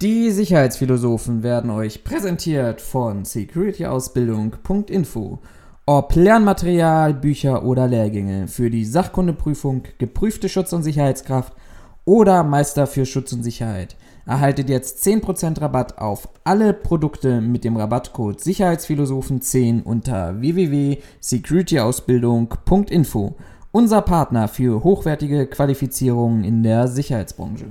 Die Sicherheitsphilosophen werden euch präsentiert von securityausbildung.info. Ob Lernmaterial, Bücher oder Lehrgänge für die Sachkundeprüfung, geprüfte Schutz- und Sicherheitskraft oder Meister für Schutz und Sicherheit. Erhaltet jetzt 10% Rabatt auf alle Produkte mit dem Rabattcode Sicherheitsphilosophen10 unter www.securityausbildung.info. Unser Partner für hochwertige Qualifizierungen in der Sicherheitsbranche.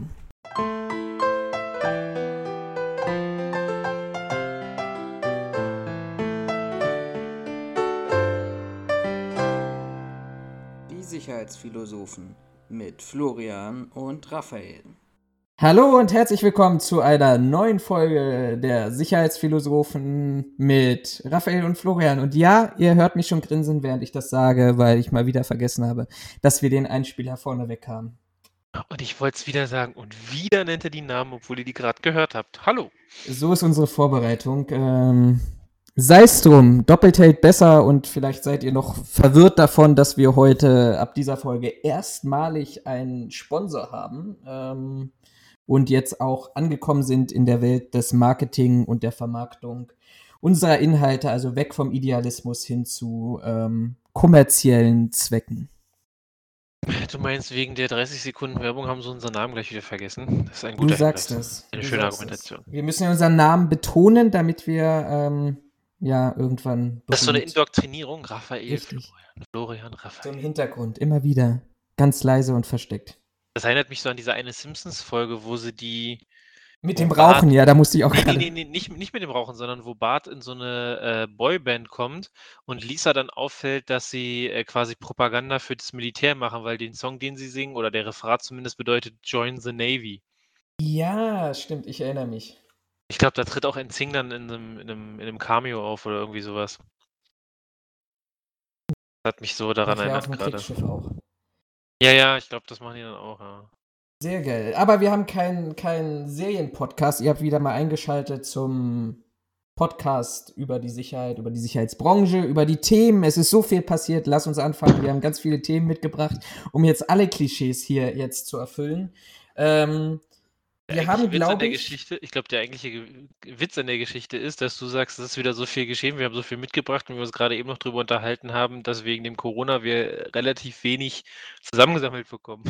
Die Sicherheitsphilosophen mit Florian und Raphael. Hallo und herzlich willkommen zu einer neuen Folge der Sicherheitsphilosophen mit Raphael und Florian. Und ja, ihr hört mich schon grinsen, während ich das sage, weil ich mal wieder vergessen habe, dass wir den Einspieler vorne weg haben. Und ich wollte es wieder sagen, und wieder nennt er die Namen, obwohl ihr die gerade gehört habt. Hallo. So ist unsere Vorbereitung. Ähm, Sei es drum, doppelt hält besser und vielleicht seid ihr noch verwirrt davon, dass wir heute ab dieser Folge erstmalig einen Sponsor haben ähm, und jetzt auch angekommen sind in der Welt des Marketing und der Vermarktung unserer Inhalte, also weg vom Idealismus hin zu ähm, kommerziellen Zwecken. Du meinst, wegen der 30 Sekunden Werbung haben sie unseren Namen gleich wieder vergessen? Das ist ein guter Du sagst es. Eine du schöne Argumentation. Es. Wir müssen ja unseren Namen betonen, damit wir ähm, ja irgendwann. Das ist so eine Indoktrinierung, Raphael, Richtig. Florian, Florian, So im Raphael. Hintergrund, immer wieder. Ganz leise und versteckt. Das erinnert mich so an diese eine Simpsons-Folge, wo sie die. Mit dem Bart- Rauchen, ja, da musste ich auch nee, gerade. nee, nee nicht, nicht mit dem Rauchen, sondern wo Bart in so eine äh, Boyband kommt und Lisa dann auffällt, dass sie äh, quasi Propaganda für das Militär machen, weil den Song, den sie singen, oder der Referat zumindest bedeutet Join the Navy. Ja, stimmt, ich erinnere mich. Ich glaube, da tritt auch Sing dann in einem, in, einem, in einem Cameo auf oder irgendwie sowas. Das hat mich so daran erinnert gerade. Ja, ja, ich glaube, das machen die dann auch, ja. Sehr geil. Aber wir haben keinen keinen Serienpodcast. Ihr habt wieder mal eingeschaltet zum Podcast über die Sicherheit, über die Sicherheitsbranche, über die Themen. Es ist so viel passiert. Lass uns anfangen. Wir haben ganz viele Themen mitgebracht, um jetzt alle Klischees hier jetzt zu erfüllen. Ähm, Der wir haben, Witz an glaube der ich, Geschichte, ich glaube, der eigentliche Ge- Witz an der Geschichte ist, dass du sagst, es ist wieder so viel geschehen, wir haben so viel mitgebracht und wir uns gerade eben noch drüber unterhalten haben, dass wegen dem Corona wir relativ wenig zusammengesammelt bekommen.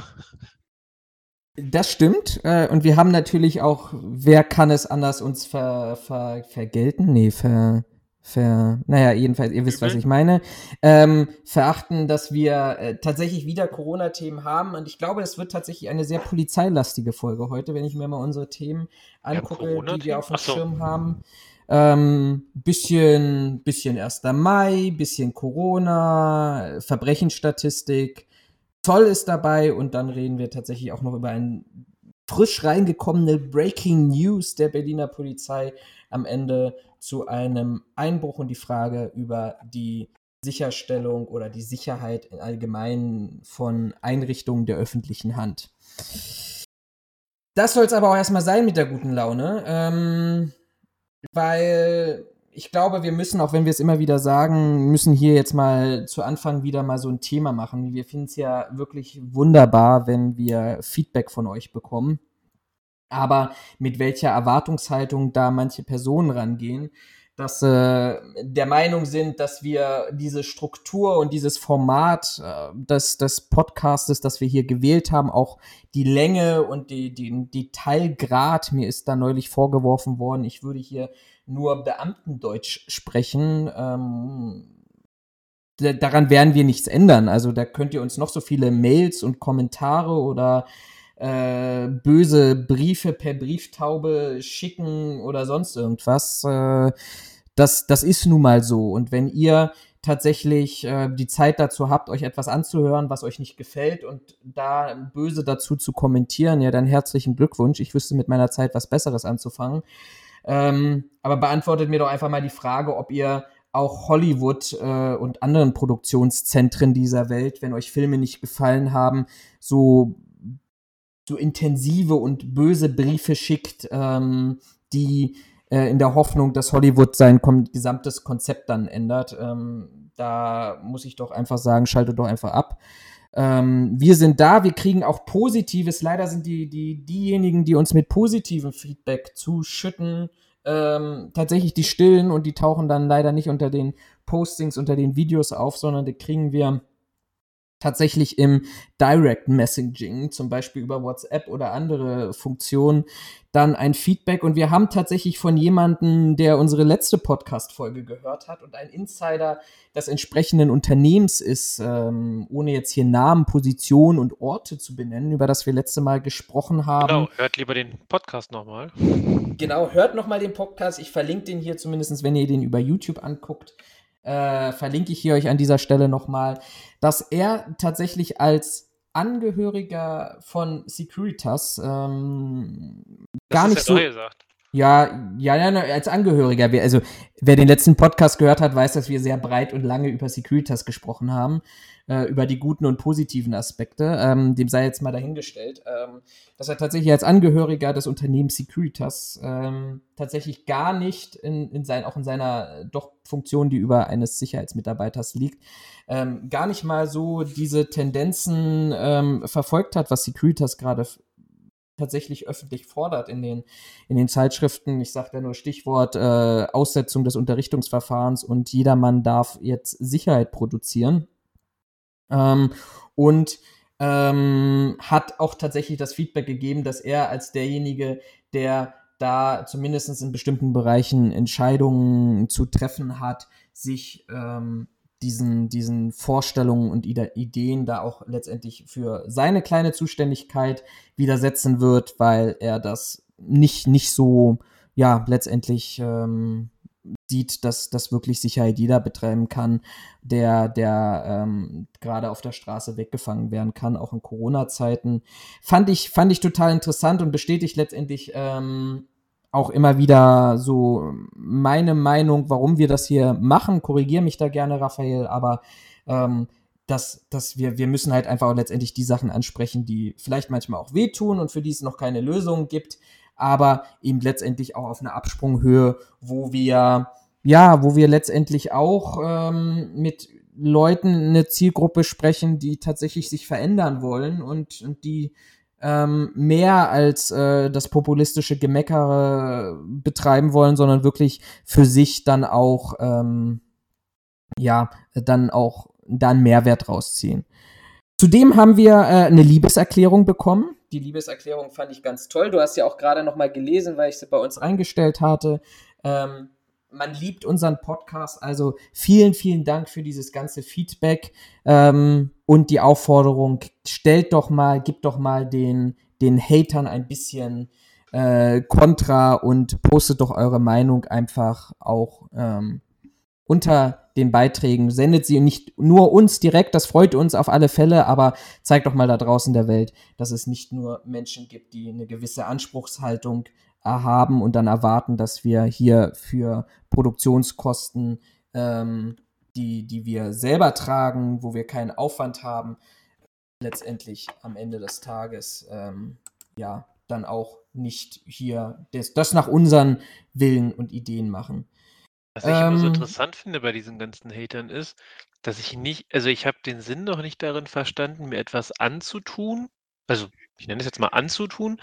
Das stimmt. Äh, und wir haben natürlich auch, wer kann es anders uns ver, ver, vergelten? Nee, ver, ver, naja, jedenfalls, ihr wisst, was ich meine. Ähm, verachten, dass wir äh, tatsächlich wieder Corona-Themen haben. Und ich glaube, es wird tatsächlich eine sehr polizeilastige Folge heute, wenn ich mir mal unsere Themen angucke, die wir auf dem so. Schirm haben. Ähm, bisschen, bisschen 1. Mai, bisschen Corona, Verbrechensstatistik. Zoll ist dabei und dann reden wir tatsächlich auch noch über ein frisch reingekommene Breaking News der Berliner Polizei am Ende zu einem Einbruch und die Frage über die Sicherstellung oder die Sicherheit im Allgemeinen von Einrichtungen der öffentlichen Hand. Das soll es aber auch erstmal sein mit der guten Laune, ähm, weil ich glaube, wir müssen, auch wenn wir es immer wieder sagen, müssen hier jetzt mal zu Anfang wieder mal so ein Thema machen. Wir finden es ja wirklich wunderbar, wenn wir Feedback von euch bekommen. Aber mit welcher Erwartungshaltung da manche Personen rangehen, dass äh, der Meinung sind, dass wir diese Struktur und dieses Format äh, des, des Podcastes, das wir hier gewählt haben, auch die Länge und die, die, die Teilgrad, mir ist da neulich vorgeworfen worden, ich würde hier nur Beamtendeutsch sprechen. Ähm, da- daran werden wir nichts ändern. Also da könnt ihr uns noch so viele Mails und Kommentare oder äh, böse Briefe per Brieftaube schicken oder sonst irgendwas. Äh, das, das ist nun mal so. Und wenn ihr tatsächlich äh, die Zeit dazu habt, euch etwas anzuhören, was euch nicht gefällt und da böse dazu zu kommentieren, ja, dann herzlichen Glückwunsch. Ich wüsste mit meiner Zeit was Besseres anzufangen. Ähm, aber beantwortet mir doch einfach mal die Frage, ob ihr auch Hollywood äh, und anderen Produktionszentren dieser Welt, wenn euch Filme nicht gefallen haben, so, so intensive und böse Briefe schickt, ähm, die äh, in der Hoffnung, dass Hollywood sein gesamtes Konzept dann ändert. Ähm, da muss ich doch einfach sagen, schaltet doch einfach ab. Ähm, wir sind da, wir kriegen auch positives. Leider sind die, die, diejenigen, die uns mit positivem Feedback zuschütten, ähm, tatsächlich die stillen und die tauchen dann leider nicht unter den Postings, unter den Videos auf, sondern die kriegen wir tatsächlich im Direct Messaging, zum Beispiel über WhatsApp oder andere Funktionen, dann ein Feedback. Und wir haben tatsächlich von jemandem, der unsere letzte Podcast-Folge gehört hat und ein Insider des entsprechenden Unternehmens ist, ähm, ohne jetzt hier Namen, Position und Orte zu benennen, über das wir letzte Mal gesprochen haben. Genau, hört lieber den Podcast nochmal. Genau, hört nochmal den Podcast. Ich verlinke den hier zumindest, wenn ihr den über YouTube anguckt äh, verlinke ich hier euch an dieser Stelle nochmal, dass er tatsächlich als Angehöriger von Securitas ähm, gar nicht so. Ja, ja, ja, als Angehöriger. Also, wer den letzten Podcast gehört hat, weiß, dass wir sehr breit und lange über Securitas gesprochen haben äh, über die guten und positiven Aspekte. Ähm, dem sei jetzt mal dahingestellt, ähm, dass er tatsächlich als Angehöriger des Unternehmens Securitas ähm, tatsächlich gar nicht in, in sein, auch in seiner doch Funktion, die über eines Sicherheitsmitarbeiters liegt, ähm, gar nicht mal so diese Tendenzen ähm, verfolgt hat, was Securitas gerade tatsächlich öffentlich fordert in den, in den Zeitschriften. Ich sage da nur Stichwort äh, Aussetzung des Unterrichtungsverfahrens und jedermann darf jetzt Sicherheit produzieren. Ähm, und ähm, hat auch tatsächlich das Feedback gegeben, dass er als derjenige, der da zumindest in bestimmten Bereichen Entscheidungen zu treffen hat, sich ähm, diesen, diesen Vorstellungen und Ideen da auch letztendlich für seine kleine Zuständigkeit widersetzen wird, weil er das nicht, nicht so, ja, letztendlich ähm, sieht, dass das wirklich Sicherheit jeder betreiben kann, der, der ähm, gerade auf der Straße weggefangen werden kann, auch in Corona-Zeiten. Fand ich, fand ich total interessant und bestätigt letztendlich ähm, auch immer wieder so meine Meinung, warum wir das hier machen. Korrigiere mich da gerne, Raphael, aber ähm, dass, dass wir, wir müssen halt einfach letztendlich die Sachen ansprechen, die vielleicht manchmal auch wehtun und für die es noch keine Lösung gibt, aber eben letztendlich auch auf einer Absprunghöhe, wo wir, ja, wo wir letztendlich auch ähm, mit Leuten eine Zielgruppe sprechen, die tatsächlich sich verändern wollen und, und die ähm, mehr als äh, das populistische Gemeckere betreiben wollen, sondern wirklich für sich dann auch, ähm, ja, dann auch dann Mehrwert rausziehen. Zudem haben wir äh, eine Liebeserklärung bekommen. Die Liebeserklärung fand ich ganz toll. Du hast ja auch gerade noch mal gelesen, weil ich sie bei uns reingestellt hatte. Ähm, man liebt unseren Podcast. Also vielen, vielen Dank für dieses ganze Feedback ähm, und die Aufforderung, stellt doch mal, gibt doch mal den, den Hatern ein bisschen äh, Kontra und postet doch eure Meinung einfach auch ähm, unter den Beiträgen. Sendet sie nicht nur uns direkt, das freut uns auf alle Fälle, aber zeigt doch mal da draußen der Welt, dass es nicht nur Menschen gibt, die eine gewisse Anspruchshaltung haben und dann erwarten, dass wir hier für Produktionskosten, ähm, die, die wir selber tragen, wo wir keinen Aufwand haben, letztendlich am Ende des Tages ähm, ja dann auch nicht hier das, das nach unseren Willen und Ideen machen. Was ich immer so ähm. interessant finde bei diesen ganzen Hatern ist, dass ich nicht also, ich habe den Sinn noch nicht darin verstanden, mir etwas anzutun also, ich nenne es jetzt mal anzutun,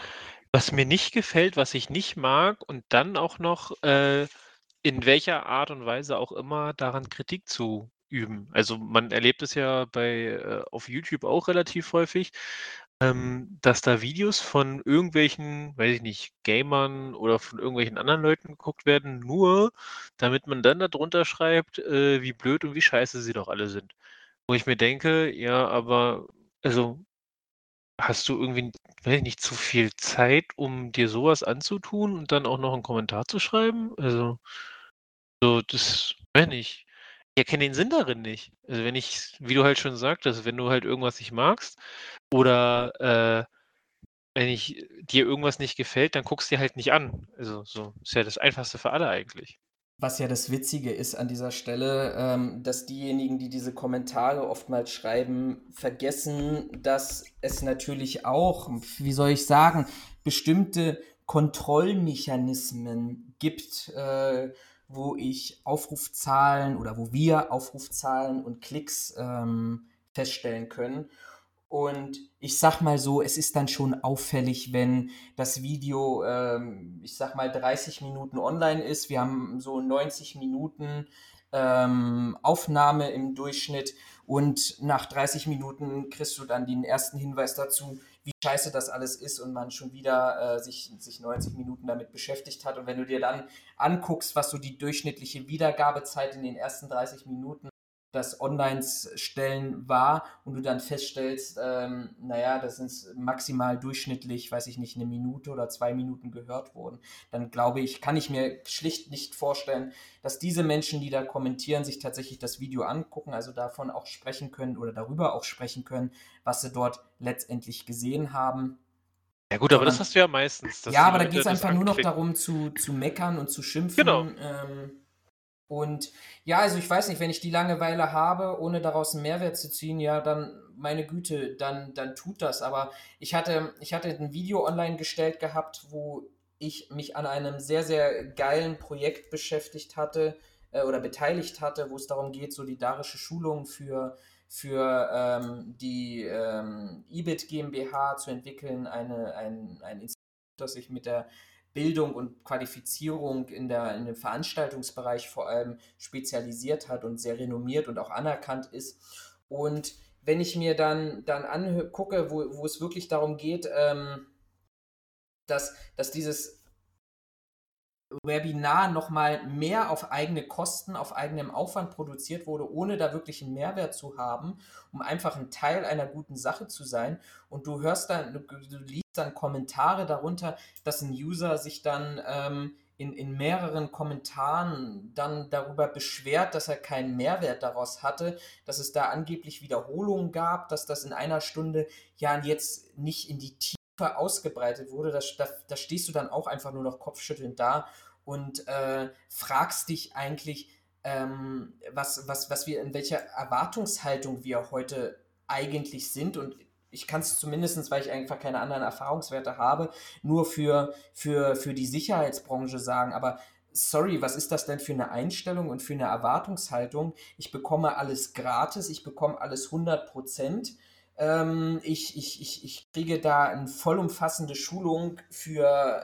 was mir nicht gefällt, was ich nicht mag und dann auch noch, äh, in welcher Art und Weise auch immer daran Kritik zu üben. Also, man erlebt es ja bei äh, auf YouTube auch relativ häufig, ähm, dass da Videos von irgendwelchen, weiß ich nicht, Gamern oder von irgendwelchen anderen Leuten geguckt werden, nur damit man dann darunter schreibt, äh, wie blöd und wie scheiße sie doch alle sind. Wo ich mir denke, ja, aber also hast du irgendwie, weiß ich nicht, zu viel Zeit, um dir sowas anzutun und dann auch noch einen Kommentar zu schreiben? Also, so, das weiß ich nicht. Ich erkenne den Sinn darin nicht. Also wenn ich, wie du halt schon sagtest, wenn du halt irgendwas nicht magst oder äh, wenn ich dir irgendwas nicht gefällt, dann guckst du dir halt nicht an. Also so ist ja das Einfachste für alle eigentlich. Was ja das Witzige ist an dieser Stelle, ähm, dass diejenigen, die diese Kommentare oftmals schreiben, vergessen, dass es natürlich auch, wie soll ich sagen, bestimmte Kontrollmechanismen gibt, äh, wo ich Aufrufzahlen oder wo wir Aufrufzahlen und Klicks ähm, feststellen können. Und ich sag mal so, es ist dann schon auffällig, wenn das Video, ähm, ich sag mal, 30 Minuten online ist. Wir haben so 90 Minuten ähm, Aufnahme im Durchschnitt und nach 30 Minuten kriegst du dann den ersten Hinweis dazu, wie scheiße das alles ist und man schon wieder äh, sich, sich 90 Minuten damit beschäftigt hat. Und wenn du dir dann anguckst, was so die durchschnittliche Wiedergabezeit in den ersten 30 Minuten das Online-Stellen war und du dann feststellst, ähm, naja, das sind maximal durchschnittlich, weiß ich nicht, eine Minute oder zwei Minuten gehört wurden, dann glaube ich, kann ich mir schlicht nicht vorstellen, dass diese Menschen, die da kommentieren, sich tatsächlich das Video angucken, also davon auch sprechen können oder darüber auch sprechen können, was sie dort letztendlich gesehen haben. Ja gut, aber das hast du ja meistens. Ja, aber da geht es einfach nur noch darum zu, zu meckern und zu schimpfen. Genau. Ähm, und ja, also ich weiß nicht, wenn ich die Langeweile habe, ohne daraus einen Mehrwert zu ziehen, ja, dann meine Güte, dann, dann tut das. Aber ich hatte, ich hatte ein Video online gestellt gehabt, wo ich mich an einem sehr, sehr geilen Projekt beschäftigt hatte äh, oder beteiligt hatte, wo es darum geht, solidarische Schulungen für, für ähm, die ähm, IBIT GmbH zu entwickeln, eine, ein, ein Institut, das sich mit der Bildung und Qualifizierung in, der, in dem Veranstaltungsbereich vor allem spezialisiert hat und sehr renommiert und auch anerkannt ist. Und wenn ich mir dann, dann angucke, wo, wo es wirklich darum geht, ähm, dass, dass dieses Webinar nochmal mehr auf eigene Kosten, auf eigenem Aufwand produziert wurde, ohne da wirklich einen Mehrwert zu haben, um einfach ein Teil einer guten Sache zu sein. Und du hörst dann, du, liest dann Kommentare darunter, dass ein User sich dann ähm, in, in mehreren Kommentaren dann darüber beschwert, dass er keinen Mehrwert daraus hatte, dass es da angeblich Wiederholungen gab, dass das in einer Stunde ja jetzt nicht in die Tiefe ausgebreitet wurde, da, da, da stehst du dann auch einfach nur noch kopfschüttelnd da und äh, fragst dich eigentlich, ähm, was, was, was wir, in welcher Erwartungshaltung wir heute eigentlich sind. Und ich kann es zumindest, weil ich einfach keine anderen Erfahrungswerte habe, nur für, für, für die Sicherheitsbranche sagen. Aber sorry, was ist das denn für eine Einstellung und für eine Erwartungshaltung? Ich bekomme alles gratis, ich bekomme alles 100 Prozent. Ähm, ich, ich, ich, ich kriege da eine vollumfassende Schulung für,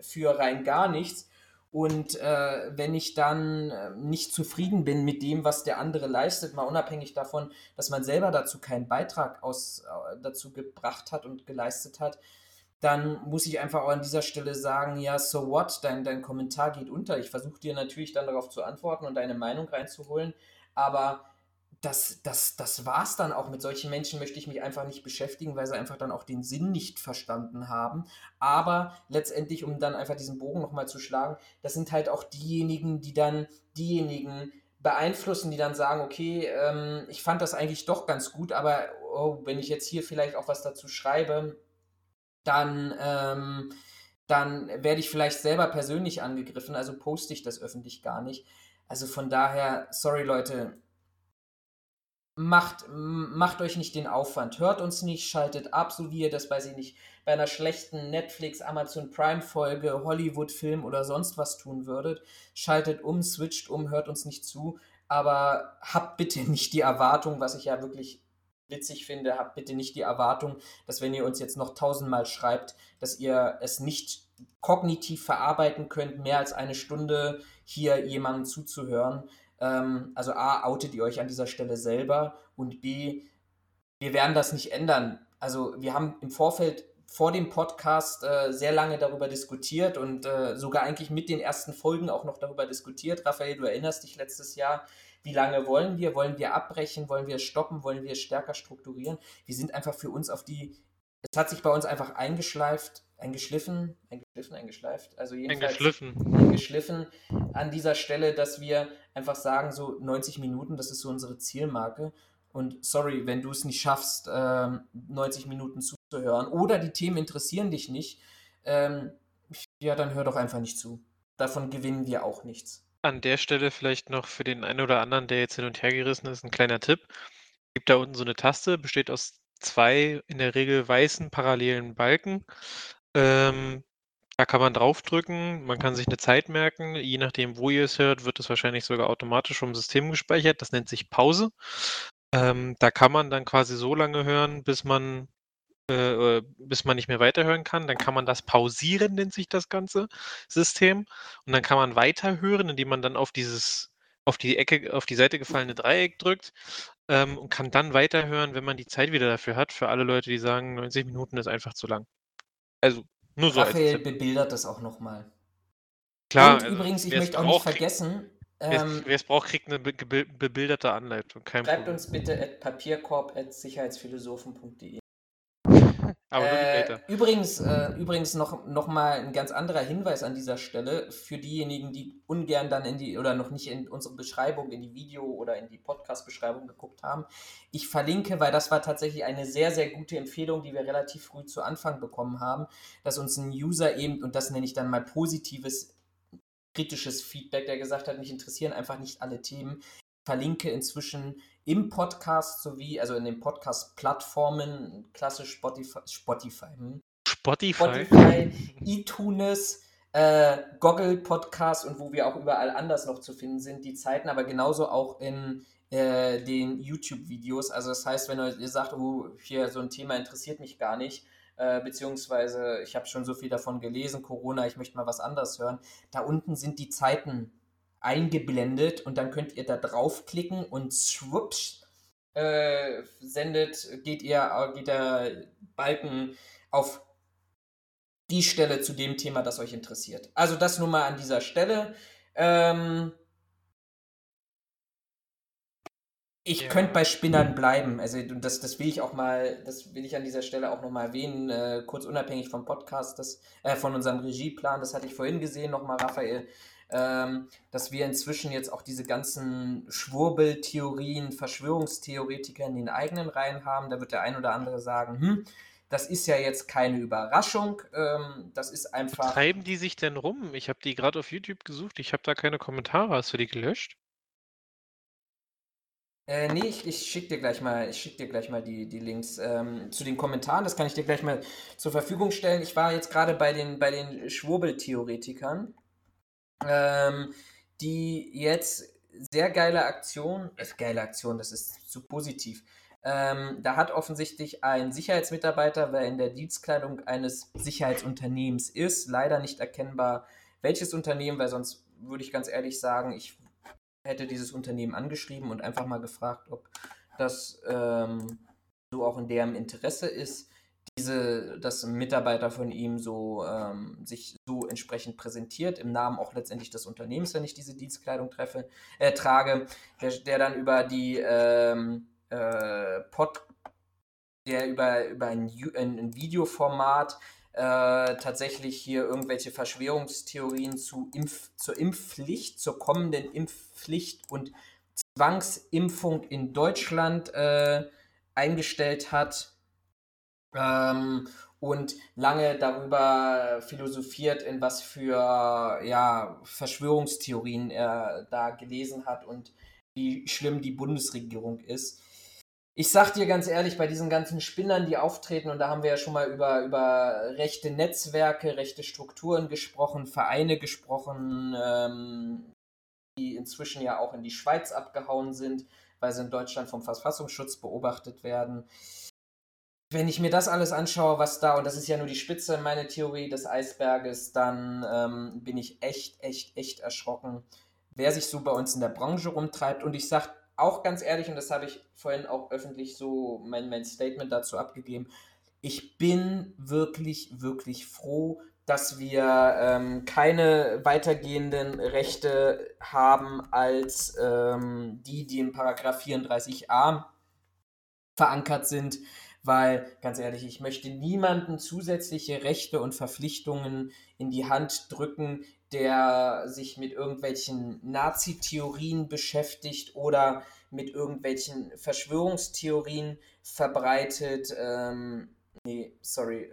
für rein gar nichts. Und äh, wenn ich dann äh, nicht zufrieden bin mit dem, was der andere leistet, mal unabhängig davon, dass man selber dazu keinen Beitrag aus, äh, dazu gebracht hat und geleistet hat, dann muss ich einfach auch an dieser Stelle sagen, ja, so what, dein, dein Kommentar geht unter. Ich versuche dir natürlich dann darauf zu antworten und deine Meinung reinzuholen, aber das, das, das war's dann auch. Mit solchen Menschen möchte ich mich einfach nicht beschäftigen, weil sie einfach dann auch den Sinn nicht verstanden haben. Aber letztendlich, um dann einfach diesen Bogen nochmal zu schlagen, das sind halt auch diejenigen, die dann diejenigen beeinflussen, die dann sagen, okay, ähm, ich fand das eigentlich doch ganz gut, aber oh, wenn ich jetzt hier vielleicht auch was dazu schreibe, dann, ähm, dann werde ich vielleicht selber persönlich angegriffen, also poste ich das öffentlich gar nicht. Also von daher, sorry Leute, macht, macht euch nicht den Aufwand, hört uns nicht, schaltet ab, so wie ihr das, weiß ich nicht, bei einer schlechten Netflix, Amazon Prime Folge, Hollywood-Film oder sonst was tun würdet. Schaltet um, switcht um, hört uns nicht zu, aber habt bitte nicht die Erwartung, was ich ja wirklich witzig finde, habt bitte nicht die Erwartung, dass wenn ihr uns jetzt noch tausendmal schreibt, dass ihr es nicht kognitiv verarbeiten könnt, mehr als eine Stunde hier jemandem zuzuhören. Ähm, also A, outet ihr euch an dieser Stelle selber und B, wir werden das nicht ändern. Also wir haben im Vorfeld vor dem Podcast äh, sehr lange darüber diskutiert und äh, sogar eigentlich mit den ersten Folgen auch noch darüber diskutiert. Raphael, du erinnerst dich letztes Jahr, wie lange wollen wir? Wollen wir abbrechen? Wollen wir stoppen? Wollen wir stärker strukturieren? Wir sind einfach für uns auf die, es hat sich bei uns einfach eingeschleift, eingeschliffen, eingeschliffen, eingeschleift, also jedenfalls eingeschliffen. eingeschliffen an dieser Stelle, dass wir einfach sagen, so 90 Minuten, das ist so unsere Zielmarke. Und sorry, wenn du es nicht schaffst, ähm, 90 Minuten zuzuhören oder die Themen interessieren dich nicht, ähm, ja, dann hör doch einfach nicht zu. Davon gewinnen wir auch nichts. An der Stelle vielleicht noch für den einen oder anderen, der jetzt hin und her gerissen ist, ein kleiner Tipp. Es gibt da unten so eine Taste, besteht aus zwei in der Regel weißen parallelen Balken. Ähm, da kann man draufdrücken, man kann sich eine Zeit merken. Je nachdem, wo ihr es hört, wird es wahrscheinlich sogar automatisch vom System gespeichert. Das nennt sich Pause. Ähm, da kann man dann quasi so lange hören, bis man äh, äh, bis man nicht mehr weiterhören kann. Dann kann man das pausieren, nennt sich das ganze System. Und dann kann man weiterhören, indem man dann auf dieses auf die Ecke auf die Seite gefallene Dreieck drückt, ähm, und kann dann weiterhören, wenn man die Zeit wieder dafür hat, für alle Leute, die sagen, 90 Minuten ist einfach zu lang. Also, nur so Raphael bebildert das auch noch mal. Klar, Und also, übrigens, ich möchte auch nicht vergessen, ähm, wer's braucht, kriegt 'ne be gebil bebilderte Anleitung, kein schreibt Problem. uns bitte at papierkorb@sicherheitsphilosophen.de. Aber Äh, Data. übrigens, äh, übrigens noch, noch mal ein ganz anderer Hinweis an dieser Stelle für diejenigen, die ungern dann in die oder noch nicht in unsere Beschreibung, in die Video- oder in die Podcast-Beschreibung geguckt haben. Ich verlinke, weil das war tatsächlich eine sehr, sehr gute Empfehlung, die wir relativ früh zu Anfang bekommen haben, dass uns ein User eben, und das nenne ich dann mal positives, kritisches Feedback, der gesagt hat, mich interessieren einfach nicht alle Themen. Ich verlinke inzwischen im Podcast sowie, also in den Podcast-Plattformen, klassisch Spotify, Spotify, hm? Spotify? Spotify, iTunes, äh, Goggle Podcast und wo wir auch überall anders noch zu finden sind, die Zeiten, aber genauso auch in äh, den YouTube-Videos. Also das heißt, wenn ihr sagt, oh, hier so ein Thema interessiert mich gar nicht, äh, beziehungsweise ich habe schon so viel davon gelesen, Corona, ich möchte mal was anderes hören, da unten sind die Zeiten eingeblendet und dann könnt ihr da draufklicken und schwupps äh, sendet, geht ihr, geht der Balken auf die Stelle zu dem Thema, das euch interessiert. Also das nur mal an dieser Stelle. Ähm, ich Ja. könnte bei Spinnern bleiben. Also das, das will ich auch mal, das will ich an dieser Stelle auch nochmal erwähnen, äh, kurz unabhängig vom Podcast, das, äh, von unserem Regieplan, das hatte ich vorhin gesehen, nochmal, Raphael, ähm, dass wir inzwischen jetzt auch diese ganzen Schwurbeltheorien, Verschwörungstheoretiker in den eigenen Reihen haben. Da wird der ein oder andere sagen, hm, das ist ja jetzt keine Überraschung, ähm, das ist einfach. treiben die sich denn rum? Ich habe die gerade auf YouTube gesucht, ich habe da keine Kommentare. Hast du die gelöscht? Äh, nee, ich, ich schicke dir gleich mal, ich schick dir gleich mal die, die Links ähm, zu den Kommentaren. Das kann ich dir gleich mal zur Verfügung stellen. Ich war jetzt gerade bei den, bei den Schwurbeltheoretikern, ähm, die jetzt sehr geile Aktion, äh, geile Aktion, das ist zu positiv. Ähm, da hat offensichtlich ein Sicherheitsmitarbeiter, wer in der Dienstkleidung eines Sicherheitsunternehmens ist, leider nicht erkennbar, welches Unternehmen, weil sonst würde ich ganz ehrlich sagen, ich hätte dieses Unternehmen angeschrieben und einfach mal gefragt, ob das ähm, so auch in deren Interesse ist, diese, dass ein Mitarbeiter von ihm so ähm, sich so entsprechend präsentiert, im Namen auch letztendlich des Unternehmens, wenn ich diese Dienstkleidung treffe, äh, trage, der, der dann über die ähm, äh, Pod, der über, über ein, ein Videoformat äh, tatsächlich hier irgendwelche Verschwörungstheorien zu Impf, zur Impfpflicht, zur kommenden Impfpflicht und Zwangsimpfung in Deutschland äh, eingestellt hat ähm, und lange darüber philosophiert, in was für ja, Verschwörungstheorien er da gelesen hat und wie schlimm die Bundesregierung ist. Ich sag dir ganz ehrlich, bei diesen ganzen Spinnern, die auftreten, und da haben wir ja schon mal über, über rechte Netzwerke, rechte Strukturen gesprochen, Vereine gesprochen, ähm, die inzwischen ja auch in die Schweiz abgehauen sind, weil sie in Deutschland vom Verfassungsschutz beobachtet werden. Wenn ich mir das alles anschaue, was da, und das ist ja nur die Spitze, meine Theorie des Eisberges, dann ähm, bin ich echt, echt, echt erschrocken, wer sich so bei uns in der Branche rumtreibt. Und ich sage auch ganz ehrlich, und das habe ich vorhin auch öffentlich so mein, mein Statement dazu abgegeben, ich bin wirklich, wirklich froh, dass wir ähm, keine weitergehenden Rechte haben als ähm, die, die in Paragraph 34a verankert sind, weil ganz ehrlich, ich möchte niemanden zusätzliche Rechte und Verpflichtungen in die Hand drücken, der sich mit irgendwelchen Nazi-Theorien beschäftigt oder mit irgendwelchen Verschwörungstheorien verbreitet. Ähm, nee, sorry, äh,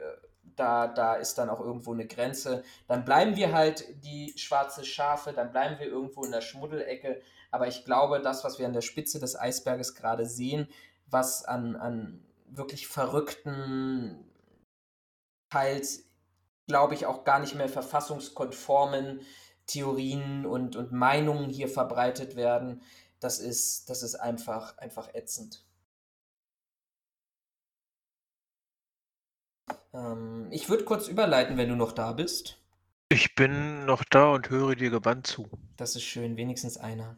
da, da ist dann auch irgendwo eine Grenze. Dann bleiben wir halt die schwarze Schafe, dann bleiben wir irgendwo in der Schmuddelecke. Aber ich glaube, das, was wir an der Spitze des Eisberges gerade sehen, was an, an wirklich verrückten, teils, glaube ich, auch gar nicht mehr verfassungskonformen Theorien und, und Meinungen hier verbreitet werden, das ist, das ist einfach, einfach ätzend. Ähm, ich würde kurz überleiten, wenn du noch da bist. Ich bin noch da und höre dir gebannt zu. Das ist schön, wenigstens einer.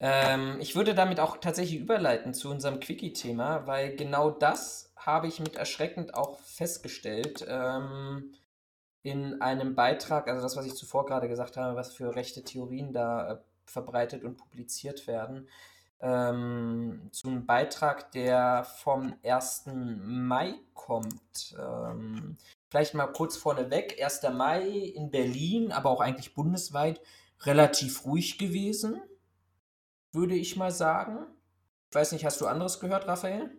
Ähm, ich würde damit auch tatsächlich überleiten zu unserem Quickie-Thema, weil genau das habe ich mit erschreckend auch festgestellt ähm, in einem Beitrag, also das, was ich zuvor gerade gesagt habe, was für rechte Theorien da äh, verbreitet und publiziert werden, ähm, zu einem Beitrag, der vom 1. Mai kommt. Ähm, vielleicht mal kurz vorneweg, 1. Mai in Berlin, aber auch eigentlich bundesweit relativ ruhig gewesen würde ich mal sagen. Ich weiß nicht, hast du anderes gehört, Raphael?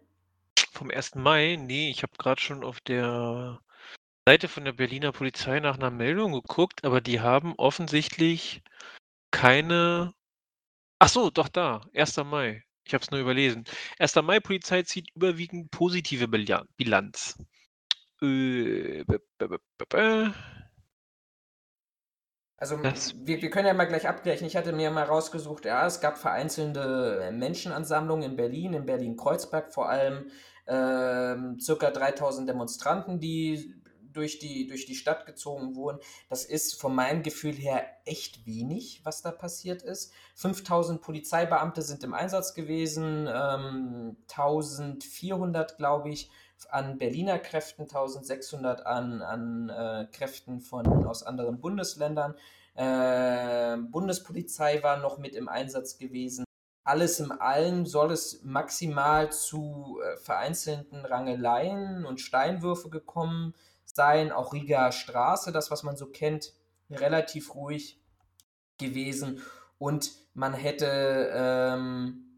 Vom 1. Mai? Nee, ich habe gerade schon auf der Seite von der Berliner Polizei nach einer Meldung geguckt, aber die haben offensichtlich keine. Ach so, doch da, 1. Mai. Ich habe es nur überlesen. 1. Mai Polizei zieht überwiegend positive Bilanz. Äh, also wir, wir können ja mal gleich abgleichen. Ich hatte mir mal rausgesucht, ja, es gab vereinzelte äh, Menschenansammlungen in Berlin, in Berlin-Kreuzberg vor allem, äh, circa 3000 Demonstranten, die durch die, durch die Stadt gezogen wurden. Das ist von meinem Gefühl her echt wenig, was da passiert ist. 5000 Polizeibeamte sind im Einsatz gewesen, ähm, 1400, glaube ich, an Berliner Kräften, 1600 an, an äh, Kräften von, aus anderen Bundesländern. Äh, Bundespolizei war noch mit im Einsatz gewesen. Alles in allem soll es maximal zu äh, vereinzelten Rangeleien und Steinwürfe gekommen sein. Auch Riga Straße, das was man so kennt, relativ ruhig gewesen. Und man hätte ähm,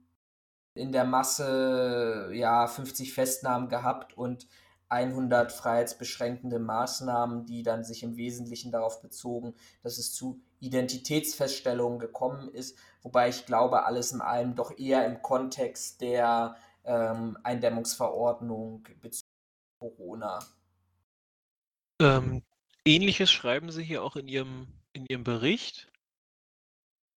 in der Masse ja 50 Festnahmen gehabt und 100 freiheitsbeschränkende Maßnahmen, die dann sich im Wesentlichen darauf bezogen, dass es zu Identitätsfeststellungen gekommen ist, wobei ich glaube, alles in allem doch eher im Kontext der ähm, Eindämmungsverordnung bezüglich Corona. Ähm, Ähnliches schreiben Sie hier auch in Ihrem, in Ihrem Bericht.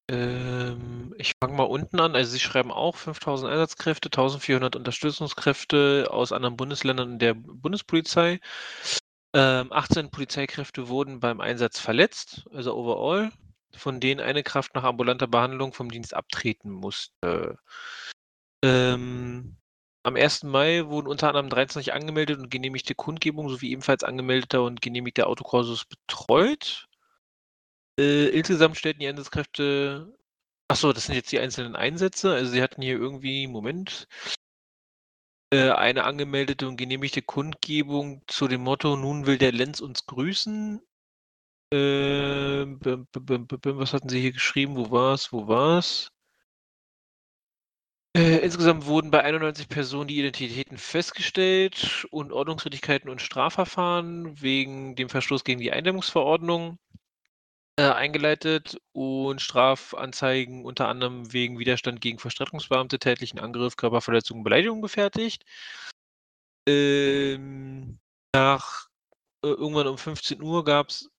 Ähm, ich fange mal unten an. Also, sie schreiben auch 5.000 Einsatzkräfte, 1.400 Unterstützungskräfte aus anderen Bundesländern der Bundespolizei. Ähm, 18 Polizeikräfte wurden beim Einsatz verletzt, also overall, von denen eine Kraft nach ambulanter Behandlung vom Dienst abtreten musste. Ähm, am 1. Mai wurden unter anderem 23 angemeldete und genehmigte Kundgebungen sowie ebenfalls angemeldeter und genehmigter Autokursus betreut. Äh, insgesamt stellten die Einsatzkräfte Achso, das sind jetzt die einzelnen Einsätze. Also sie hatten hier irgendwie Moment. Äh, eine angemeldete und genehmigte Kundgebung zu dem Motto: „Nun will der Lenz uns grüßen.“ Äh, was hatten sie hier geschrieben? Wo war's? Wo war's? Äh, insgesamt wurden bei 91 Personen die Identitäten festgestellt und Ordnungswidrigkeiten und Strafverfahren wegen dem Verstoß gegen die Eindämmungsverordnung äh, eingeleitet und Strafanzeigen unter anderem wegen Widerstand gegen Verstreckungsbeamte, tätlichen Angriff, Körperverletzung, Beleidigung gefertigt. Ähm, nach äh, irgendwann um 15 Uhr gab es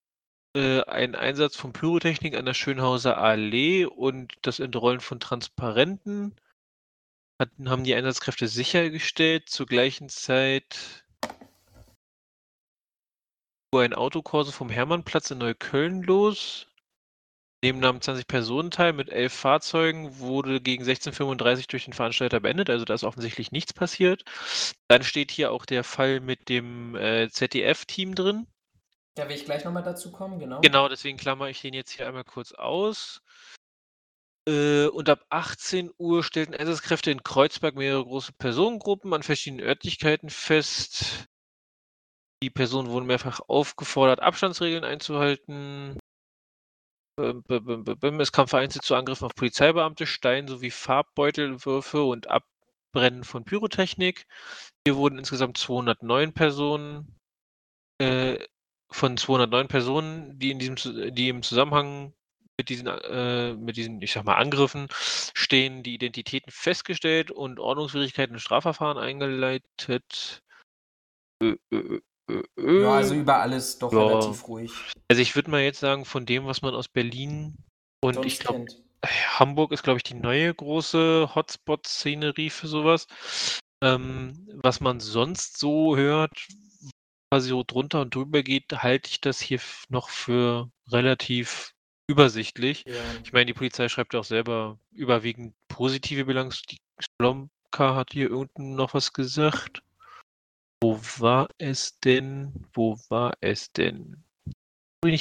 äh, einen Einsatz von Pyrotechnik an der Schönhauser Allee und das Entrollen von Transparenten hatten, haben die Einsatzkräfte sichergestellt. Zur gleichen Zeit ein Autokorso vom Hermannplatz in Neukölln los. Dem nahmen 20 Personen teil mit elf Fahrzeugen, wurde gegen 16.35 Uhr durch den Veranstalter beendet, also da ist offensichtlich nichts passiert. Dann steht hier auch der Fall mit dem äh, ZDF-Team drin. Da will ich gleich nochmal dazu kommen, genau. Genau, deswegen klammer ich den jetzt hier einmal kurz aus. Äh, und ab 18 Uhr stellten Einsatzkräfte in Kreuzberg mehrere große Personengruppen an verschiedenen Örtlichkeiten fest. Die Personen wurden mehrfach aufgefordert, Abstandsregeln einzuhalten. Es kam vereinzelt zu Angriffen auf Polizeibeamte, Stein sowie Farbbeutelwürfe und Abbrennen von Pyrotechnik. Hier wurden insgesamt 209 Personen äh, von 209 Personen, die in diesem die im Zusammenhang mit diesen, äh, mit diesen, ich sag mal, Angriffen stehen, die Identitäten festgestellt und Ordnungswidrigkeiten und Strafverfahren eingeleitet. Äh, ja, also über alles doch ja. relativ ruhig. Also ich würde mal jetzt sagen, von dem, was man aus Berlin und Sonst ich glaube, Hamburg ist, glaube ich, die neue große Hotspot-Szenerie für sowas. Ähm, was man sonst so hört, quasi so drunter und drüber geht, halte ich das hier noch für relativ übersichtlich. Ja. Ich meine, die Polizei schreibt auch selber überwiegend positive Bilanz. Die Slomka hat hier unten noch was gesagt. Wo war es denn? Wo war es denn?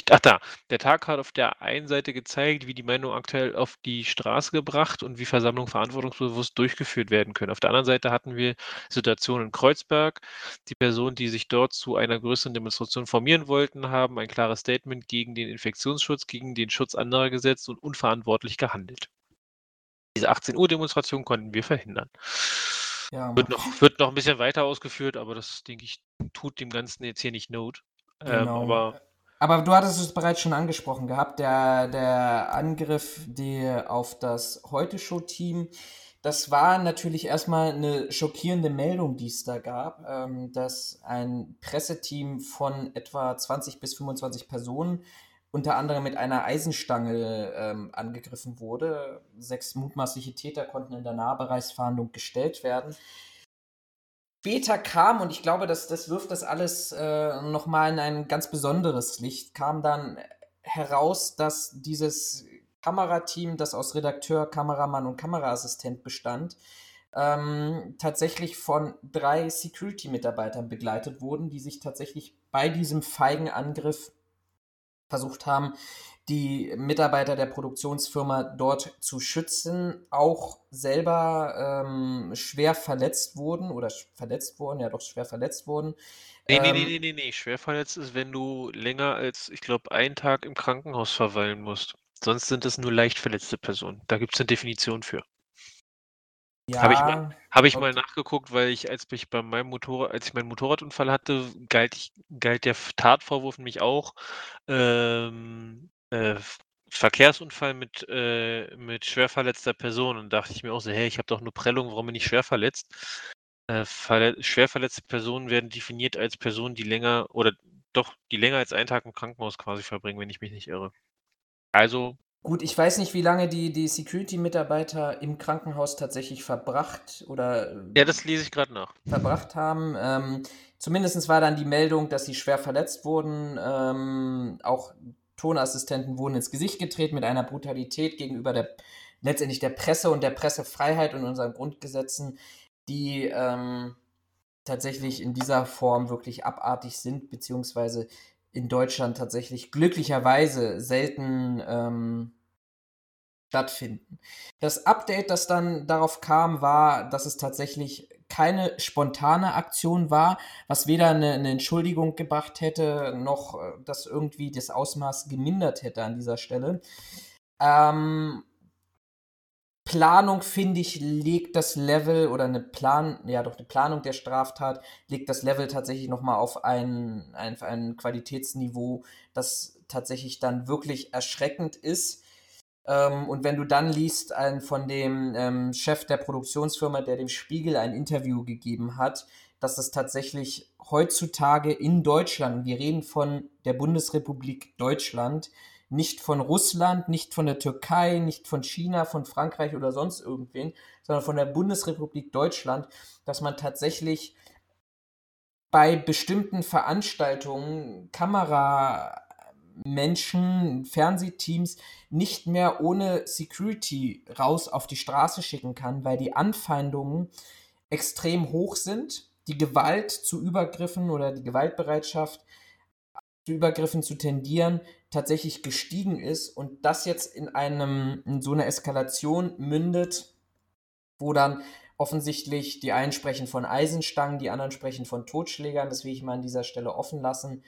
Ach da, der Tag hat auf der einen Seite gezeigt, wie die Meinung aktuell auf die Straße gebracht und wie Versammlungen verantwortungsbewusst durchgeführt werden können. Auf der anderen Seite hatten wir Situationen in Kreuzberg. Die Personen, die sich dort zu einer größeren Demonstration formieren wollten, haben ein klares Statement gegen den Infektionsschutz, gegen den Schutz anderer gesetzt und unverantwortlich gehandelt. Diese 18 Uhr Demonstration konnten wir verhindern. Ja, wird, noch, wird noch ein bisschen weiter ausgeführt, aber das, denke ich, tut dem Ganzen jetzt hier nicht Not. Ähm, genau. Aber aber du hattest es bereits schon angesprochen gehabt, der, der Angriff die, auf das Heute-Show-Team. Das war natürlich erstmal eine schockierende Meldung, die es da gab, ähm, dass ein Presseteam von etwa 20 bis 25 Personen unter anderem mit einer Eisenstange ähm, angegriffen wurde. Sechs mutmaßliche Täter konnten in der Nahbereichsfahndung gestellt werden später kam, und ich glaube, dass das wirft das alles äh, nochmal in ein ganz besonderes Licht, kam dann heraus, dass dieses Kamerateam, das aus Redakteur, Kameramann und Kameraassistent bestand, ähm, tatsächlich von drei Security-Mitarbeitern begleitet wurden, die sich tatsächlich bei diesem feigen Angriff versucht haben, die Mitarbeiter der Produktionsfirma dort zu schützen, auch selber ähm, schwer verletzt wurden oder verletzt wurden, ja doch schwer verletzt wurden. Nee, nee, nee, ähm, nee, nee, nee. Schwer verletzt ist, wenn du länger als, ich glaube, einen Tag im Krankenhaus verweilen musst. Sonst sind es nur leicht verletzte Personen. Da gibt es eine Definition für. Ja, habe ich, mal, hab ich mal nachgeguckt, weil ich, als ich bei meinem Motorrad, als ich meinen Motorradunfall hatte, galt, ich, galt der Tatvorwurf nämlich auch ähm, äh, Verkehrsunfall mit, äh, mit schwer verletzter Person und dachte ich mir auch so, hey, ich habe doch nur Prellung, warum bin ich schwer verletzt? Äh, verle schwer verletzte Personen werden definiert als Personen, die länger oder doch, die länger als einen Tag im Krankenhaus quasi verbringen, wenn ich mich nicht irre. Also. Gut, ich weiß nicht, wie lange die, die Security-Mitarbeiter im Krankenhaus tatsächlich verbracht oder. Ja, das lese ich gerade nach. Verbracht haben. Ähm, Zumindest war dann die Meldung, dass sie schwer verletzt wurden. Ähm, auch Tonassistenten wurden ins Gesicht getreten mit einer Brutalität gegenüber der letztendlich der Presse und der Pressefreiheit und unseren Grundgesetzen, die ähm, tatsächlich in dieser Form wirklich abartig sind, beziehungsweise in Deutschland tatsächlich glücklicherweise selten ähm, stattfinden. Das Update, das dann darauf kam, war, dass es tatsächlich keine spontane Aktion war, was weder eine, eine, Entschuldigung gebracht hätte, noch äh, das irgendwie das Ausmaß gemindert hätte an dieser Stelle. Ähm, Planung, finde ich, legt das Level oder eine Plan, ja doch eine Planung der Straftat legt das Level tatsächlich nochmal auf ein, ein, ein Qualitätsniveau, das tatsächlich dann wirklich erschreckend ist. Ähm, und wenn du dann liest, ein, von dem ähm, Chef der Produktionsfirma, der dem Spiegel ein Interview gegeben hat, dass das tatsächlich heutzutage in Deutschland, wir reden von der Bundesrepublik Deutschland, nicht von Russland, nicht von der Türkei, nicht von China, von Frankreich oder sonst irgendwen, sondern von der Bundesrepublik Deutschland, dass man tatsächlich bei bestimmten Veranstaltungen Kamera Menschen, Fernsehteams nicht mehr ohne Security raus auf die Straße schicken kann, weil die Anfeindungen extrem hoch sind, die Gewalt zu Übergriffen oder die Gewaltbereitschaft zu Übergriffen zu tendieren tatsächlich gestiegen ist und das jetzt in einem in so einer Eskalation mündet, wo dann offensichtlich die einen sprechen von Eisenstangen, die anderen sprechen von Totschlägern, das will ich mal an dieser Stelle offen lassen.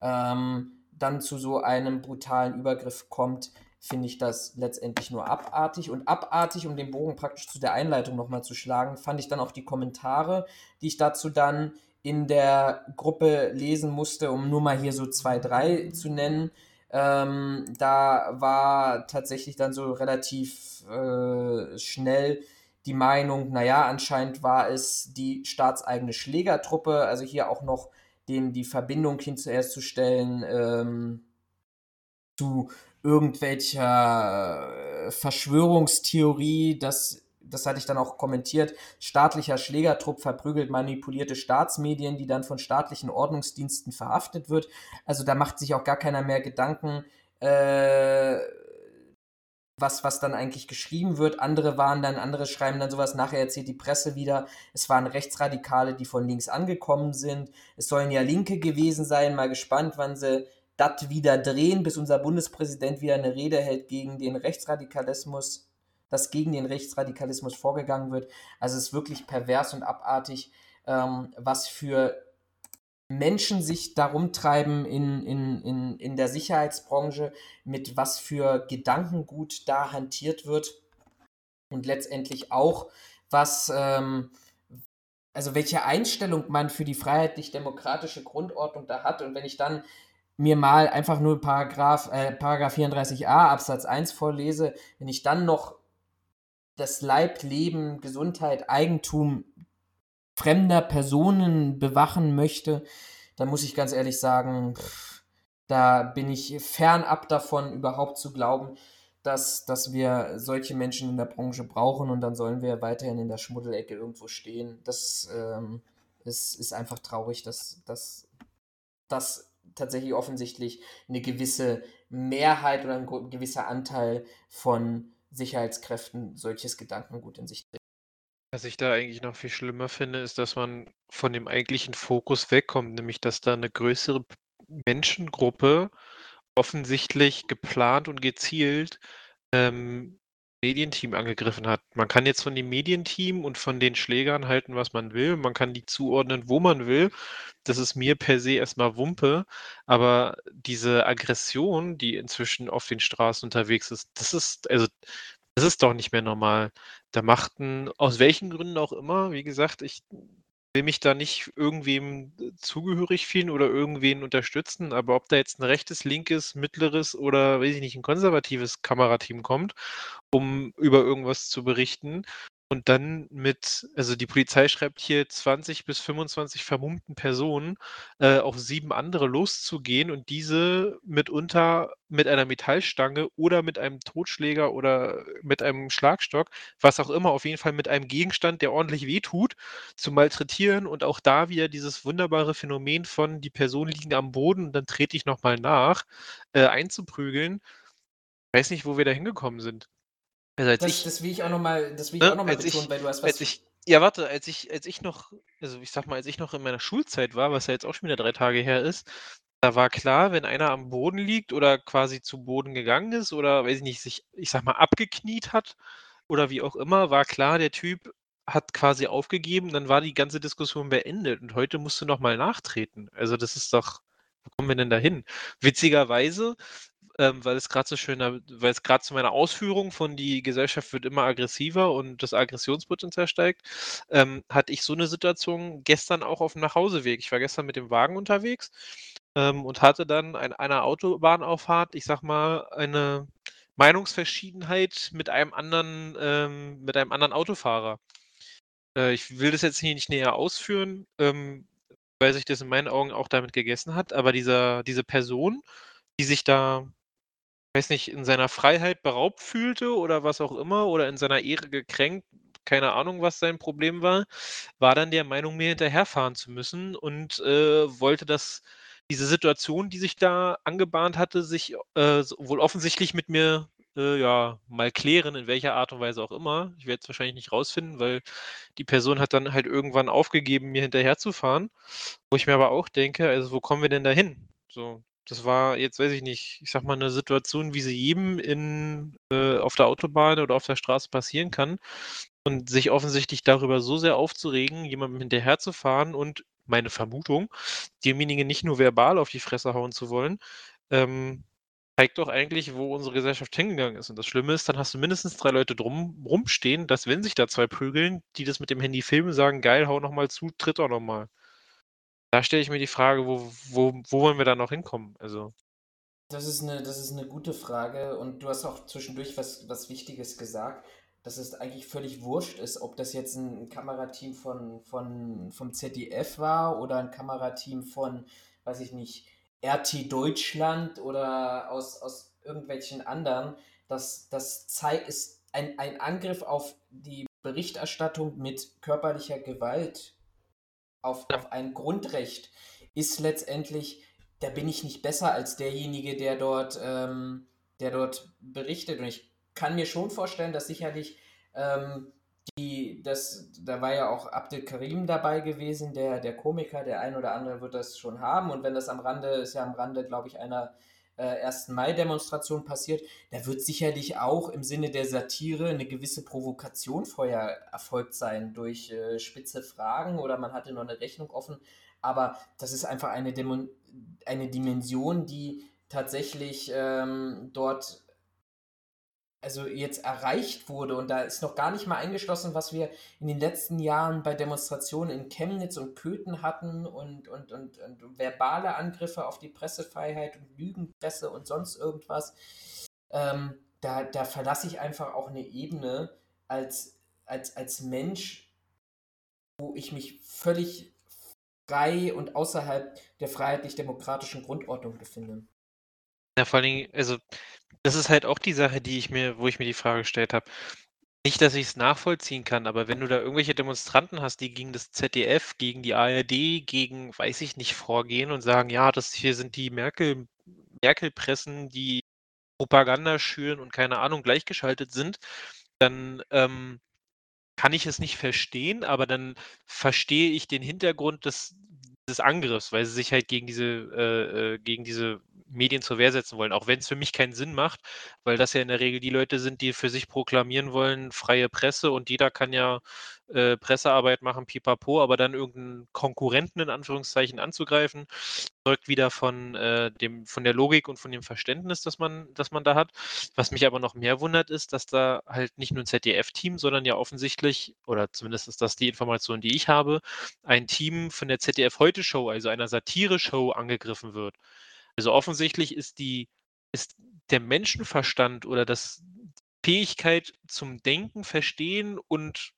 Ähm, dann zu so einem brutalen Übergriff kommt, finde ich das letztendlich nur abartig. Und abartig, um den Bogen praktisch zu der Einleitung nochmal zu schlagen, fand ich dann auch die Kommentare, die ich dazu dann in der Gruppe lesen musste, um nur mal hier so zwei, drei zu nennen. Ähm, da war tatsächlich dann so relativ äh, schnell die Meinung, naja, anscheinend war es die staatseigene Schlägertruppe, also hier auch noch denen die Verbindung hinzustellen ähm, zu irgendwelcher äh, Verschwörungstheorie, dass das hatte ich dann auch kommentiert, staatlicher Schlägertrupp verprügelt manipulierte Staatsmedien, die dann von staatlichen Ordnungsdiensten verhaftet wird. Also da macht sich auch gar keiner mehr Gedanken, äh, was, was dann eigentlich geschrieben wird. Andere waren dann, andere schreiben dann sowas, nachher erzählt die Presse wieder, es waren Rechtsradikale, die von links angekommen sind. Es sollen ja Linke gewesen sein, mal gespannt, wann sie das wieder drehen, bis unser Bundespräsident wieder eine Rede hält gegen den Rechtsradikalismus, dass gegen den Rechtsradikalismus vorgegangen wird. Also es ist wirklich pervers und abartig, ähm, was für Menschen sich darum treiben in, in, in, in der Sicherheitsbranche, mit was für Gedankengut da hantiert wird und letztendlich auch, was, ähm, also welche Einstellung man für die freiheitlich-demokratische Grundordnung da hat. Und wenn ich dann mir mal einfach nur Paragraph, äh, Paragraph 34a Absatz 1 vorlese, wenn ich dann noch das Leib, Leben, Gesundheit, Eigentum fremder Personen bewachen möchte, dann muss ich ganz ehrlich sagen, da bin ich fernab davon, überhaupt zu glauben, dass, dass wir solche Menschen in der Branche brauchen und dann sollen wir weiterhin in der Schmuddelecke irgendwo stehen. Das ähm, ist, ist einfach traurig, dass, dass, dass tatsächlich offensichtlich eine gewisse Mehrheit oder ein gewisser Anteil von Sicherheitskräften solches Gedankengut in sich trägt. Was ich da eigentlich noch viel schlimmer finde, ist, dass man von dem eigentlichen Fokus wegkommt, nämlich dass da eine größere Menschengruppe offensichtlich geplant und gezielt ähm, Medienteam angegriffen hat. Man kann jetzt von dem Medienteam und von den Schlägern halten, was man will. Man kann die zuordnen, wo man will. Das ist mir per se erstmal Wumpe. Aber diese Aggression, die inzwischen auf den Straßen unterwegs ist, das ist, also das ist doch nicht mehr normal. Da machten, aus welchen Gründen auch immer, wie gesagt, ich will mich da nicht irgendwem zugehörig fühlen oder irgendwen unterstützen, aber ob da jetzt ein rechtes, linkes, mittleres oder weiß ich nicht, ein konservatives Kamerateam kommt, um über irgendwas zu berichten und dann mit, also die Polizei schreibt hier 20 bis 25 vermummten Personen äh, auf sieben andere loszugehen und diese mitunter mit einer Metallstange oder mit einem Totschläger oder mit einem Schlagstock, was auch immer, auf jeden Fall mit einem Gegenstand, der ordentlich wehtut, zu malträtieren und auch da wieder dieses wunderbare Phänomen von die Personen liegen am Boden und dann trete ich nochmal nach, äh, einzuprügeln. Ich weiß nicht, wo wir da hingekommen sind. Also als das, ich, das will ich auch nochmal, das will ich ne, auch noch mal betonen, ich, weil du hast was. Ich, ja, warte, als ich, als ich noch, also ich sag mal, als ich noch in meiner Schulzeit war, was ja jetzt auch schon wieder drei Tage her ist, da war klar, wenn einer am Boden liegt oder quasi zu Boden gegangen ist oder, weiß ich nicht, sich, ich sag mal, abgekniet hat oder wie auch immer, war klar, der Typ hat quasi aufgegeben, dann war die ganze Diskussion beendet und heute musst du nochmal nachtreten. Also das ist doch, wo kommen wir denn da hin? Witzigerweise ähm, weil es gerade so schön, weil es gerade zu meiner Ausführung von die Gesellschaft wird immer aggressiver und das Aggressionspotenzial steigt, ähm, hatte ich so eine Situation gestern auch auf dem Nachhauseweg. Ich war gestern mit dem Wagen unterwegs ähm, und hatte dann an einer Autobahnauffahrt, ich sag mal, eine Meinungsverschiedenheit mit einem anderen, ähm, mit einem anderen Autofahrer. Äh, ich will das jetzt hier nicht näher ausführen, ähm, weil sich das in meinen Augen auch damit gegessen hat, aber dieser, diese Person, die sich da weiß nicht, in seiner Freiheit beraubt fühlte oder was auch immer oder in seiner Ehre gekränkt, keine Ahnung, was sein Problem war, war dann der Meinung, mir hinterherfahren zu müssen und äh, wollte, dass diese Situation, die sich da angebahnt hatte, sich äh, wohl offensichtlich mit mir äh, ja mal klären, in welcher Art und Weise auch immer. Ich werde es wahrscheinlich nicht rausfinden, weil die Person hat dann halt irgendwann aufgegeben, mir hinterherzufahren. Wo ich mir aber auch denke, also wo kommen wir denn da hin? So, das war jetzt, weiß ich nicht, ich sag mal, eine Situation, wie sie jedem in, äh, auf der Autobahn oder auf der Straße passieren kann. Und sich offensichtlich darüber so sehr aufzuregen, jemandem hinterherzufahren und meine Vermutung, demjenigen nicht nur verbal auf die Fresse hauen zu wollen, ähm, zeigt doch eigentlich, wo unsere Gesellschaft hingegangen ist. Und das Schlimme ist, dann hast du mindestens drei Leute drum rumstehen, dass wenn sich da zwei prügeln, die das mit dem Handy filmen, sagen, geil, hau nochmal zu, tritt doch nochmal. Da stelle ich mir die Frage, wo wo wo wollen wir da noch hinkommen? Also Das ist eine das ist 'ne gute Frage und du hast auch zwischendurch was was Wichtiges gesagt, dass es eigentlich völlig wurscht ist, ob das jetzt ein Kamerateam von von vom ZDF war oder ein Kamerateam von, weiß ich nicht, RT Deutschland oder aus aus irgendwelchen anderen. Das das zei ist ein ein Angriff auf die Berichterstattung mit körperlicher Gewalt auf, auf ein Grundrecht ist letztendlich, da bin ich nicht besser als derjenige, der dort, ähm, der dort berichtet. Und ich kann mir schon vorstellen, dass sicherlich ähm, die, das, da war ja auch Abdel Karim dabei gewesen, der, der Komiker, der ein oder andere wird das schon haben. Und wenn das am Rande, ist ja am Rande, glaube ich, einer äh, 1. Mai-Demonstration passiert, da wird sicherlich auch im Sinne der Satire eine gewisse Provokation vorher erfolgt sein durch äh, spitze Fragen oder man hatte noch eine Rechnung offen. Aber das ist einfach eine, Demo eine Dimension, die tatsächlich ähm, dort also jetzt erreicht wurde und da ist noch gar nicht mal eingeschlossen, was wir in den letzten Jahren bei Demonstrationen in Chemnitz und Köthen hatten und, und, und, und verbale Angriffe auf die Pressefreiheit und Lügenpresse und sonst irgendwas. Ähm, da, da verlasse ich einfach auch eine Ebene als, als, als Mensch, wo ich mich völlig frei und außerhalb der freiheitlich-demokratischen Grundordnung befinde. Ja, vor allen Dingen, also das ist halt auch die Sache, die ich mir, wo ich mir die Frage gestellt habe. Nicht, dass ich es nachvollziehen kann, aber wenn du da irgendwelche Demonstranten hast, die gegen das ZDF, gegen die ARD, gegen, weiß ich nicht, vorgehen und sagen, ja, das hier sind die Merkel, Merkel-Pressen, die Propaganda schüren und keine Ahnung, gleichgeschaltet sind, dann ähm, kann ich es nicht verstehen, aber dann verstehe ich den Hintergrund des, des Angriffs, weil sie sich halt gegen diese, äh, äh gegen diese Medien zur Wehr setzen wollen, auch wenn es für mich keinen Sinn macht, weil das ja in der Regel die Leute sind, die für sich proklamieren wollen, freie Presse und jeder kann ja äh, Pressearbeit machen, pipapo, aber dann irgendeinen Konkurrenten in Anführungszeichen anzugreifen, zeugt wieder von, äh, dem, von der Logik und von dem Verständnis, das man, das man da hat. Was mich aber noch mehr wundert, ist, dass da halt nicht nur ein ZDF-Team, sondern ja offensichtlich, oder zumindest ist das die Information, die ich habe, ein Team von der ZDF-Heute-Show, also einer Satire-Show, angegriffen wird. Also offensichtlich ist die, ist der Menschenverstand oder das Fähigkeit zum Denken, Verstehen und,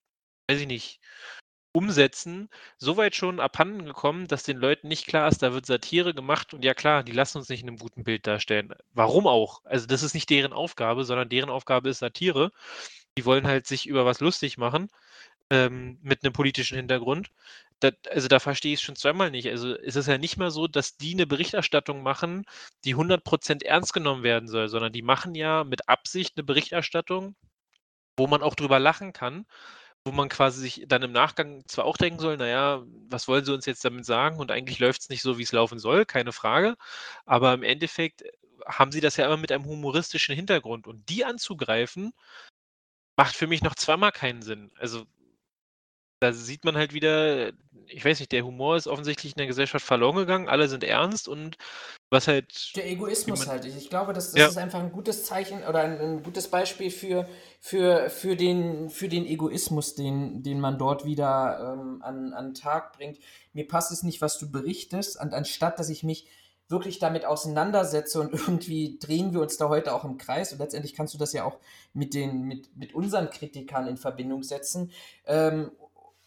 weiß ich nicht, Umsetzen soweit schon abhanden gekommen, dass den Leuten nicht klar ist, da wird Satire gemacht und ja klar, die lassen uns nicht in einem guten Bild darstellen. Warum auch? Also das ist nicht deren Aufgabe, sondern deren Aufgabe ist Satire. Die wollen halt sich über was lustig machen ähm, mit einem politischen Hintergrund. Da, also da verstehe ich es schon zweimal nicht. Also es ist ja nicht mal so, dass die eine Berichterstattung machen, die 100% ernst genommen werden soll, sondern die machen ja mit Absicht eine Berichterstattung, wo man auch drüber lachen kann, wo man quasi sich dann im Nachgang zwar auch denken soll, naja, was wollen sie uns jetzt damit sagen? Und eigentlich läuft es nicht so, wie es laufen soll, keine Frage. Aber im Endeffekt haben sie das ja immer mit einem humoristischen Hintergrund. Und die anzugreifen, macht für mich noch zweimal keinen Sinn. Also da sieht man halt wieder, ich weiß nicht, der Humor ist offensichtlich in der Gesellschaft verloren gegangen, alle sind ernst und was halt. Der Egoismus halt. Ich glaube, das, das ja. ist einfach ein gutes Zeichen oder ein, ein, gutes Beispiel für, für, für, den, für den Egoismus, den, den man dort wieder ähm, an, an den Tag bringt. Mir passt es nicht, was du berichtest, und anstatt dass ich mich wirklich damit auseinandersetze und irgendwie drehen wir uns da heute auch im Kreis und letztendlich kannst du das ja auch mit den mit, mit unseren Kritikern in Verbindung setzen ähm,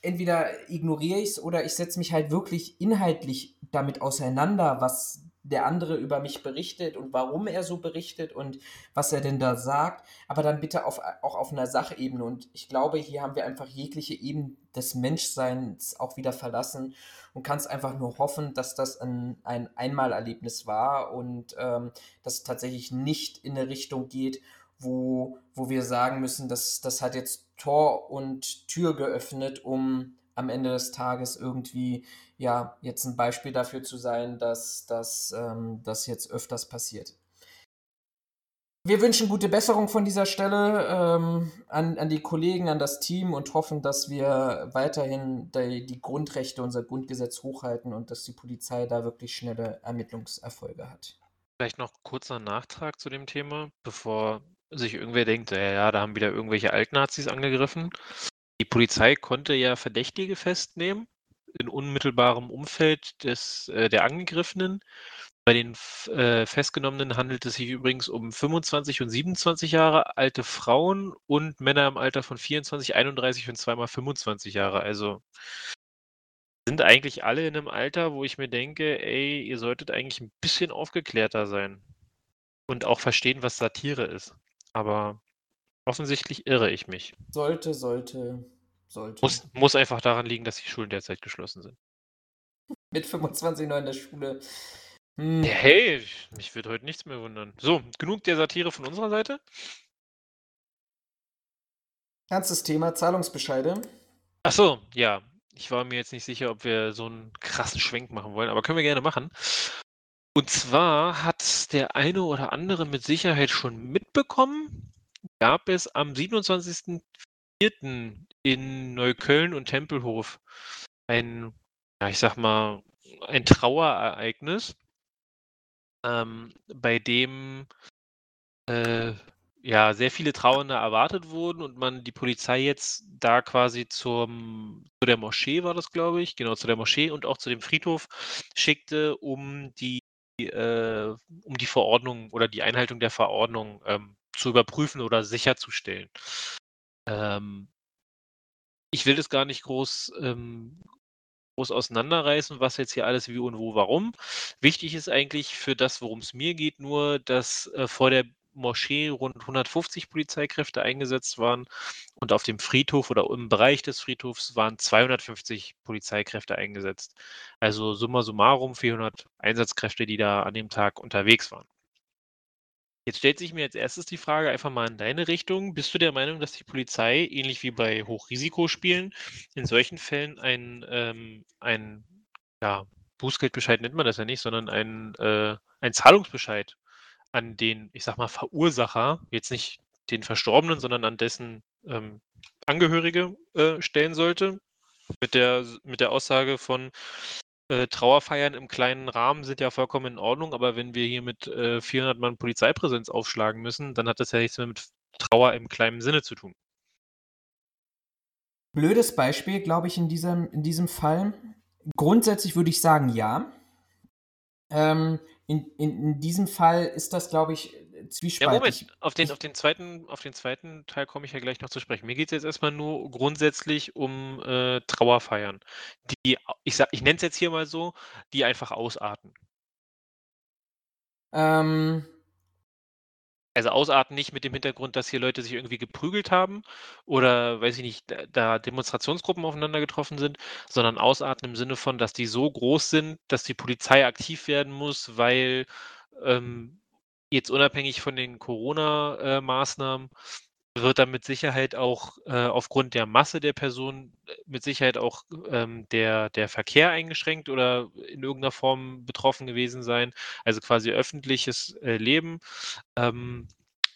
entweder ignoriere ich es oder ich setze mich halt wirklich inhaltlich damit auseinander, was der andere über mich berichtet und warum er so berichtet und was er denn da sagt, aber dann bitte auf, auch auf einer Sachebene. Und ich glaube, hier haben wir einfach jegliche Ebene des Menschseins auch wieder verlassen und kannst einfach nur hoffen, dass das ein, ein Einmalerlebnis war und ähm, dass es tatsächlich nicht in eine Richtung geht, wo, wo wir sagen müssen, dass das hat jetzt Tor und Tür geöffnet, um am Ende des Tages irgendwie ja jetzt ein Beispiel dafür zu sein, dass, dass ähm, das jetzt öfters passiert. Wir wünschen gute Besserung von dieser Stelle ähm, an, an die Kollegen, an das Team und hoffen, dass wir weiterhin die, die Grundrechte, unser Grundgesetz hochhalten und dass die Polizei da wirklich schnelle Ermittlungserfolge hat. Vielleicht noch kurzer Nachtrag zu dem Thema, bevor sich irgendwer denkt, ja, ja, da haben wieder irgendwelche Altnazis angegriffen. Die Polizei konnte ja Verdächtige festnehmen in unmittelbarem Umfeld des, äh, der Angegriffenen. Bei den äh, Festgenommenen handelt es sich übrigens um 25 und 27 Jahre alte Frauen und Männer im Alter von 24, 31 und zweimal 25 Jahre. Also sind eigentlich alle in einem Alter, wo ich mir denke, ey, ihr solltet eigentlich ein bisschen aufgeklärter sein und auch verstehen, was Satire ist. Aber Offensichtlich irre ich mich. Sollte, sollte, sollte. Muss, muss einfach daran liegen, dass die Schulen derzeit geschlossen sind. Mit 25 noch in der Schule. Hm. Hey, mich wird heute nichts mehr wundern. So, genug der Satire von unserer Seite. Ernstes Thema, Zahlungsbescheide. Ach so, ja. Ich war mir jetzt nicht sicher, ob wir so einen krassen Schwenk machen wollen, aber können wir gerne machen. Und zwar hat der eine oder andere mit Sicherheit schon mitbekommen, gab es am 27.04. in Neukölln und Tempelhof ein, ja, ich sag mal, ein Trauerereignis, ähm, bei dem äh, ja, sehr viele Trauernde erwartet wurden und man die Polizei jetzt da quasi zum, zu der Moschee war das, glaube ich, genau, zu der Moschee und auch zu dem Friedhof schickte, um die, äh, um die Verordnung oder die Einhaltung der Verordnung ähm, zu überprüfen oder sicherzustellen. Ähm, ich will das gar nicht groß, ähm, groß auseinanderreißen, was jetzt hier alles wie und wo, warum. Wichtig ist eigentlich für das, worum es mir geht, nur, dass äh, vor der Moschee rund 150 Polizeikräfte eingesetzt waren und auf dem Friedhof oder im Bereich des Friedhofs waren 250 Polizeikräfte eingesetzt. Also summa summarum 400 Einsatzkräfte, die da an dem Tag unterwegs waren. Jetzt stellt sich mir als erstes die Frage einfach mal in deine Richtung. Bist du der Meinung, dass die Polizei, ähnlich wie bei Hochrisikospielen, in solchen Fällen ein, ähm, ein ja, Bußgeldbescheid nennt man das ja nicht, sondern ein, äh, ein Zahlungsbescheid an den, ich sag mal, Verursacher, jetzt nicht den Verstorbenen, sondern an dessen ähm, Angehörige äh, stellen sollte. Mit der, mit der Aussage von äh, Trauerfeiern im kleinen Rahmen sind ja vollkommen in Ordnung, aber wenn wir hier mit äh, 400 Mann Polizeipräsenz aufschlagen müssen, dann hat das ja nichts mehr mit Trauer im kleinen Sinne zu tun. Blödes Beispiel, glaube ich, in diesem, in diesem Fall. Grundsätzlich würde ich sagen, ja. Ähm, in, in, in diesem Fall ist das, glaube ich, zwiespältig. Ja, Moment, auf den, auf, den zweiten, auf den zweiten Teil komme ich ja gleich noch zu sprechen. Mir geht es jetzt erstmal nur grundsätzlich um äh, Trauerfeiern, die, ich, ich nenne es jetzt hier mal so, die einfach ausarten. Ähm, also ausarten nicht mit dem Hintergrund, dass hier Leute sich irgendwie geprügelt haben oder, weiß ich nicht, da Demonstrationsgruppen aufeinander getroffen sind, sondern ausarten im Sinne von, dass die so groß sind, dass die Polizei aktiv werden muss, weil ähm, jetzt unabhängig von den Corona-Maßnahmen äh, wird dann mit Sicherheit auch äh, aufgrund der Masse der Personen äh, mit Sicherheit auch ähm, der, der Verkehr eingeschränkt oder in irgendeiner Form betroffen gewesen sein. Also quasi öffentliches äh, Leben ähm,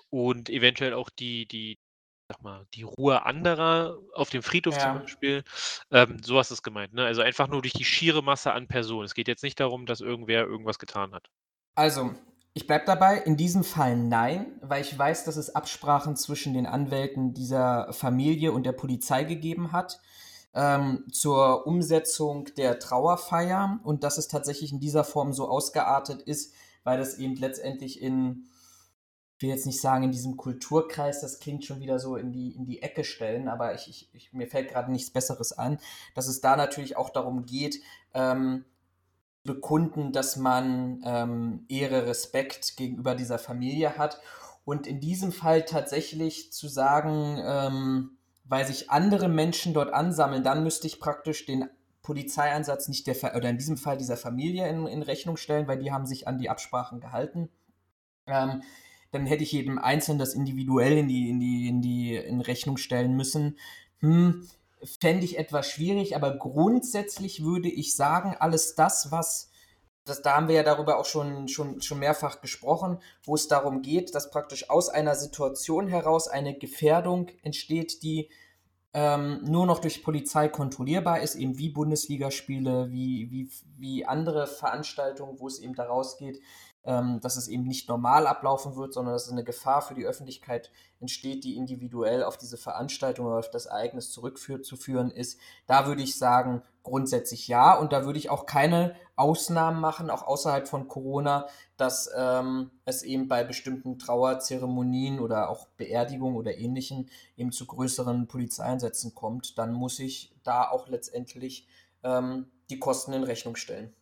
und eventuell auch die, die, sag mal, die Ruhe anderer auf dem Friedhof ja. zum Beispiel. Ähm, sowas ist gemeint. Ne? Also einfach nur durch die schiere Masse an Personen. Es geht jetzt nicht darum, dass irgendwer irgendwas getan hat. Also, ich bleibe dabei, in diesem Fall nein, weil ich weiß, dass es Absprachen zwischen den Anwälten dieser Familie und der Polizei gegeben hat ähm, zur Umsetzung der Trauerfeier und dass es tatsächlich in dieser Form so ausgeartet ist, weil das eben letztendlich in, ich will jetzt nicht sagen in diesem Kulturkreis, das klingt schon wieder so in die, in die Ecke stellen, aber ich, ich, ich mir fällt gerade nichts Besseres an, dass es da natürlich auch darum geht, ähm, bekunden, dass man ähm, Ehre, Respekt gegenüber dieser Familie hat. Und in diesem Fall tatsächlich zu sagen, ähm, weil sich andere Menschen dort ansammeln, dann müsste ich praktisch den Polizeieinsatz nicht der, oder in diesem Fall dieser Familie in, in Rechnung stellen, weil die haben sich an die Absprachen gehalten. Ähm, dann hätte ich jedem Einzelnen das individuell in die, in die, in die in Rechnung stellen müssen. Hm, fände ich etwas schwierig, aber grundsätzlich würde ich sagen, alles das, was, das, da haben wir ja darüber auch schon, schon, schon mehrfach gesprochen, wo es darum geht, dass praktisch aus einer Situation heraus eine Gefährdung entsteht, die ähm, nur noch durch Polizei kontrollierbar ist, eben wie Bundesligaspiele, wie, wie, wie andere Veranstaltungen, wo es eben daraus geht, ähm, dass es eben nicht normal ablaufen wird, sondern dass eine Gefahr für die Öffentlichkeit entsteht, die individuell auf diese Veranstaltung oder auf das Ereignis zurückzuführen ist. Da würde ich sagen, grundsätzlich ja. Und da würde ich auch keine Ausnahmen machen, auch außerhalb von Corona, dass ähm, es eben bei bestimmten Trauerzeremonien oder auch Beerdigungen oder ähnlichen eben zu größeren Polizeieinsätzen kommt. Dann muss ich da auch letztendlich ähm, die Kosten in Rechnung stellen.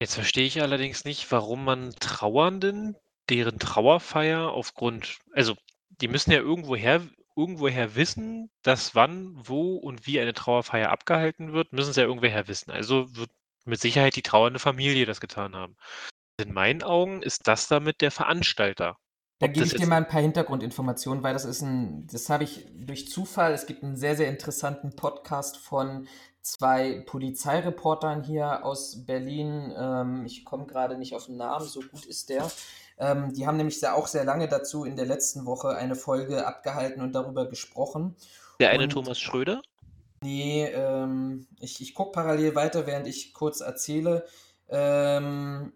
Jetzt verstehe ich allerdings nicht, warum man Trauernden deren Trauerfeier aufgrund also, die müssen ja irgendwoher irgendwoher wissen, dass wann, wo und wie eine Trauerfeier abgehalten wird, müssen sie ja irgendwoher wissen. Also wird mit Sicherheit die trauernde Familie das getan haben. In meinen Augen ist das damit der Veranstalter. Da gebe ich dir mal ein paar Hintergrundinformationen, weil das ist ein, das habe ich durch Zufall. Es gibt einen sehr, sehr interessanten Podcast von zwei Polizeireportern hier aus Berlin. Ähm, ich komme gerade nicht auf den Namen, so gut ist der. Ähm, die haben nämlich sehr, auch sehr lange dazu in der letzten Woche eine Folge abgehalten und darüber gesprochen. Der eine und, Thomas Schröder? Nee, ähm, ich, ich gucke parallel weiter, während ich kurz erzähle. Ähm,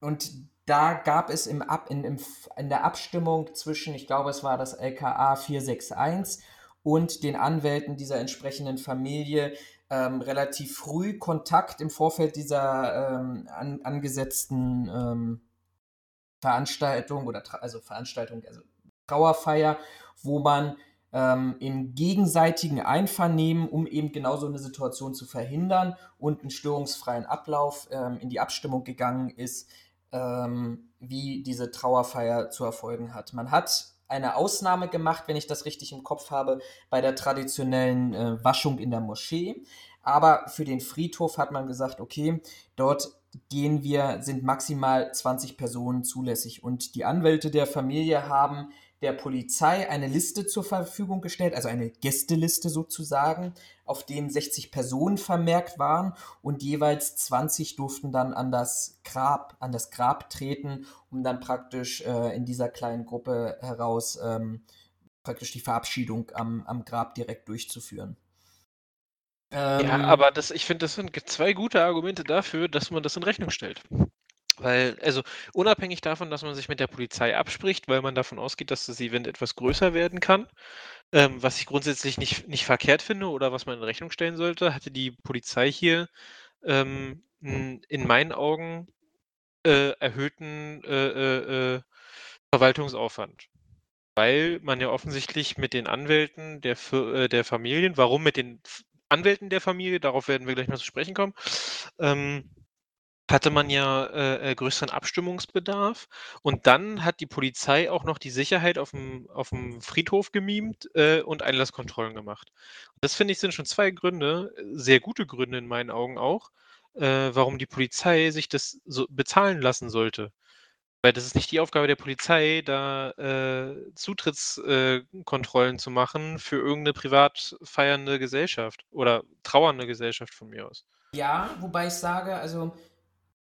und da gab es im Ab, in, im, in der Abstimmung zwischen, ich glaube, es war das LKA 461 und den Anwälten dieser entsprechenden Familie ähm, relativ früh Kontakt im Vorfeld dieser ähm, an, angesetzten ähm, Veranstaltung oder also Veranstaltung, also Trauerfeier, wo man ähm, im gegenseitigen Einvernehmen, um eben genau so eine Situation zu verhindern und einen störungsfreien Ablauf ähm, in die Abstimmung gegangen ist, ähm, wie diese Trauerfeier zu erfolgen hat. Man hat eine Ausnahme gemacht, wenn ich das richtig im Kopf habe, bei der traditionellen äh, Waschung in der Moschee. Aber für den Friedhof hat man gesagt, okay, dort gehen wir, sind maximal 20 Personen zulässig. Und die Anwälte der Familie haben der Polizei eine Liste zur Verfügung gestellt, also eine Gästeliste sozusagen, auf denen 60 Personen vermerkt waren und jeweils 20 durften dann an das Grab, an das Grab treten, um dann praktisch äh, in dieser kleinen Gruppe heraus ähm, praktisch die Verabschiedung am, am Grab direkt durchzuführen. Ähm, ja, aber das, ich finde, das sind zwei gute Argumente dafür, dass man das in Rechnung stellt. Weil, also unabhängig davon, dass man sich mit der Polizei abspricht, weil man davon ausgeht, dass das Event etwas größer werden kann, ähm, was ich grundsätzlich nicht, nicht verkehrt finde oder was man in Rechnung stellen sollte, hatte die Polizei hier ähm, in meinen Augen äh, erhöhten äh, äh, äh, Verwaltungsaufwand. Weil man ja offensichtlich mit den Anwälten der, äh, der Familien, warum mit den Anwälten der Familie, darauf werden wir gleich noch zu sprechen kommen, ähm, hatte man ja äh, äh, größeren Abstimmungsbedarf. Und dann hat die Polizei auch noch die Sicherheit auf dem, auf dem Friedhof gemimt äh, und Einlasskontrollen gemacht. Das finde ich sind schon zwei Gründe, sehr gute Gründe in meinen Augen auch, äh, warum die Polizei sich das so bezahlen lassen sollte. Weil das ist nicht die Aufgabe der Polizei, da äh, Zutrittskontrollen äh, zu machen für irgendeine privat feiernde Gesellschaft oder trauernde Gesellschaft von mir aus. Ja, wobei ich sage, also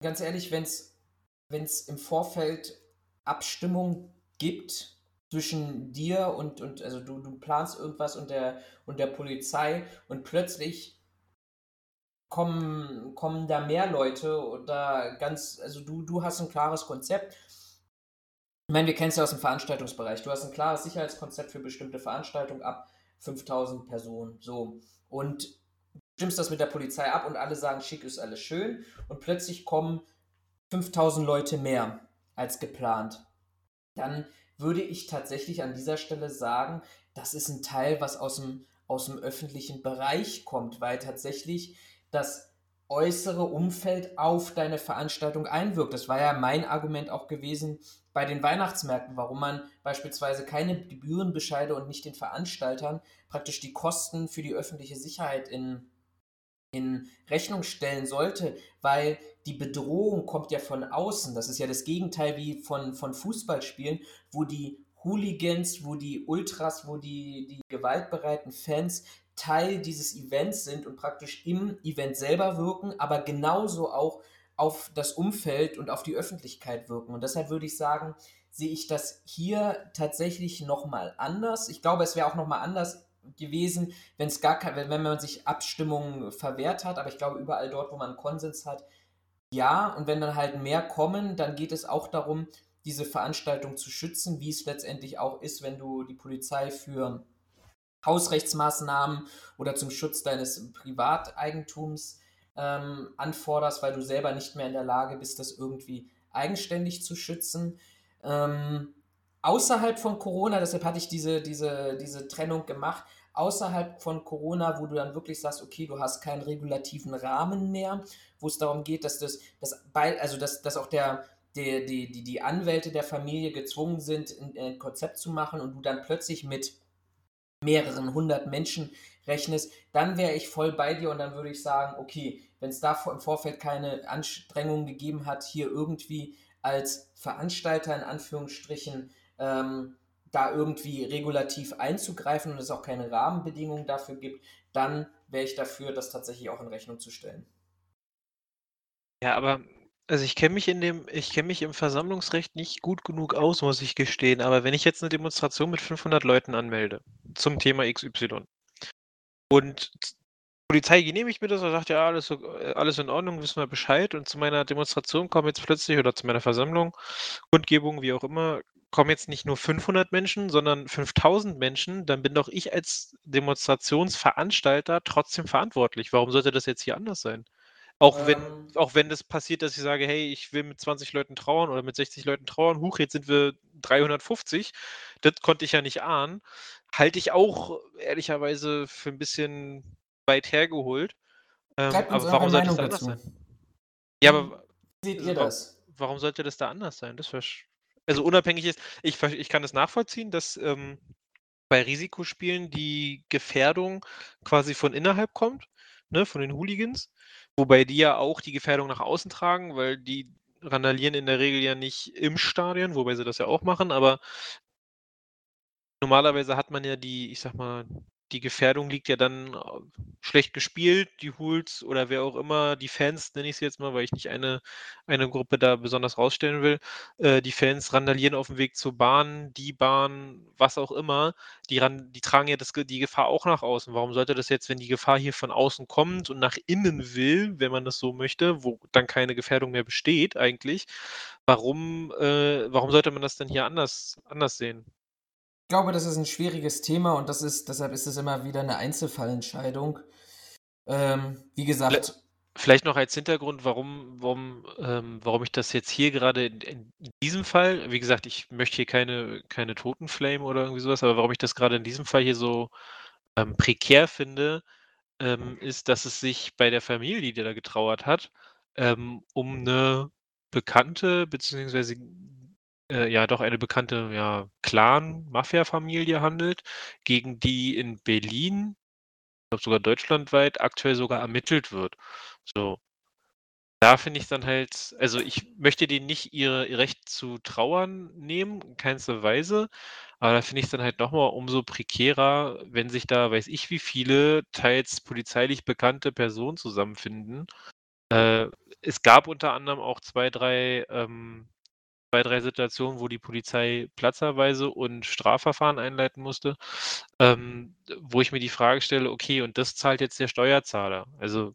ganz ehrlich, wenn es im Vorfeld Abstimmung gibt zwischen dir und, und also du, du planst irgendwas und der, und der Polizei und plötzlich kommen, kommen da mehr Leute oder ganz, also du, du hast ein klares Konzept. Ich meine, wir kennen es ja aus dem Veranstaltungsbereich. Du hast ein klares Sicherheitskonzept für bestimmte Veranstaltungen ab 5000 Personen. So. Und stimmst das mit der Polizei ab und alle sagen, schick ist alles schön. Und plötzlich kommen 5000 Leute mehr als geplant. Dann würde ich tatsächlich an dieser Stelle sagen, das ist ein Teil, was aus dem, aus dem öffentlichen Bereich kommt, weil tatsächlich das äußere Umfeld auf deine Veranstaltung einwirkt. Das war ja mein Argument auch gewesen bei den Weihnachtsmärkten, warum man beispielsweise keine Gebührenbescheide und nicht den Veranstaltern praktisch die Kosten für die öffentliche Sicherheit in in Rechnung stellen sollte, weil die Bedrohung kommt ja von außen. Das ist ja das Gegenteil wie von, von Fußballspielen, wo die Hooligans, wo die Ultras, wo die, die gewaltbereiten Fans Teil dieses Events sind und praktisch im Event selber wirken, aber genauso auch auf das Umfeld und auf die Öffentlichkeit wirken. Und deshalb würde ich sagen, sehe ich das hier tatsächlich nochmal anders. Ich glaube, es wäre auch nochmal anders gewesen, wenn es gar kein, wenn man sich Abstimmungen verwehrt hat, aber ich glaube, überall dort, wo man Konsens hat, ja, und wenn dann halt mehr kommen, dann geht es auch darum, diese Veranstaltung zu schützen, wie es letztendlich auch ist, wenn du die Polizei für Hausrechtsmaßnahmen oder zum Schutz deines Privateigentums ähm, anforderst, weil du selber nicht mehr in der Lage bist, das irgendwie eigenständig zu schützen. Ähm, außerhalb von Corona, deshalb hatte ich diese, diese, diese Trennung gemacht, außerhalb von Corona, wo du dann wirklich sagst, okay, du hast keinen regulativen Rahmen mehr, wo es darum geht, dass das, das also dass, dass auch der, die, die, die, die Anwälte der Familie gezwungen sind, ein, ein Konzept zu machen und du dann plötzlich mit mehreren hundert Menschen rechnest, dann wäre ich voll bei dir und dann würde ich sagen, okay, wenn es da im Vorfeld keine Anstrengungen gegeben hat, hier irgendwie als Veranstalter in Anführungsstrichen ähm, da irgendwie regulativ einzugreifen und es auch keine Rahmenbedingungen dafür gibt, dann wäre ich dafür, das tatsächlich auch in Rechnung zu stellen. Ja, aber also ich kenne mich in dem, ich kenne mich im Versammlungsrecht nicht gut genug aus, muss ich gestehen. Aber wenn ich jetzt eine Demonstration mit 500 Leuten anmelde zum Thema XY und Polizei genehmigt mir das und sagt, ja, alles, alles in Ordnung, wissen wir Bescheid. Und zu meiner Demonstration kommen jetzt plötzlich oder zu meiner Versammlung, Kundgebung, wie auch immer, kommen jetzt nicht nur 500 Menschen, sondern 5000 Menschen, dann bin doch ich als Demonstrationsveranstalter trotzdem verantwortlich. Warum sollte das jetzt hier anders sein? Auch wenn, ähm, auch wenn das passiert, dass ich sage, hey, ich will mit 20 Leuten trauern oder mit 60 Leuten trauern, huch, jetzt sind wir 350, das konnte ich ja nicht ahnen, halte ich auch ehrlicherweise für ein bisschen weit hergeholt. Ähm, aber warum sollte das da anders sein? Ja, aber Wie seht ihr das? Warum sollte das da anders sein? Das also unabhängig ist, ich, ich kann das nachvollziehen, dass ähm, bei Risikospielen die Gefährdung quasi von innerhalb kommt, ne, von den Hooligans. Wobei die ja auch die Gefährdung nach außen tragen, weil die randalieren in der Regel ja nicht im Stadion, wobei sie das ja auch machen, aber normalerweise hat man ja die, ich sag mal, die Gefährdung liegt ja dann äh, schlecht gespielt, die Hools oder wer auch immer, die Fans, nenne ich sie jetzt mal, weil ich nicht eine, eine Gruppe da besonders rausstellen will. Äh, die Fans randalieren auf dem Weg zur Bahn, die Bahn, was auch immer, die, ran, die tragen ja das, die Gefahr auch nach außen. Warum sollte das jetzt, wenn die Gefahr hier von außen kommt und nach innen will, wenn man das so möchte, wo dann keine Gefährdung mehr besteht eigentlich, warum, äh, warum sollte man das denn hier anders, anders sehen? Glaube, das ist ein schwieriges Thema und das ist, deshalb ist es immer wieder eine Einzelfallentscheidung. Ähm, wie gesagt. Vielleicht noch als Hintergrund, warum, warum, ähm, warum ich das jetzt hier gerade in, in, diesem Fall, wie gesagt, ich möchte hier keine, keine Totenflame oder irgendwie sowas, aber warum ich das gerade in diesem Fall hier so ähm, prekär finde, ähm, ist, dass es sich bei der Familie, die da getrauert hat, ähm, um eine bekannte beziehungsweise äh, ja doch eine bekannte, ja, Clan-Mafia-Familie handelt, gegen die in Berlin, ich glaube sogar deutschlandweit, aktuell sogar ermittelt wird. So. Da finde ich dann halt, also ich möchte denen nicht ihr Recht zu trauern nehmen, in keinster Weise, aber da finde ich es dann halt nochmal umso prekärer, wenn sich da, weiß ich wie viele, teils polizeilich bekannte Personen zusammenfinden. Äh, es gab unter anderem auch zwei, drei ähm, zwei, drei Situationen, wo die Polizei platzerweise und Strafverfahren einleiten musste, ähm, wo ich mir die Frage stelle, okay, und das zahlt jetzt der Steuerzahler. Also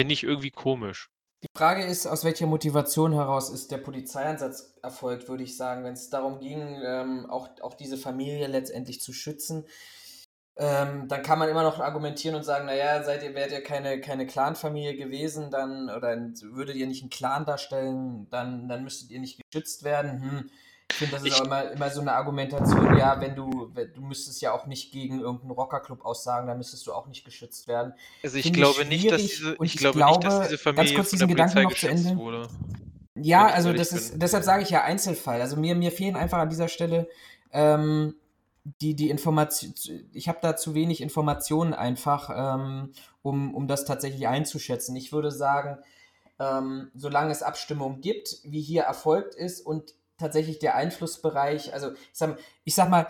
finde ich irgendwie komisch. Die Frage ist, aus welcher Motivation heraus ist der Polizeieinsatz erfolgt, würde ich sagen, wenn es darum ging, ähm, auch, auch diese Familie letztendlich zu schützen. Ähm, dann kann man immer noch argumentieren und sagen, naja, seid ihr, wärt ihr keine, keine Clan-Familie gewesen, dann, oder würdet ihr nicht einen Clan darstellen, dann, dann müsstet ihr nicht geschützt werden. Hm. Ich finde, das ist ich, auch immer, immer so eine Argumentation, ja, wenn du, wenn, du müsstest ja auch nicht gegen irgendeinen Rockerclub aussagen, dann müsstest du auch nicht geschützt werden. Also ich glaube nicht, dass diese, ich, ich glaube, glaube nicht, dass diese Familie ganz kurz diesen Gedanken noch zu Ende. Wurde. Ja, also das ist, deshalb sage ich ja Einzelfall. Also mir, mir fehlen einfach an dieser Stelle ähm, die, die Information, ich habe da zu wenig Informationen einfach, ähm, um, um das tatsächlich einzuschätzen. Ich würde sagen, ähm, solange es Abstimmung gibt, wie hier erfolgt ist und tatsächlich der Einflussbereich, also ich sag, ich sag mal,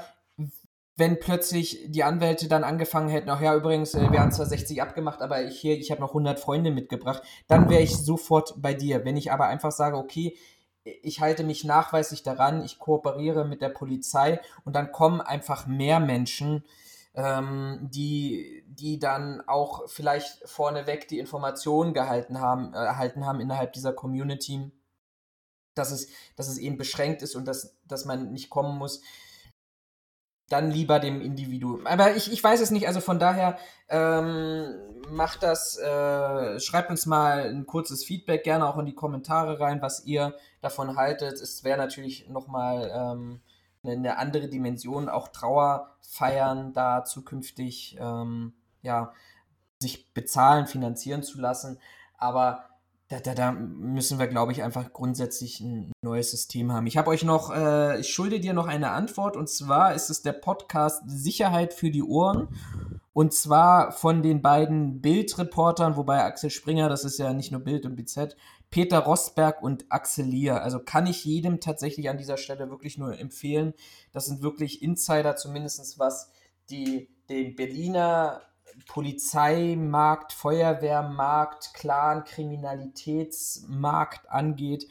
wenn plötzlich die Anwälte dann angefangen hätten, ach ja, übrigens, äh, wir haben zwar 60 abgemacht, aber ich hier, ich habe noch 100 Freunde mitgebracht, dann wäre ich sofort bei dir. Wenn ich aber einfach sage, okay, ich halte mich nachweislich daran, ich kooperiere mit der Polizei und dann kommen einfach mehr Menschen, ähm, die, die dann auch vielleicht vorneweg die Informationen gehalten haben, äh, erhalten haben innerhalb dieser Community, dass es, dass es eben beschränkt ist und dass, dass man nicht kommen muss dann lieber dem Individuum. Aber ich, ich weiß es nicht, also von daher ähm, macht das, äh, schreibt uns mal ein kurzes Feedback gerne auch in die Kommentare rein, was ihr davon haltet. Es wäre natürlich nochmal ähm, eine andere Dimension, auch Trauer feiern, da zukünftig ähm, ja, sich bezahlen, finanzieren zu lassen. Aber da, da, da müssen wir, glaube ich, einfach grundsätzlich ein neues System haben. Ich habe euch noch, äh, ich schulde dir noch eine Antwort und zwar ist es der Podcast Sicherheit für die Ohren und zwar von den beiden Bildreportern, wobei Axel Springer, das ist ja nicht nur Bild und BZ, Peter Rosberg und Axel Lier. Also kann ich jedem tatsächlich an dieser Stelle wirklich nur empfehlen. Das sind wirklich Insider, zumindest was die den Berliner Polizeimarkt, Feuerwehrmarkt, Clan, Kriminalitätsmarkt angeht.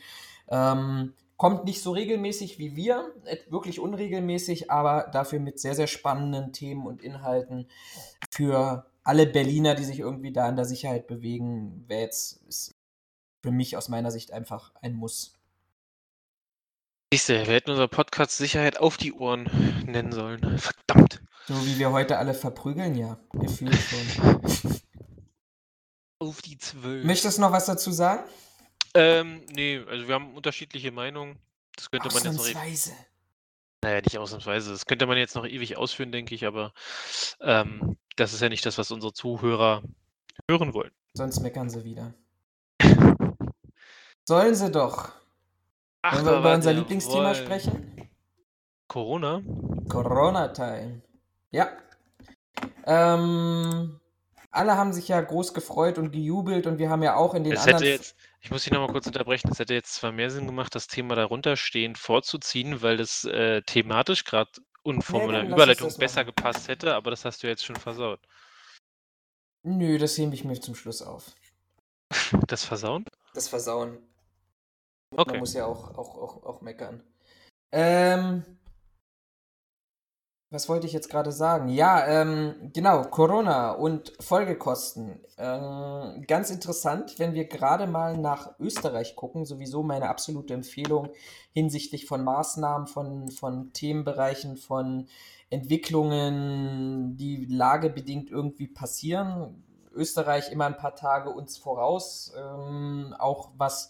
Ähm, kommt nicht so regelmäßig wie wir, wirklich unregelmäßig, aber dafür mit sehr, sehr spannenden Themen und Inhalten für alle Berliner, die sich irgendwie da in der Sicherheit bewegen, wäre jetzt für mich aus meiner Sicht einfach ein Muss. Siehste, wir hätten unser Podcast Sicherheit auf die Ohren nennen sollen. Verdammt. So wie wir heute alle verprügeln, ja. Gefühlt schon. Auf die Zwölf. Möchtest du noch was dazu sagen? Ähm, nee, also wir haben unterschiedliche Meinungen. Das könnte man jetzt noch. e- Ausnahmsweise. Naja, nicht ausnahmsweise. Das könnte man jetzt noch ewig ausführen, denke ich, aber ähm, das ist ja nicht das, was unsere Zuhörer hören wollen. Sonst meckern sie wieder. Sollen sie doch. Ach, Wollen wir über unser Lieblingsthema sprechen? Corona? Corona-Time. Ja. Ähm, alle haben sich ja groß gefreut und gejubelt und wir haben ja auch in den Es anderen. hätte jetzt, ich muss dich nochmal kurz unterbrechen, es hätte jetzt zwar mehr Sinn gemacht, das Thema darunter stehend vorzuziehen, weil das äh, thematisch gerade und von meiner Überleitung besser machen. gepasst hätte, aber das hast du jetzt schon versaut. Nö, das hebe ich mir zum Schluss auf. Das Versauen? Das Versauen. Okay. Man muss ja auch, auch, auch, auch meckern. Ähm, was wollte ich jetzt gerade sagen? Ja, ähm, genau, Corona und Folgekosten. Ähm, ganz interessant, wenn wir gerade mal nach Österreich gucken, sowieso meine absolute Empfehlung hinsichtlich von Maßnahmen, von, von Themenbereichen, von Entwicklungen, die lagebedingt irgendwie passieren. Österreich immer ein paar Tage uns voraus, ähm, auch was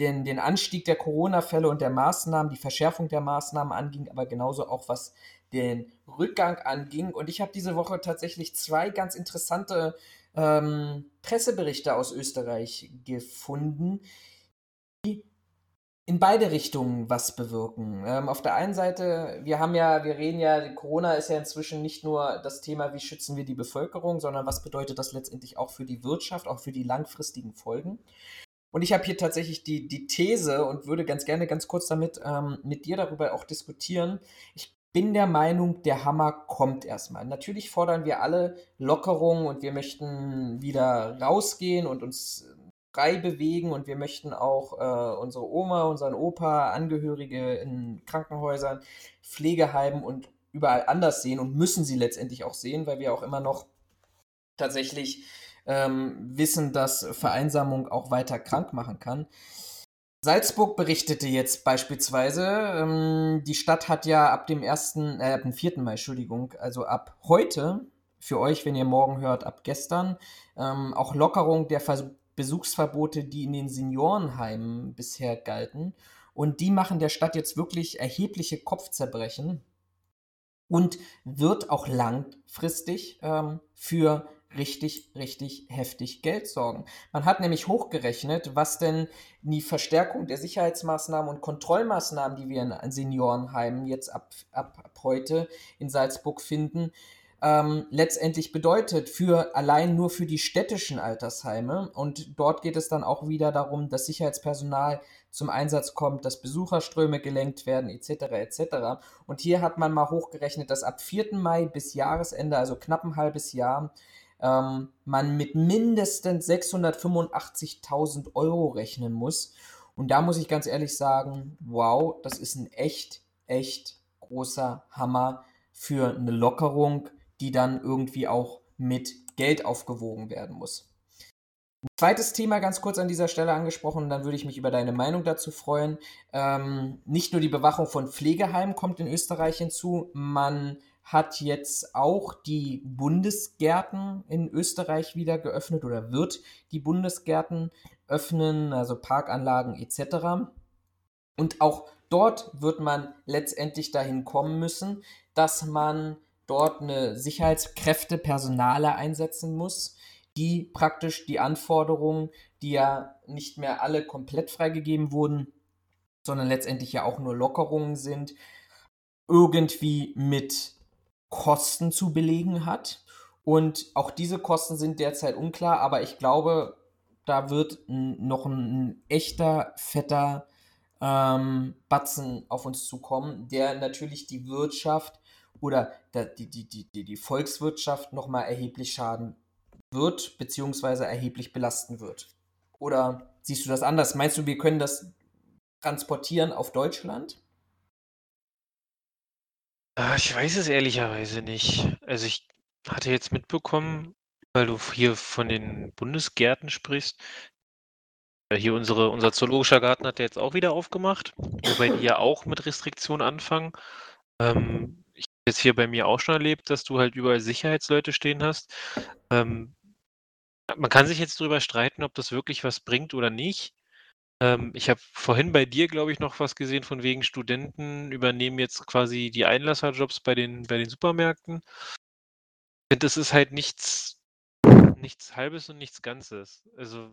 den, den Anstieg der Corona-Fälle und der Maßnahmen, die Verschärfung der Maßnahmen anging, aber genauso auch was den Rückgang anging. Und ich habe diese Woche tatsächlich zwei ganz interessante ähm, Presseberichte aus Österreich gefunden, die in beide Richtungen was bewirken. Ähm, auf der einen Seite, wir haben ja, wir reden ja, Corona ist ja inzwischen nicht nur das Thema, wie schützen wir die Bevölkerung, sondern was bedeutet das letztendlich auch für die Wirtschaft, auch für die langfristigen Folgen. Und ich habe hier tatsächlich die, die These und würde ganz gerne ganz kurz damit ähm, mit dir darüber auch diskutieren. Ich bin der Meinung, der Hammer kommt erstmal. Natürlich fordern wir alle Lockerungen und wir möchten wieder rausgehen und uns frei bewegen und wir möchten auch äh, unsere Oma, unseren Opa, Angehörige in Krankenhäusern, Pflegeheimen und überall anders sehen und müssen sie letztendlich auch sehen, weil wir auch immer noch tatsächlich ähm, wissen, dass Vereinsamung auch weiter krank machen kann. Salzburg berichtete jetzt beispielsweise, ähm, die Stadt hat ja ab dem 1., äh, ab dem 4. Mai, Entschuldigung, also ab heute, für euch, wenn ihr morgen hört, ab gestern, ähm, auch Lockerung der Vers Besuchsverbote, die in den Seniorenheimen bisher galten. Und die machen der Stadt jetzt wirklich erhebliche Kopfzerbrechen und wird auch langfristig ähm, für richtig, richtig heftig Geld sorgen. Man hat nämlich hochgerechnet, was denn die Verstärkung der Sicherheitsmaßnahmen und Kontrollmaßnahmen, die wir in Seniorenheimen jetzt ab, ab, ab heute in Salzburg finden, ähm, letztendlich bedeutet für allein nur für die städtischen Altersheime. Und dort geht es dann auch wieder darum, dass Sicherheitspersonal zum Einsatz kommt, dass Besucherströme gelenkt werden, etc. etc. Und hier hat man mal hochgerechnet, dass ab 4. Mai bis Jahresende, also knapp ein halbes Jahr, ähm, man mit mindestens 685.000 Euro rechnen muss. Und da muss ich ganz ehrlich sagen, wow, das ist ein echt, echt großer Hammer für eine Lockerung, die dann irgendwie auch mit Geld aufgewogen werden muss. Ein zweites Thema ganz kurz an dieser Stelle angesprochen, dann würde ich mich über deine Meinung dazu freuen. Ähm, nicht nur die Bewachung von Pflegeheimen kommt in Österreich hinzu, man hat jetzt auch die Bundesgärten in Österreich wieder geöffnet oder wird die Bundesgärten öffnen, also Parkanlagen etc. Und auch dort wird man letztendlich dahin kommen müssen, dass man dort eine Sicherheitskräfte, Personale einsetzen muss, die praktisch die Anforderungen, die ja nicht mehr alle komplett freigegeben wurden, sondern letztendlich ja auch nur Lockerungen sind, irgendwie mit Kosten zu belegen hat. Und auch diese Kosten sind derzeit unklar, aber ich glaube, da wird noch ein echter, fetter ähm, Batzen auf uns zukommen, der natürlich die Wirtschaft oder die, die, die, die Volkswirtschaft nochmal erheblich schaden wird, beziehungsweise erheblich belasten wird. Oder siehst du das anders? Meinst du, wir können das transportieren auf Deutschland? Ah, ich weiß es ehrlicherweise nicht. Also ich hatte jetzt mitbekommen, weil du hier von den Bundesgärten sprichst. Äh, hier unsere, unser zoologischer Garten hat ja jetzt auch wieder aufgemacht, wobei die ja auch mit Restriktionen anfangen. Ähm, ich habe jetzt hier bei mir auch schon erlebt, dass du halt überall Sicherheitsleute stehen hast. Ähm, man kann sich jetzt darüber streiten, ob das wirklich was bringt oder nicht. Ähm, ich habe vorhin bei dir, glaube ich, noch was gesehen von wegen Studenten übernehmen jetzt quasi die Einlasserjobs bei den, bei den Supermärkten. Das ist halt nichts, nichts Halbes und nichts Ganzes. Also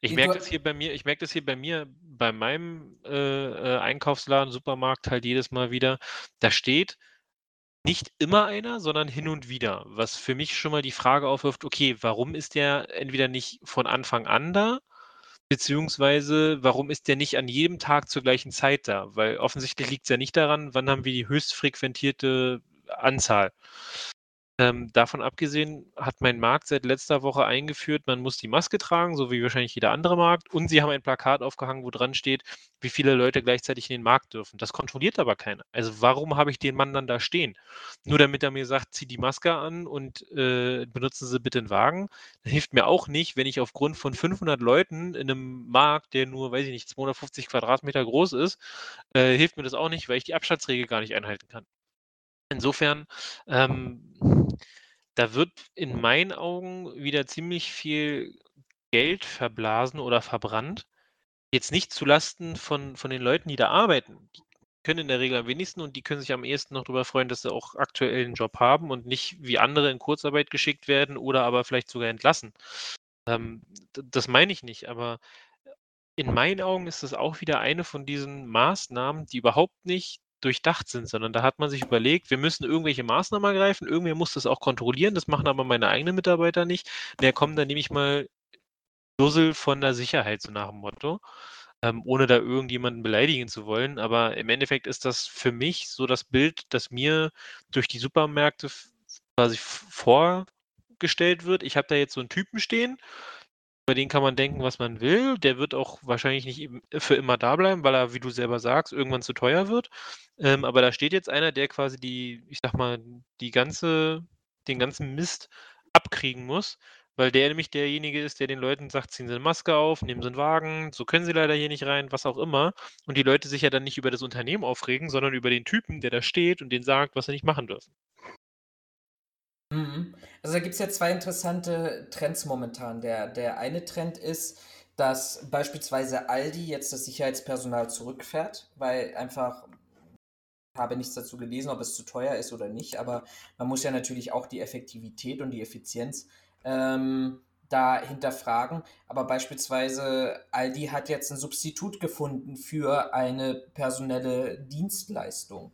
ich merke das hier bei mir, ich merke das hier bei mir, bei meinem äh, äh, Einkaufsladen, Supermarkt halt jedes Mal wieder. Da steht nicht immer einer, sondern hin und wieder. Was für mich schon mal die Frage aufwirft, okay, warum ist der entweder nicht von Anfang an da, beziehungsweise warum ist der nicht an jedem Tag zur gleichen Zeit da? Weil offensichtlich liegt es ja nicht daran, wann haben wir die höchst frequentierte Anzahl. Ähm, davon abgesehen hat mein Markt seit letzter Woche eingeführt, man muss die Maske tragen, so wie wahrscheinlich jeder andere Markt. Und sie haben ein Plakat aufgehangen, wo dran steht, wie viele Leute gleichzeitig in den Markt dürfen. Das kontrolliert aber keiner. Also warum habe ich den Mann dann da stehen? Nur damit er mir sagt, zieh die Maske an und äh, benutzen Sie bitte einen Wagen. Das hilft mir auch nicht, wenn ich aufgrund von 500 Leuten in einem Markt, der nur, weiß ich nicht, 250 Quadratmeter groß ist, äh, hilft mir das auch nicht, weil ich die Abstandsregel gar nicht einhalten kann. Insofern, ähm, da wird in meinen Augen wieder ziemlich viel Geld verblasen oder verbrannt. Jetzt nicht zulasten von, von den Leuten, die da arbeiten. Die können in der Regel am wenigsten und die können sich am ehesten noch darüber freuen, dass sie auch aktuell einen Job haben und nicht wie andere in Kurzarbeit geschickt werden oder aber vielleicht sogar entlassen. Ähm, das meine ich nicht, aber in meinen Augen ist das auch wieder eine von diesen Maßnahmen, die überhaupt nicht durchdacht sind, sondern da hat man sich überlegt, wir müssen irgendwelche Maßnahmen ergreifen, irgendwer muss das auch kontrollieren, das machen aber meine eigenen Mitarbeiter nicht. Na komm, dann nehme ich mal Dussel von der Sicherheit, so nach dem Motto, ähm, ohne da irgendjemanden beleidigen zu wollen. Aber im Endeffekt ist das für mich so das Bild, das mir durch die Supermärkte quasi vorgestellt wird. Ich habe da jetzt so einen Typen stehen, über den kann man denken, was man will. Der wird auch wahrscheinlich nicht für immer da bleiben, weil er, wie du selber sagst, irgendwann zu teuer wird. Ähm, aber da steht jetzt einer, der quasi die, ich sag mal, die ganze, den ganzen Mist abkriegen muss, weil der nämlich derjenige ist, der den Leuten sagt, ziehen Sie eine Maske auf, nehmen Sie einen Wagen, so können Sie leider hier nicht rein, was auch immer. Und die Leute sich ja dann nicht über das Unternehmen aufregen, sondern über den Typen, der da steht und den sagt, was sie nicht machen dürfen. Mhm. Also, da gibt es ja zwei interessante Trends momentan. Der der eine Trend ist, dass beispielsweise Aldi jetzt das Sicherheitspersonal zurückfährt, weil einfach habe nichts dazu gelesen, ob es zu teuer ist oder nicht, aber man muss ja natürlich auch die Effektivität und die Effizienz, ähm, da hinterfragen. Aber beispielsweise Aldi hat jetzt ein Substitut gefunden für eine personelle Dienstleistung.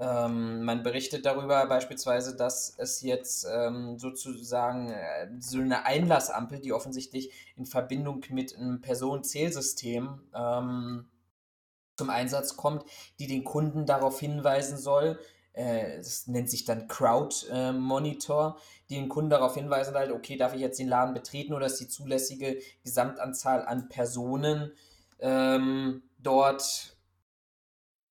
Ähm, man berichtet darüber beispielsweise, dass es jetzt ähm, sozusagen äh, so eine Einlassampel, die offensichtlich in Verbindung mit einem Personenzählsystem ähm, zum Einsatz kommt, die den Kunden darauf hinweisen soll, äh, das nennt sich dann Crowd äh, Monitor, die den Kunden darauf hinweisen halt, okay, darf ich jetzt den Laden betreten oder ist die zulässige Gesamtanzahl an Personen ähm, dort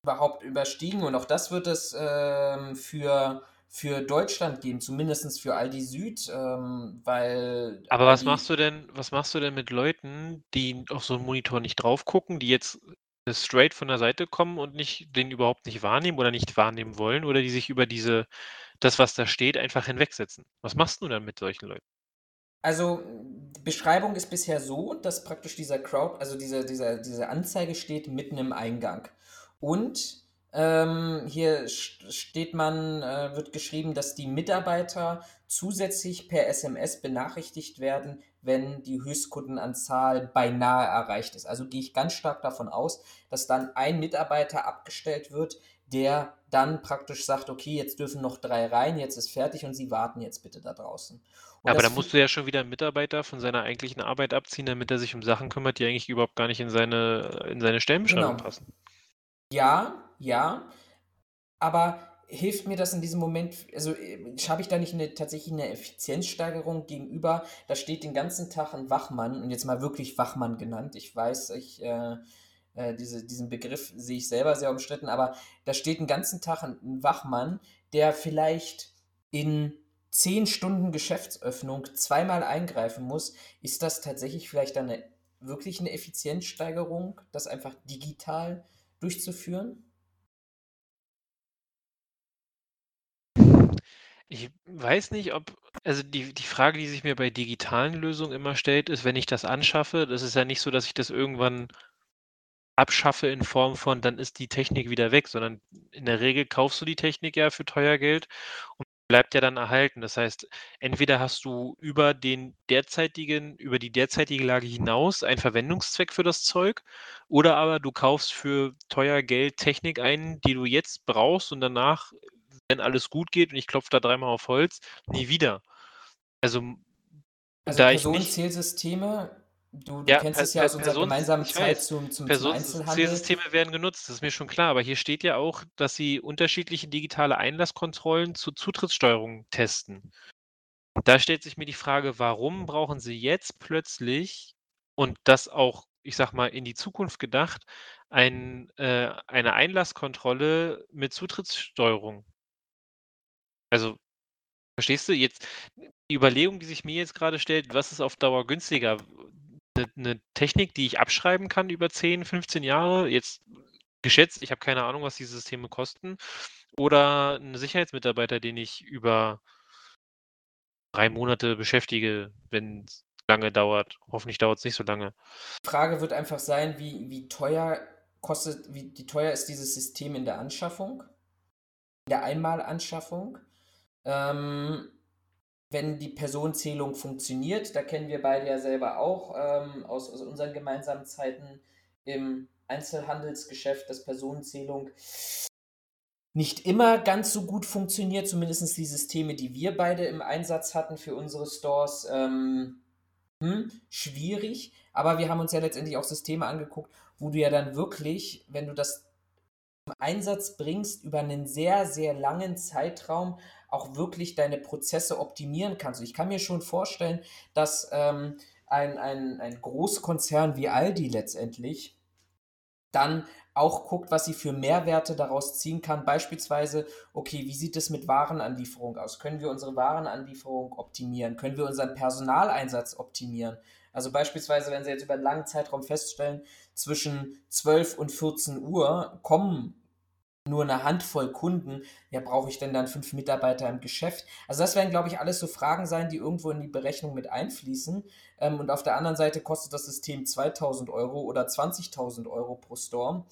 überhaupt überstiegen. Und auch das wird es ähm, für, für Deutschland geben, zumindest für Aldi Süd, ähm, weil. Aber was machst du denn, was machst du denn mit Leuten, die auf so einen Monitor nicht drauf gucken, die jetzt straight von der Seite kommen und nicht den überhaupt nicht wahrnehmen oder nicht wahrnehmen wollen oder die sich über diese, das, was da steht, einfach hinwegsetzen? Was machst du dann mit solchen Leuten? Also, die Beschreibung ist bisher so, dass praktisch dieser Crowd, also diese, diese, diese Anzeige steht mitten im Eingang. Und Ähm, hier steht man, äh, wird geschrieben, dass die Mitarbeiter zusätzlich per SMS benachrichtigt werden, wenn die Höchstkundenanzahl beinahe erreicht ist. Also gehe ich ganz stark davon aus, dass dann ein Mitarbeiter abgestellt wird, der dann praktisch sagt, okay, jetzt dürfen noch drei rein, jetzt ist fertig und Sie warten jetzt bitte da draußen. Und aber da musst du ja schon wieder einen Mitarbeiter von seiner eigentlichen Arbeit abziehen, damit er sich um Sachen kümmert, die eigentlich überhaupt gar nicht in seine, in seine Stellenbeschreibung genau. passen. Ja, ja. Aber hilft mir das in diesem Moment, also äh, habe ich da nicht eine, tatsächlich eine Effizienzsteigerung gegenüber? Da steht den ganzen Tag ein Wachmann und jetzt mal wirklich Wachmann genannt. Ich weiß, ich, äh, äh, diese, diesen Begriff sehe ich selber sehr umstritten, aber da steht den ganzen Tag ein, Wachmann, der vielleicht in zehn Stunden Geschäftsöffnung zweimal eingreifen muss. Ist das tatsächlich vielleicht eine wirklich eine Effizienzsteigerung, das einfach digital durchzuführen? Ich weiß nicht, ob also die die Frage, die sich mir bei digitalen Lösungen immer stellt, ist, wenn ich das anschaffe, das ist ja nicht so, dass ich das irgendwann abschaffe in Form von, dann ist die Technik wieder weg, sondern in der Regel kaufst du die Technik ja für teuer Geld und bleibt ja dann erhalten. Das heißt, entweder hast du über den derzeitigen über die derzeitige Lage hinaus einen Verwendungszweck für das Zeug oder aber du kaufst für teuer Geld Technik ein, die du jetzt brauchst und danach wenn alles gut geht und ich klopfe da dreimal auf Holz, nie wieder. Also, also da Personenzählsysteme, du, du ja, kennst es ja aus unserer gemeinsamen Zeit weiß, zum, zum, zum Einzelhandel. werden genutzt, das ist mir schon klar, aber hier steht ja auch, dass sie unterschiedliche digitale Einlasskontrollen zur Zutrittssteuerung testen. Da stellt sich mir die Frage, warum brauchen sie jetzt plötzlich und das auch, ich sag mal, in die Zukunft gedacht, ein, äh, eine Einlasskontrolle mit Zutrittssteuerung? Also, verstehst du? Jetzt die Überlegung, die sich mir jetzt gerade stellt, was ist auf Dauer günstiger? Eine Technik, die ich abschreiben kann über 10, 15 Jahre, jetzt geschätzt, ich habe keine Ahnung, was diese Systeme kosten, oder 'n Sicherheitsmitarbeiter, den ich über drei Monate beschäftige, wenn es lange dauert. Hoffentlich dauert es nicht so lange. Die Frage wird einfach sein, wie wie teuer kostet wie wie teuer ist dieses System in der Anschaffung? In der Einmalanschaffung? Ähm, wenn die Personenzählung funktioniert, da kennen wir beide ja selber auch ähm, aus, aus unseren gemeinsamen Zeiten im Einzelhandelsgeschäft, dass Personenzählung nicht immer ganz so gut funktioniert, zumindest die Systeme, die wir beide im Einsatz hatten für unsere Stores. Ähm, hm, schwierig, aber wir haben uns ja letztendlich auch Systeme angeguckt, wo du ja dann wirklich, wenn du das zum Einsatz bringst, über einen sehr, sehr langen Zeitraum auch wirklich deine Prozesse optimieren kannst. Ich kann mir schon vorstellen, dass ähm, ein, ein, ein Großkonzern wie Aldi letztendlich dann auch guckt, was sie für Mehrwerte daraus ziehen kann. Beispielsweise, okay, wie sieht es mit Warenanlieferung aus? Können wir unsere Warenanlieferung optimieren? Können wir unseren Personaleinsatz optimieren? Also beispielsweise, wenn Sie jetzt über einen langen Zeitraum feststellen, zwischen 12 und 14 Uhr kommen nur eine Handvoll Kunden, ja, brauche ich denn dann fünf Mitarbeiter im Geschäft? Also das werden, glaube ich, alles so Fragen sein, die irgendwo in die Berechnung mit einfließen. Ähm, und auf der anderen Seite kostet das System 2000 Euro oder 20.000 Euro pro Storm.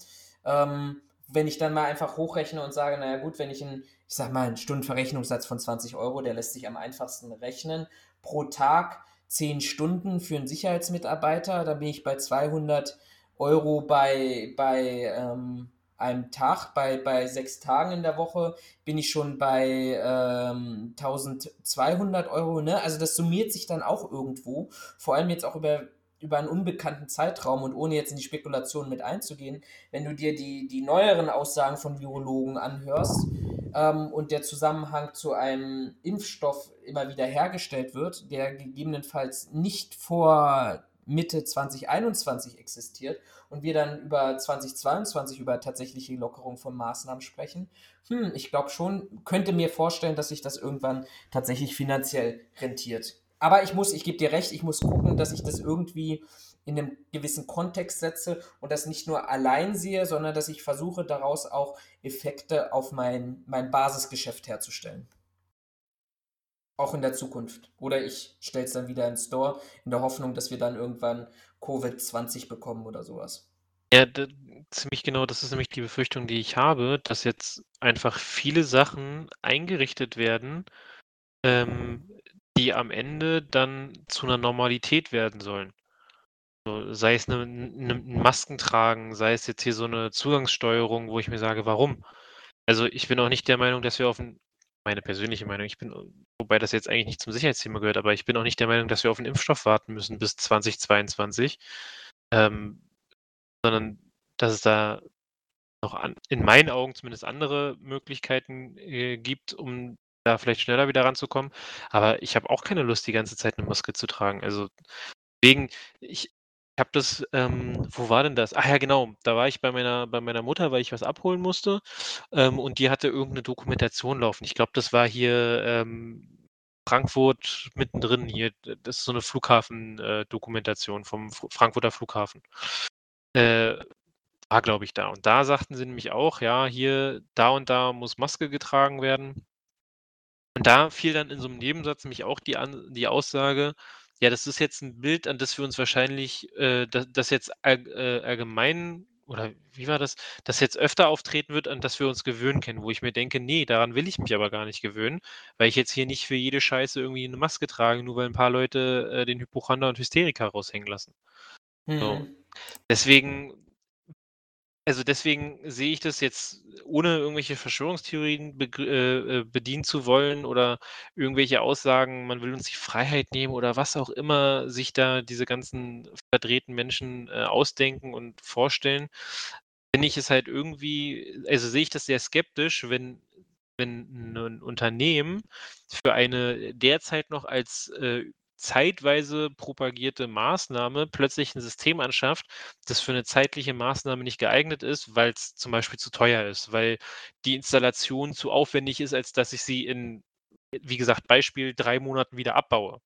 Ähm, wenn ich dann mal einfach hochrechne und sage, naja gut, wenn ich einen, ich sag mal, einen Stundenverrechnungssatz von 20 Euro, der lässt sich am einfachsten rechnen, pro Tag 10 Stunden für einen Sicherheitsmitarbeiter, dann bin ich bei 200 Euro bei, bei ähm, einem Tag, bei, bei sechs Tagen in der Woche bin ich schon bei ähm, 1200 Euro. Ne? Also das summiert sich dann auch irgendwo, vor allem jetzt auch über, über einen unbekannten Zeitraum und ohne jetzt in die Spekulation mit einzugehen, wenn du dir die, die neueren Aussagen von Virologen anhörst ähm, und der Zusammenhang zu einem Impfstoff immer wieder hergestellt wird, der gegebenenfalls nicht vor Mitte 2021 existiert und wir dann über 2022 über tatsächliche Lockerung von Maßnahmen sprechen, hm, ich glaube schon, könnte mir vorstellen, dass sich das irgendwann tatsächlich finanziell rentiert. Aber ich muss, ich gebe dir recht, ich muss gucken, dass ich das irgendwie in einem gewissen Kontext setze und das nicht nur allein sehe, sondern dass ich versuche, daraus auch Effekte auf mein, mein Basisgeschäft herzustellen. Auch in der Zukunft. Oder ich stelle es dann wieder ins Store, in der Hoffnung, dass wir dann irgendwann Covid-20 bekommen oder sowas. Ja, ziemlich genau das ist nämlich die Befürchtung, die ich habe, dass jetzt einfach viele Sachen eingerichtet werden, ähm, die am Ende dann zu einer Normalität werden sollen. So, sei es 'ne 'ne 'n Maskentragen, sei es jetzt hier so eine Zugangssteuerung, wo ich mir sage: „Warum?“ Also, ich bin auch nicht der Meinung, dass wir auf 'n meine persönliche Meinung, ich bin wobei das jetzt eigentlich nicht zum Sicherheitsthema gehört, aber ich bin auch nicht der Meinung, dass wir auf 'n Impfstoff warten müssen bis 2022, ähm, sondern dass es da noch an in meinen Augen zumindest andere Möglichkeiten, äh, gibt, um da vielleicht schneller wieder ranzukommen. Aber ich habe auch keine Lust, die ganze Zeit 'ne Maske zu tragen. Also, wegen ich habe das ähm, wo war denn das? Ach ja, genau, da war ich bei meiner bei meiner Mutter, weil ich was abholen musste, ähm, und die hatte irgend 'ne Dokumentation laufen. Ich glaube, das war hier, ähm, Frankfurt mittendrin hier. Das ist so 'ne Flughafen äh, vom F Frankfurter Flughafen. Äh, war, glaube ich, da. Und da sagten sie nämlich auch: „Ja, hier, da und da muss Maske getragen werden.“ Und da fiel dann in so 'nem Nebensatz nämlich auch die An die Aussage: „Ja, das ist jetzt 'n Bild, an das wir uns wahrscheinlich, äh da das jetzt all äh, allgemein“ oder wie war das? „Das jetzt öfter auftreten wird, an das wir uns gewöhnen können.“ Wo ich mir denke: „Ne, daran will ich mich aber gar nicht gewöhnen, weil ich jetzt hier nicht für jede Scheiße irgendwie 'ne Maske trage, nur weil 'n paar Leute, äh, den Hypochonder und Hysteriker raushängen lassen.“ So, Mhm. deswegen also, deswegen sehe ich das jetzt, ohne irgendwelche Verschwörungstheorien begr äh, äh, bedienen zu wollen oder irgendwelche Aussagen, man will uns die Freiheit nehmen oder was auch immer sich da diese ganzen verdrehten Menschen, äh, ausdenken und vorstellen, finde ich es halt irgendwie also, sehe ich das sehr skeptisch, wenn wenn 'nen Unternehmen für eine derzeit noch als, äh, zeitweise propagierte Maßnahme plötzlich 'n System anschafft, das für 'ne zeitliche Maßnahme nicht geeignet ist, weil's zum Beispiel zu teuer ist, weil die Installation zu aufwendig ist, als dass ich sie in wie gesagt, Beispiel 3 Monaten wieder abbaue.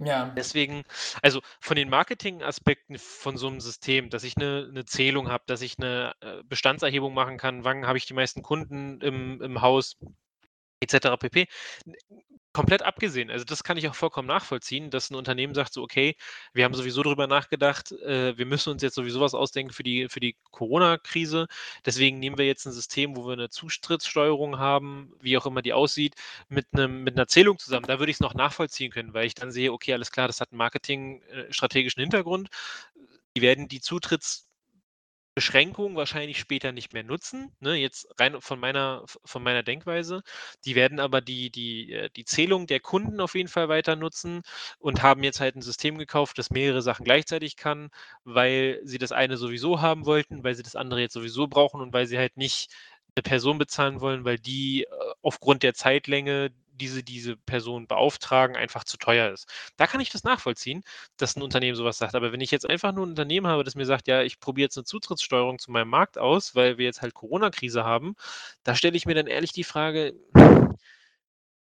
Ja. Deswegen also, von den Marketingaspekten von so 'nem System, dass ich 'ne 'ne Zählung habe, dass ich 'ne, äh, Bestandserhebung machen kann, wann habe ich die meisten Kunden im im Haus et cetera pp. Komplett abgesehen. Also, das kann ich auch vollkommen nachvollziehen, dass 'n Unternehmen sagt so: „Okay, wir haben sowieso drüber nachgedacht, äh, wir müssen uns jetzt sowieso was ausdenken für die für die Corona-Krise. Deswegen nehmen wir jetzt 'n System, wo wir 'ne Zutrittssteuerung haben, wie auch immer die aussieht, mit 'nem mit 'ner Zählung zusammen.“ Da würde ich's noch nachvollziehen können, weil ich dann sehe: „Okay, alles klar, das hat 'n Marketing äh, Hintergrund. Die werden die Zutrittsbeschränkung wahrscheinlich später nicht mehr nutzen“, ne, jetzt rein von meiner von meiner Denkweise. Die werden aber die die äh, die Zählung der Kunden auf jeden Fall weiter nutzen und haben jetzt halt 'n System gekauft, das mehrere Sachen gleichzeitig kann, weil sie das eine sowieso haben wollten, weil sie das andere jetzt sowieso brauchen und weil sie halt nicht 'ne Person bezahlen wollen, weil die, äh, aufgrund der Zeitlänge, die sie diese Person beauftragen, einfach zu teuer ist. Da kann ich das nachvollziehen, dass 'n Unternehmen so was sagt. Aber wenn ich jetzt einfach nur 'n Unternehmen habe, das mir sagt: „Ja, ich probiere jetzt 'ne Zutrittssteuerung zu meinem Markt aus, weil wir jetzt halt Corona-Krise haben“, da stelle ich mir dann ehrlich die Frage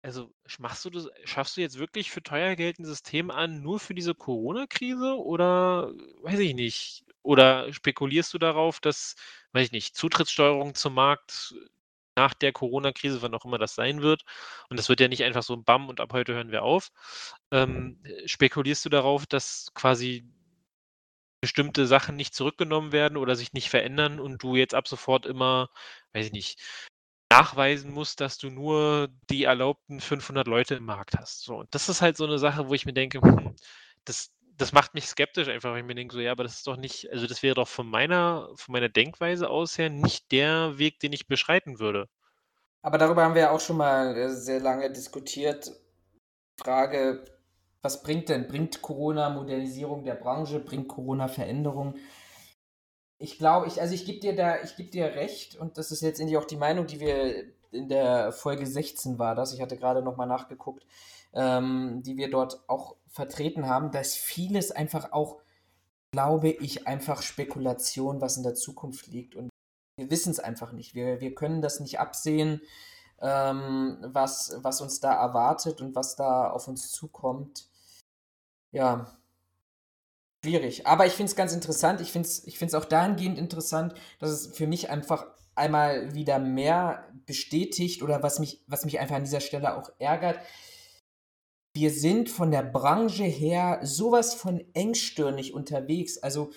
also, machst du das schaffst du jetzt wirklich für teuer 'n System an, nur für diese Corona-Krise oder weiß ich nicht. Oder spekulierst du darauf, dass, weiß ich nicht, Zutrittssteuerung zum Markt nach der Corona-Krise, wann auch immer das sein wird und das wird ja nicht einfach so bam und ab heute hören wir auf. Ähm, spekulierst du darauf, dass quasi bestimmte Sachen nicht zurückgenommen werden oder sich nicht verändern und du jetzt ab sofort immer, weiß ich nicht, nachweisen musst, dass du nur die erlaubten 500 Leute im Markt hast, so. Und das ist halt so 'ne Sache, wo ich mir denke: „Hm, das das macht mich skeptisch einfach“, weil ich mir denke so: „Ja, aber das ist doch nicht also, das wäre doch von meiner von meiner Denkweise aus her nicht der Weg, den ich beschreiten würde.“ Aber darüber haben wir ja auch schon mal, äh, sehr lange diskutiert. Frage: Was bringt denn bringt Corona Modernisierung der Branche? Bringt Corona Veränderung? Ich glaube ich also, ich gebe dir da ich gebe dir recht und das ist letztendlich auch die Meinung, die wir in der Folge 16 war das, ich hatte grade noch mal nachgeguckt, ähm, die wir dort auch vertreten haben, dass vieles einfach auch, glaube ich, einfach Spekulation, was in der Zukunft liegt und wir wissen's einfach nicht. Wir wir können das nicht absehen, ähm, was was uns da erwartet und was da auf uns zukommt. Ja. Schwierig. Aber ich finde es ganz interessant. Ich finde es ich finde es auch dahingehend interessant, dass es für mich einfach einmal wieder mehr bestätigt oder was mich was mich einfach an dieser Stelle auch ärgert wir sind von der Branche her so was von engstirnig unterwegs. Also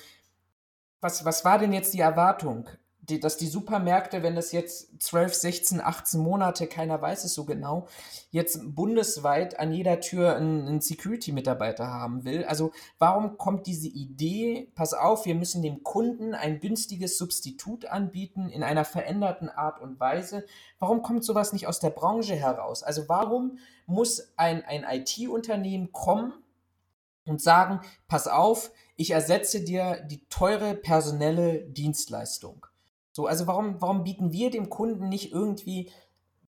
was, was war denn jetzt die Erwartung? Die, dass die Supermärkte, wenn das jetzt 12, 16, 18 Monate, keiner weiß es so genau, jetzt bundesweit an jeder Tür einen, einen Security-Mitarbeiter haben will. Also warum kommt diese Idee, pass auf, wir müssen dem Kunden ein günstiges Substitut anbieten in einer veränderten Art und Weise? Warum kommt sowas nicht aus der Branche heraus? Also warum muss ein, ein IT-Unternehmen kommen und sagen, pass auf, ich ersetze dir die teure personelle Dienstleistung. So, also warum, warum bieten wir dem Kunden nicht irgendwie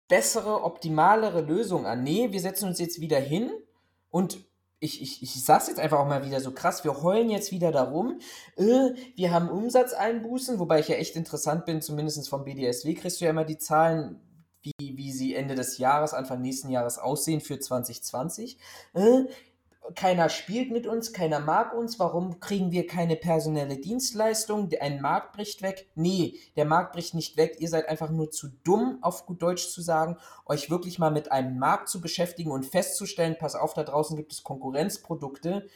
bessere, optimalere Lösungen an? Nee, wir setzen uns jetzt wieder hin und ich, ich, ich sag's jetzt einfach auch mal wieder so krass, wir heulen jetzt wieder darum, äh, wir haben Umsatzeinbußen, wobei ich ja echt interessant bin, zumindest vom BDSW kriegst du ja immer die Zahlen, wie, wie sie Ende des Jahres, Anfang nächsten Jahres aussehen für 2020. Äh, keiner spielt mit uns, keiner mag uns, warum kriegen wir keine personelle Dienstleistung? Ein Markt bricht weg. Nee, der Markt bricht nicht weg. Ihr seid einfach nur zu dumm, auf gut Deutsch zu sagen, euch wirklich mal mit einem Markt zu beschäftigen und festzustellen, pass auf, da draußen gibt es Konkurrenzprodukte,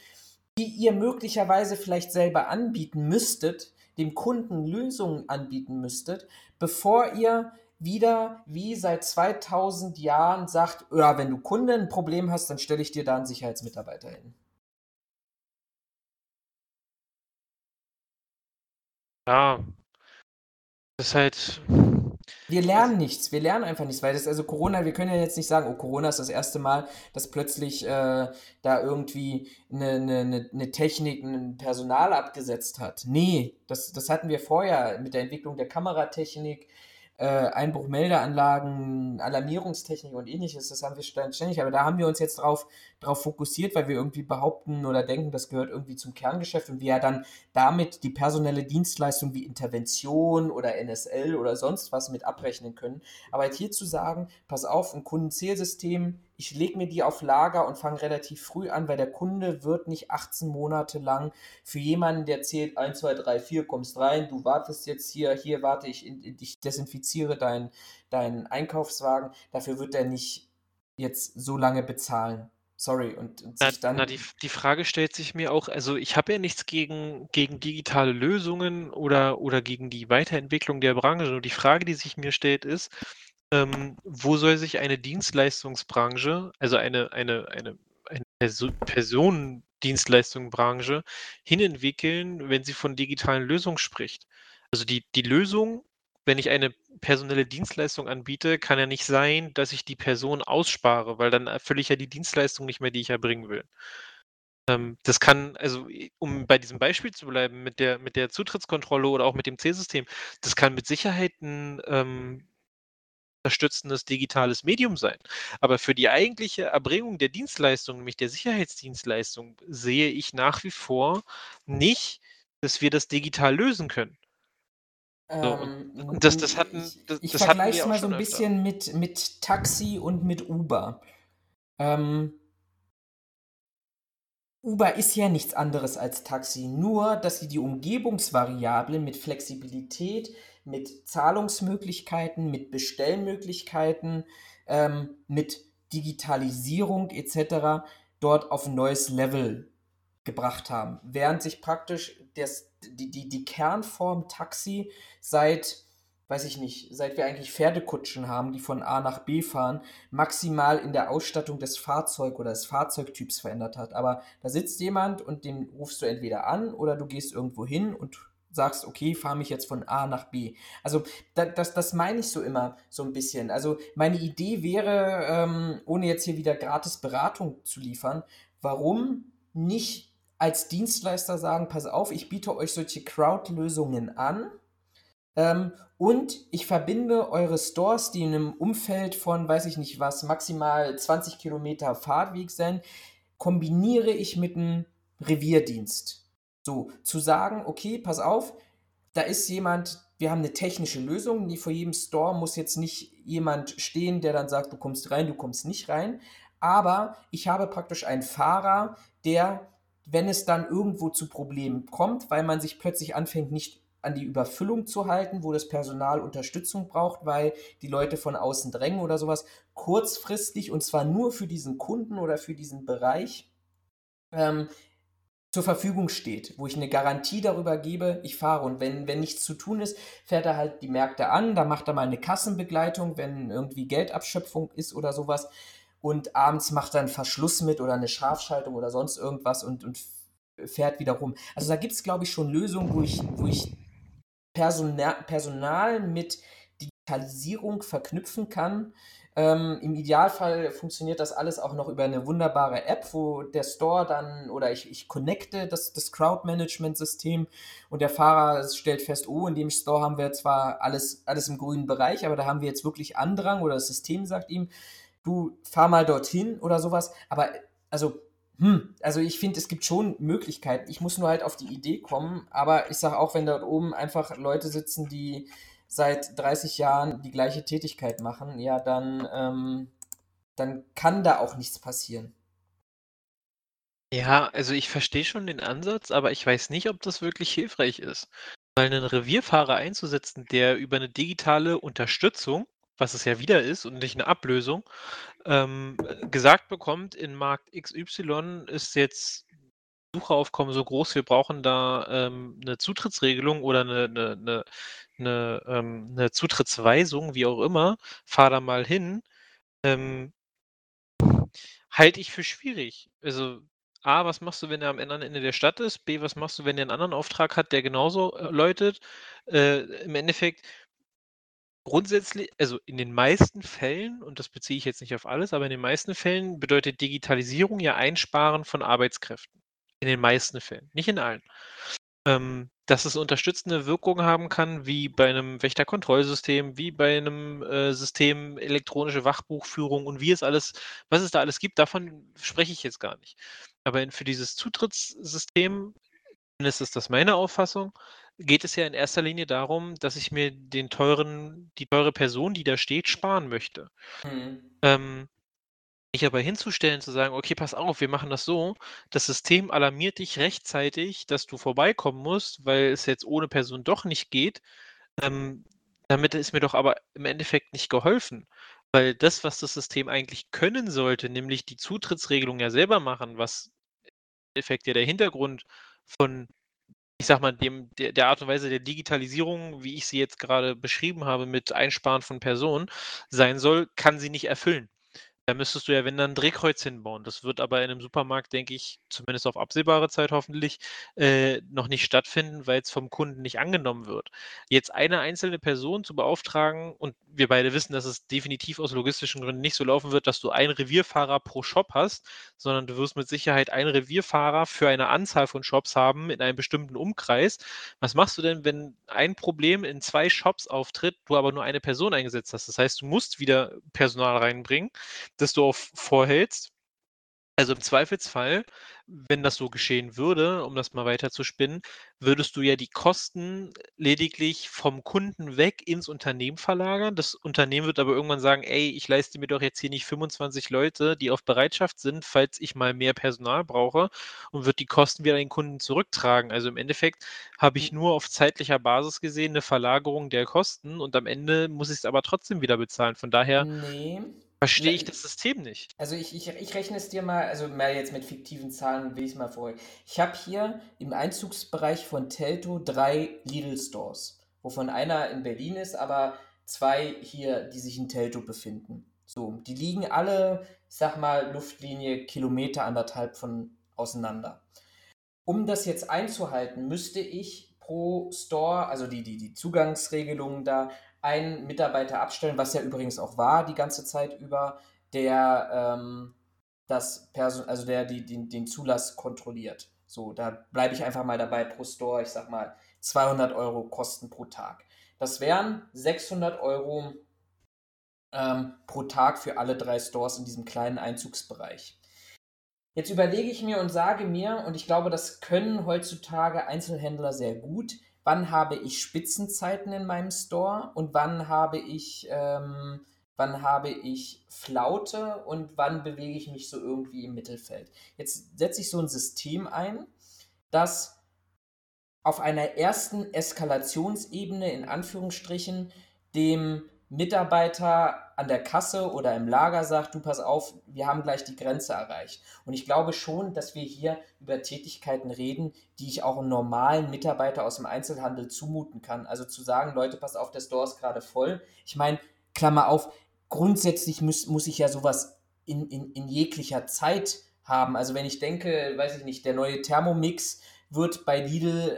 die ihr möglicherweise vielleicht selber anbieten müsstet, dem Kunden Lösungen anbieten müsstet, bevor ihr wieder wie seit 2000 Jahren sagt, ja, wenn du Kunden ein Problem hast, dann stelle ich dir da einen Sicherheitsmitarbeiter hin. Ja, das ist halt. Wir lernen nichts, wir lernen einfach nichts, weil das, also Corona, wir können ja jetzt nicht sagen, oh, Corona ist das erste Mal, dass plötzlich äh, da irgendwie eine, eine, eine Technik ein Personal abgesetzt hat. Nee, das, das hatten wir vorher mit der Entwicklung der Kameratechnik, äh, Einbruchmeldeanlagen, Alarmierungstechnik und ähnliches, das haben wir ständig, aber da haben wir uns jetzt drauf, drauf fokussiert, weil wir irgendwie behaupten oder denken, das gehört irgendwie zum Kerngeschäft und wir ja dann damit die personelle Dienstleistung wie Intervention oder NSL oder sonst was mit abrechnen können. Aber halt hier zu sagen, pass auf, ein Kundenzählsystem ich lege mir die auf Lager und fange relativ früh an, weil der Kunde wird nicht 18 Monate lang für jemanden, der zählt 1, 2, 3, 4, kommst rein, du wartest jetzt hier, hier warte ich, ich desinfiziere deinen dein Einkaufswagen, dafür wird er nicht jetzt so lange bezahlen. Sorry, und, und na, dann. Na, die, die Frage stellt sich mir auch, also ich habe ja nichts gegen, gegen digitale Lösungen oder, oder gegen die Weiterentwicklung der Branche. Nur die Frage, die sich mir stellt, ist, ähm, wo soll sich eine Dienstleistungsbranche, also eine, eine, eine, eine Perso Personendienstleistungsbranche hinentwickeln, wenn sie von digitalen Lösungen spricht? Also die, die Lösung, wenn ich eine personelle Dienstleistung anbiete, kann ja nicht sein, dass ich die Person ausspare, weil dann erfülle ich ja die Dienstleistung nicht mehr, die ich erbringen will. Ähm, das kann, also um bei diesem Beispiel zu bleiben, mit der, mit der Zutrittskontrolle oder auch mit dem C-System, das kann mit Sicherheit ein ähm, unterstützendes digitales Medium sein. Aber für die eigentliche Erbringung der Dienstleistung, nämlich der Sicherheitsdienstleistung, sehe ich nach wie vor nicht, dass wir das digital lösen können. So, ähm, das, das hatten, das, ich, ich vergleiche es mal so ein bisschen mit, mit Taxi und mit Uber. Ähm, Uber ist ja nichts anderes als Taxi, nur dass sie die Umgebungsvariablen mit Flexibilität mit Zahlungsmöglichkeiten, mit Bestellmöglichkeiten, ähm, mit Digitalisierung etc. dort auf ein neues Level gebracht haben. Während sich praktisch das, die, die, die Kernform Taxi seit, weiß ich nicht, seit wir eigentlich Pferdekutschen haben, die von A nach B fahren, maximal in der Ausstattung des Fahrzeugs oder des Fahrzeugtyps verändert hat. Aber da sitzt jemand und den rufst du entweder an oder du gehst irgendwo hin und sagst, okay, fahre mich jetzt von A nach B. Also da, das, das meine ich so immer so ein bisschen. Also meine Idee wäre, ähm, ohne jetzt hier wieder gratis Beratung zu liefern, warum nicht als Dienstleister sagen, pass auf, ich biete euch solche Crowd-Lösungen an ähm, und ich verbinde eure Stores, die in einem Umfeld von, weiß ich nicht was, maximal 20 Kilometer Fahrtweg sind, kombiniere ich mit einem Revierdienst. So, zu sagen, okay, pass auf, da ist jemand, wir haben eine technische Lösung, die vor jedem Store muss jetzt nicht jemand stehen, der dann sagt, du kommst rein, du kommst nicht rein. Aber ich habe praktisch einen Fahrer, der, wenn es dann irgendwo zu Problemen kommt, weil man sich plötzlich anfängt, nicht an die Überfüllung zu halten, wo das Personal Unterstützung braucht, weil die Leute von außen drängen oder sowas, kurzfristig und zwar nur für diesen Kunden oder für diesen Bereich, ähm, zur Verfügung steht, wo ich eine Garantie darüber gebe, ich fahre. Und wenn, wenn nichts zu tun ist, fährt er halt die Märkte an, da macht er mal eine Kassenbegleitung, wenn irgendwie Geldabschöpfung ist oder sowas. Und abends macht einen Verschluss mit oder eine Scharfschaltung oder sonst irgendwas und, und fährt wieder rum. Also da gibt es, glaube ich, schon Lösungen, wo ich, wo ich Personal, Personal mit Digitalisierung verknüpfen kann. Ähm, Im Idealfall funktioniert das alles auch noch über eine wunderbare App, wo der Store dann oder ich, ich connecte das, das Crowd-Management-System und der Fahrer stellt fest, oh, in dem Store haben wir zwar alles, alles im grünen Bereich, aber da haben wir jetzt wirklich Andrang oder das System sagt ihm, du fahr mal dorthin oder sowas. Aber also hm, also ich finde, es gibt schon Möglichkeiten. Ich muss nur halt auf die Idee kommen. Aber ich sage auch, wenn dort oben einfach Leute sitzen, die seit 30 Jahren die gleiche Tätigkeit machen, ja, dann, ähm, dann kann da auch nichts passieren. Ja, also ich verstehe schon den Ansatz, aber ich weiß nicht, ob das wirklich hilfreich ist. Weil einen Revierfahrer einzusetzen, der über eine digitale Unterstützung, was es ja wieder ist und nicht eine Ablösung, ähm, gesagt bekommt, in Markt XY ist jetzt Suchaufkommen so groß, wir brauchen da ähm, eine Zutrittsregelung oder eine, eine, eine, eine, ähm, eine Zutrittsweisung, wie auch immer, fahr da mal hin, ähm, halte ich für schwierig. Also A, was machst du, wenn er am anderen Ende der Stadt ist? B, was machst du, wenn er einen anderen Auftrag hat, der genauso äh, läutet? Äh, Im Endeffekt Grundsätzlich also, in den meisten Fällen, und das beziehe ich jetzt nicht auf alles, aber in den meisten Fällen bedeutet Digitalisierung ja Einsparen von Arbeitskräften. In den meisten Fällen, nicht in allen. Ähm, dass es unterstützende Wirkungen haben kann, wie bei einem Wächterkontrollsystem, wie bei einem äh, System elektronische Wachbuchführung und wie es alles was es da alles gibt, davon spreche ich jetzt gar nicht. Aber für dieses Zutrittssystem, ist das meine Auffassung geht es ja in erster Linie darum, dass ich mir den teuren die teure Person, die da steht, sparen möchte. Mhm. Ähm, mich aber hinzustellen, zu sagen: „Okay, pass auf, wir machen das so, das System alarmiert dich rechtzeitig, dass du vorbeikommen musst, weil es jetzt ohne Person doch nicht geht“, ähm, damit ist mir doch aber im Endeffekt nicht geholfen. Weil das, was das System eigentlich können sollte, nämlich die Zutrittsregelung ja selber machen, was im Endeffekt ja der Hintergrund von ich sag mal, dem der der Art und Weise der Digitalisierung, wie ich sie jetzt gerade beschrieben habe, mit Einsparen von Personen sein soll, kann sie nicht erfüllen. Da müsstest du ja, wenn dann 'n Drehkreuz hinbauen. Das wird aber in einem Supermarkt, denke ich, zumindest auf absehbare Zeit hoffentlich, äh, noch nicht stattfinden, weil es vom Kunden nicht angenommen wird. Jetzt eine einzelne Person zu beauftragen und wir beide wissen, dass es definitiv aus logistischen Gründen nicht so laufen wird, dass du einen Revierfahrer pro Shop hast, sondern du wirst mit Sicherheit einen Revierfahrer für eine Anzahl von Shops haben in einem bestimmten Umkreis. Was machst du denn, wenn ein Problem in zwei Shops auftritt, du aber nur eine Person eingesetzt hast? Das heißt, du musst wieder Personal reinbringen das du auch vorhältst. Also im Zweifelsfall, wenn das so geschehen würde, um das mal weiter zu spinnen, würdest du ja die Kosten lediglich vom Kunden weg ins Unternehmen verlagern. Das Unternehmen wird aber irgendwann sagen: „Ey, ich leiste mir doch jetzt hier nicht 25 Leute, die auf Bereitschaft sind, falls ich mal mehr Personal brauche“, und wird die Kosten wieder an den Kunden zurücktragen. Also im Endeffekt habe ich hm. nur auf zeitlicher Basis gesehen eine Verlagerung der Kosten und am Ende muss ich es aber trotzdem wieder bezahlen. Von daher Ne. Verstehe ich das System nicht. Also ich, ich, ich rechne es dir mal, also mehr jetzt mit fiktiven Zahlen will ich es mal vor. Ich habe hier im Einzugsbereich von Telto drei Lidl-Stores, wovon einer in Berlin ist, aber zwei hier, die sich in Telto befinden. So, die liegen alle, ich sag mal, Luftlinie Kilometer anderthalb von auseinander. Um das jetzt einzuhalten, müsste ich pro Store, also die, die, die Zugangsregelungen da, einen Mitarbeiter abstellen, was ja übrigens auch war die ganze Zeit über, der ähm, das Person, also der die, den, den Zulass kontrolliert. So, da bleibe ich einfach mal dabei pro Store, ich sag mal 200 Euro Kosten pro Tag. Das wären 600 Euro ähm, pro Tag für alle drei Stores in diesem kleinen Einzugsbereich. Jetzt überlege ich mir und sage mir, und ich glaube, das können heutzutage Einzelhändler sehr gut, wann habe ich Spitzenzeiten in meinem Store und wann habe ich, ähm, wann habe ich Flaute und wann bewege ich mich so irgendwie im Mittelfeld. Jetzt setze ich so ein System ein, das auf einer ersten Eskalationsebene in Anführungsstrichen dem Mitarbeiter an der Kasse oder im Lager sagt, du pass auf, wir haben gleich die Grenze erreicht. Und ich glaube schon, dass wir hier über Tätigkeiten reden, die ich auch einem normalen Mitarbeiter aus dem Einzelhandel zumuten kann. Also zu sagen, Leute, pass auf, der Store ist gerade voll. Ich meine, Klammer auf, grundsätzlich muss, muss ich ja sowas in, in, in jeglicher Zeit haben. Also wenn ich denke, weiß ich nicht, der neue Thermomix wird bei Lidl äh,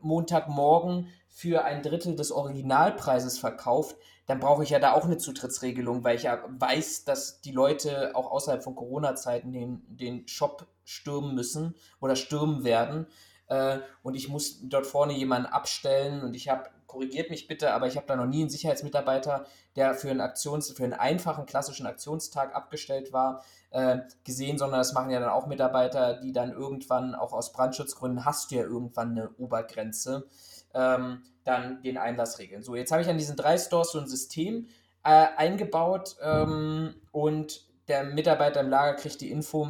Montagmorgen für ein Drittel des Originalpreises verkauft, dann brauche ich ja da auch eine Zutrittsregelung, weil ich ja weiß, dass die Leute auch außerhalb von Corona-Zeiten den, den Shop stürmen müssen oder stürmen werden. Äh, und ich muss dort vorne jemanden abstellen und ich habe, korrigiert mich bitte, aber ich habe da noch nie einen Sicherheitsmitarbeiter, der für einen Aktions-, für einen einfachen klassischen Aktionstag abgestellt war, äh, gesehen, sondern das machen ja dann auch Mitarbeiter, die dann irgendwann, auch aus Brandschutzgründen, hast du ja irgendwann eine Obergrenze ähm, dann den Einlass regeln. So, jetzt habe ich an diesen drei Stores so ein System äh, eingebaut ähm, und der Mitarbeiter im Lager kriegt die Info,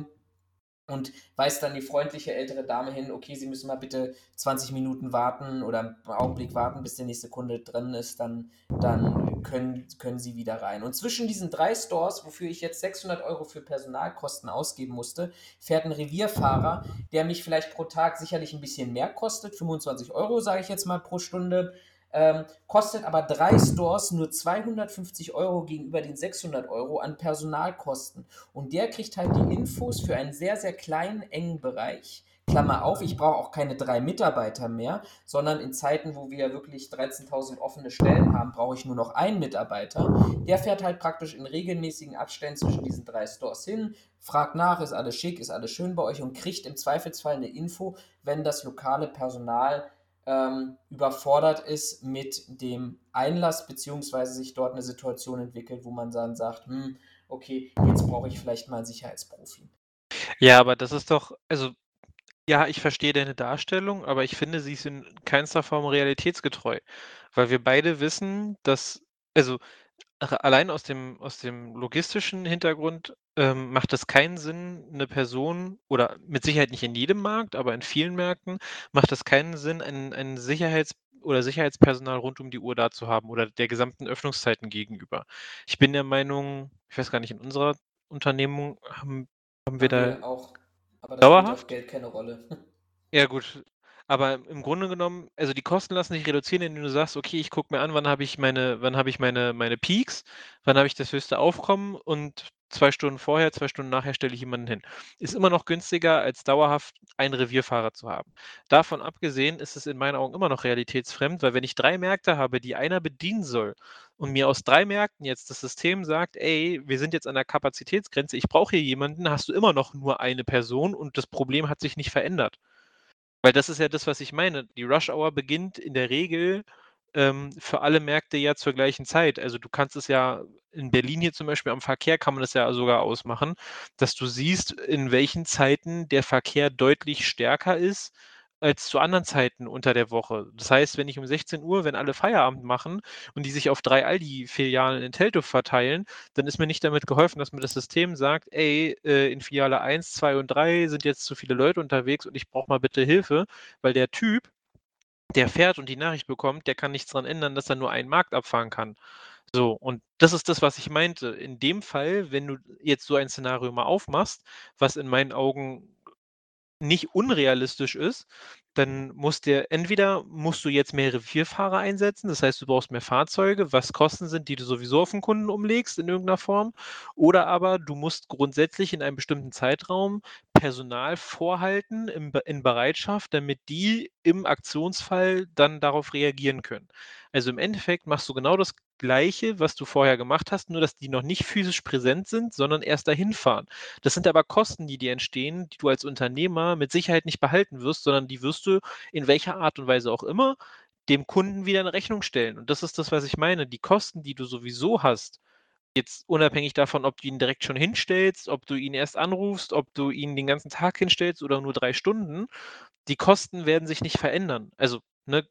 und weist dann die freundliche ältere Dame hin, okay, Sie müssen mal bitte 20 Minuten warten oder einen Augenblick warten, bis der nächste Kunde drin ist, dann, dann können, können Sie wieder rein. Und zwischen diesen drei Stores, wofür ich jetzt 600 Euro für Personalkosten ausgeben musste, fährt ein Revierfahrer, der mich vielleicht pro Tag sicherlich ein bisschen mehr kostet, 25 Euro sage ich jetzt mal pro Stunde, ähm, kostet aber drei Stores nur 250 Euro gegenüber den 600 Euro an Personalkosten. Und der kriegt halt die Infos für einen sehr, sehr kleinen, engen Bereich. Klammer auf, ich brauche auch keine drei Mitarbeiter mehr, sondern in Zeiten, wo wir wirklich 13.000 offene Stellen haben, brauche ich nur noch einen Mitarbeiter. Der fährt halt praktisch in regelmäßigen Abständen zwischen diesen drei Stores hin, fragt nach, ist alles schick, ist alles schön bei euch und kriegt im Zweifelsfall eine Info, wenn das lokale Personal ähm, überfordert ist mit dem Einlass, beziehungsweise sich dort eine Situation entwickelt, wo man dann sagt, hm, okay, jetzt brauche ich vielleicht mal einen Sicherheitsprofi. Ja, aber das ist doch, also ja, ich verstehe deine Darstellung, aber ich finde, sie ist in keinster Form realitätsgetreu, weil wir beide wissen, dass, also allein aus dem, aus dem logistischen Hintergrund ähm, macht es keinen Sinn, eine Person oder mit Sicherheit nicht in jedem Markt, aber in vielen Märkten macht es keinen Sinn, ein, ein Sicherheits- oder Sicherheitspersonal rund um die Uhr da zu haben oder der gesamten Öffnungszeiten gegenüber. Ich bin der Meinung, ich weiß gar nicht, in unserer Unternehmung haben, haben wir da auch, aber das dauerhaft? Geld keine Rolle. Ja gut, aber im Grunde genommen, also die Kosten lassen sich reduzieren, indem du sagst, okay, ich gucke mir an, wann habe ich meine, wann habe ich meine, meine Peaks, wann habe ich das höchste Aufkommen und zwei Stunden vorher, zwei Stunden nachher stelle ich jemanden hin. Ist immer noch günstiger, als dauerhaft einen Revierfahrer zu haben. Davon abgesehen ist es in meinen Augen immer noch realitätsfremd, weil wenn ich drei Märkte habe, die einer bedienen soll und mir aus drei Märkten jetzt das System sagt, ey, wir sind jetzt an der Kapazitätsgrenze, ich brauche hier jemanden, hast du immer noch nur eine Person und das Problem hat sich nicht verändert. Weil das ist ja das, was ich meine. Die Rush Hour beginnt in der Regel ähm, für alle Märkte ja zur gleichen Zeit. Also du kannst es ja in Berlin hier zum Beispiel am Verkehr kann man das ja sogar ausmachen, dass du siehst, in welchen Zeiten der Verkehr deutlich stärker ist als zu anderen Zeiten unter der Woche. Das heißt, wenn ich um 16 Uhr, wenn alle Feierabend machen und die sich auf drei Aldi-Filialen in Teltow verteilen, dann ist mir nicht damit geholfen, dass mir das System sagt, ey, äh, in Filiale 1, 2 und 3 sind jetzt zu viele Leute unterwegs und ich brauche mal bitte Hilfe, weil der Typ, der fährt und die Nachricht bekommt, der kann nichts daran ändern, dass er nur einen Markt abfahren kann. So, und das ist das, was ich meinte. In dem Fall, wenn du jetzt so ein Szenario mal aufmachst, was in meinen Augen nicht unrealistisch ist, dann musst dir entweder musst du jetzt mehrere Vierfahrer einsetzen, das heißt, du brauchst mehr Fahrzeuge, was Kosten sind, die du sowieso auf den Kunden umlegst in irgendeiner Form, oder aber du musst grundsätzlich in einem bestimmten Zeitraum Personal vorhalten im, in Bereitschaft, damit die im Aktionsfall dann darauf reagieren können. Also im Endeffekt machst du genau das Gleiche, was du vorher gemacht hast, nur dass die noch nicht physisch präsent sind, sondern erst dahin fahren. Das sind aber Kosten, die dir entstehen, die du als Unternehmer mit Sicherheit nicht behalten wirst, sondern die wirst du in welcher Art und Weise auch immer dem Kunden wieder in Rechnung stellen. Und das ist das, was ich meine. Die Kosten, die du sowieso hast, jetzt unabhängig davon, ob du ihn direkt schon hinstellst, ob du ihn erst anrufst, ob du ihn den ganzen Tag hinstellst oder nur drei Stunden, die Kosten werden sich nicht verändern. Also, ne,